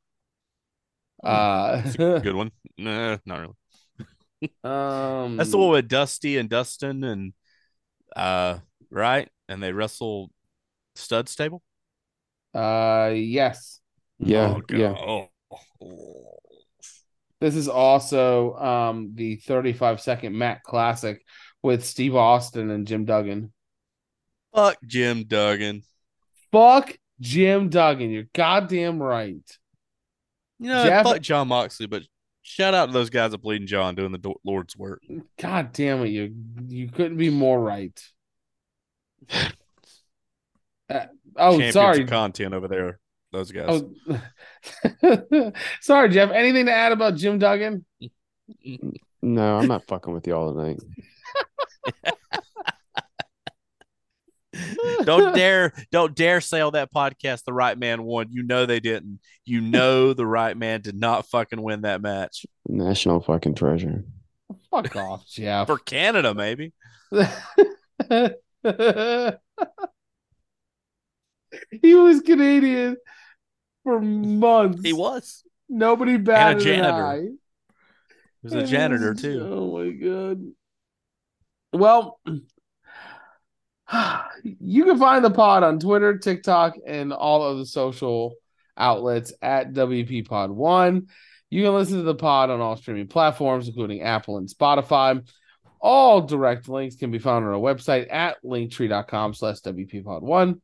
Uh, Good one. *laughs* Nah, not really. um, That's the one with Dusty and Dustin and uh right? And they wrestle stud stable. Uh, yes. Yeah, Oh, God. yeah. Oh, oh. This is also um the 35 second Matt Classic with Steve Austin and Jim Duggan. Fuck Jim Duggan. Fuck Jim Duggan. You're goddamn right. You know, Jeff- fuck Jon Moxley, but shout out to those guys at Bleeding John doing the Lord's work. God damn it. You you couldn't be more right. Uh, oh, Champions sorry. of content over there. Those guys. Oh, *laughs* sorry, Jeff. Anything to add about Jim Duggan? No, I'm not fucking with y'all tonight. *laughs* don't dare, don't dare say on that podcast the right man won. You know they didn't. You know *laughs* the right man did not fucking win that match National fucking treasure. Fuck off, Jeff. for Canada, maybe. *laughs* he was Canadian for months. He was. Nobody batted an janitor. eye. He was a janitor was- too. Oh my god. Well, *sighs* you can find the pod on Twitter, TikTok, and all of the social outlets at WP Pod One. You can listen to the pod on all streaming platforms, including Apple and Spotify. All direct links can be found on our website at linktree.com slash WPPod1.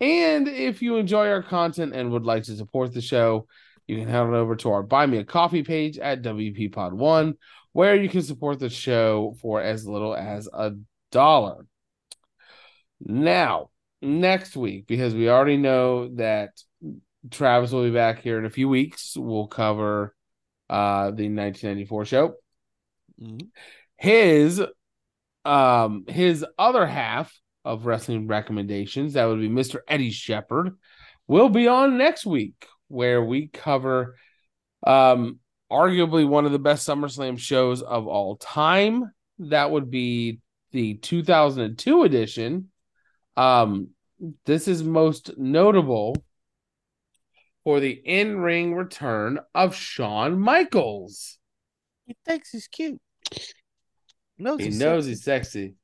And if you enjoy our content and would like to support the show, you can head on over to our Buy Me a Coffee page at WPPod1, where you can support the show for as little as a dollar. Now, next week, because we already know that Travis will be back here in a few weeks, we'll cover uh, the 1994 show. Mhm. His um his other half of wrestling recommendations, that would be Mr. Eddie Shepard, will be on next week, where we cover um arguably one of the best SummerSlam shows of all time. That would be the 2002 edition. Um, this is most notable for the in-ring return of Shawn Michaels. He thinks he's cute. Knows He he's knows sexy.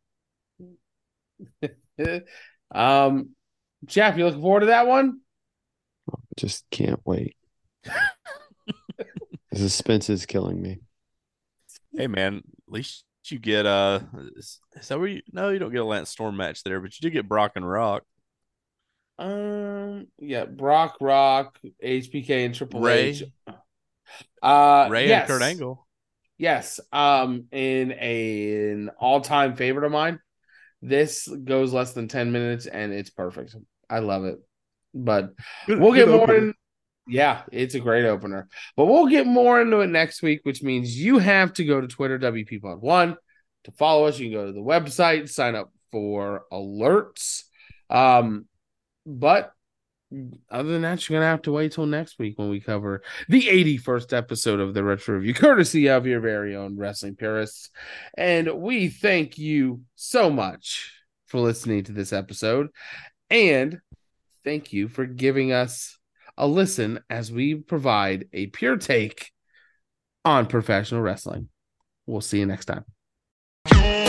he's sexy. *laughs* um, Jeff, you looking forward to that one? Just can't wait. *laughs* the suspense is killing me. Hey man, at least you get uh is, is that where you no you don't get a Lance Storm match there, but you do get Brock and Rock. Um, yeah, Brock, Rock, HBK, and Triple Ray. H. Uh, Ray yes. and Kurt Angle. Yes. Um, in a, an all-time favorite of mine. This goes less than 10 minutes and it's perfect. I love it. But we'll get more in yeah, it's a great opener. But we'll get more into it next week, which means you have to go to Twitter WPPod1 to follow us. You can go to the website, sign up for alerts. Um, but other than that, you're gonna have to wait till next week when we cover the 81st episode of the Retro Review, courtesy of your very own wrestling purists. And we thank you so much for listening to this episode. And thank you for giving us a listen as we provide a pure take on professional wrestling. We'll see you next time.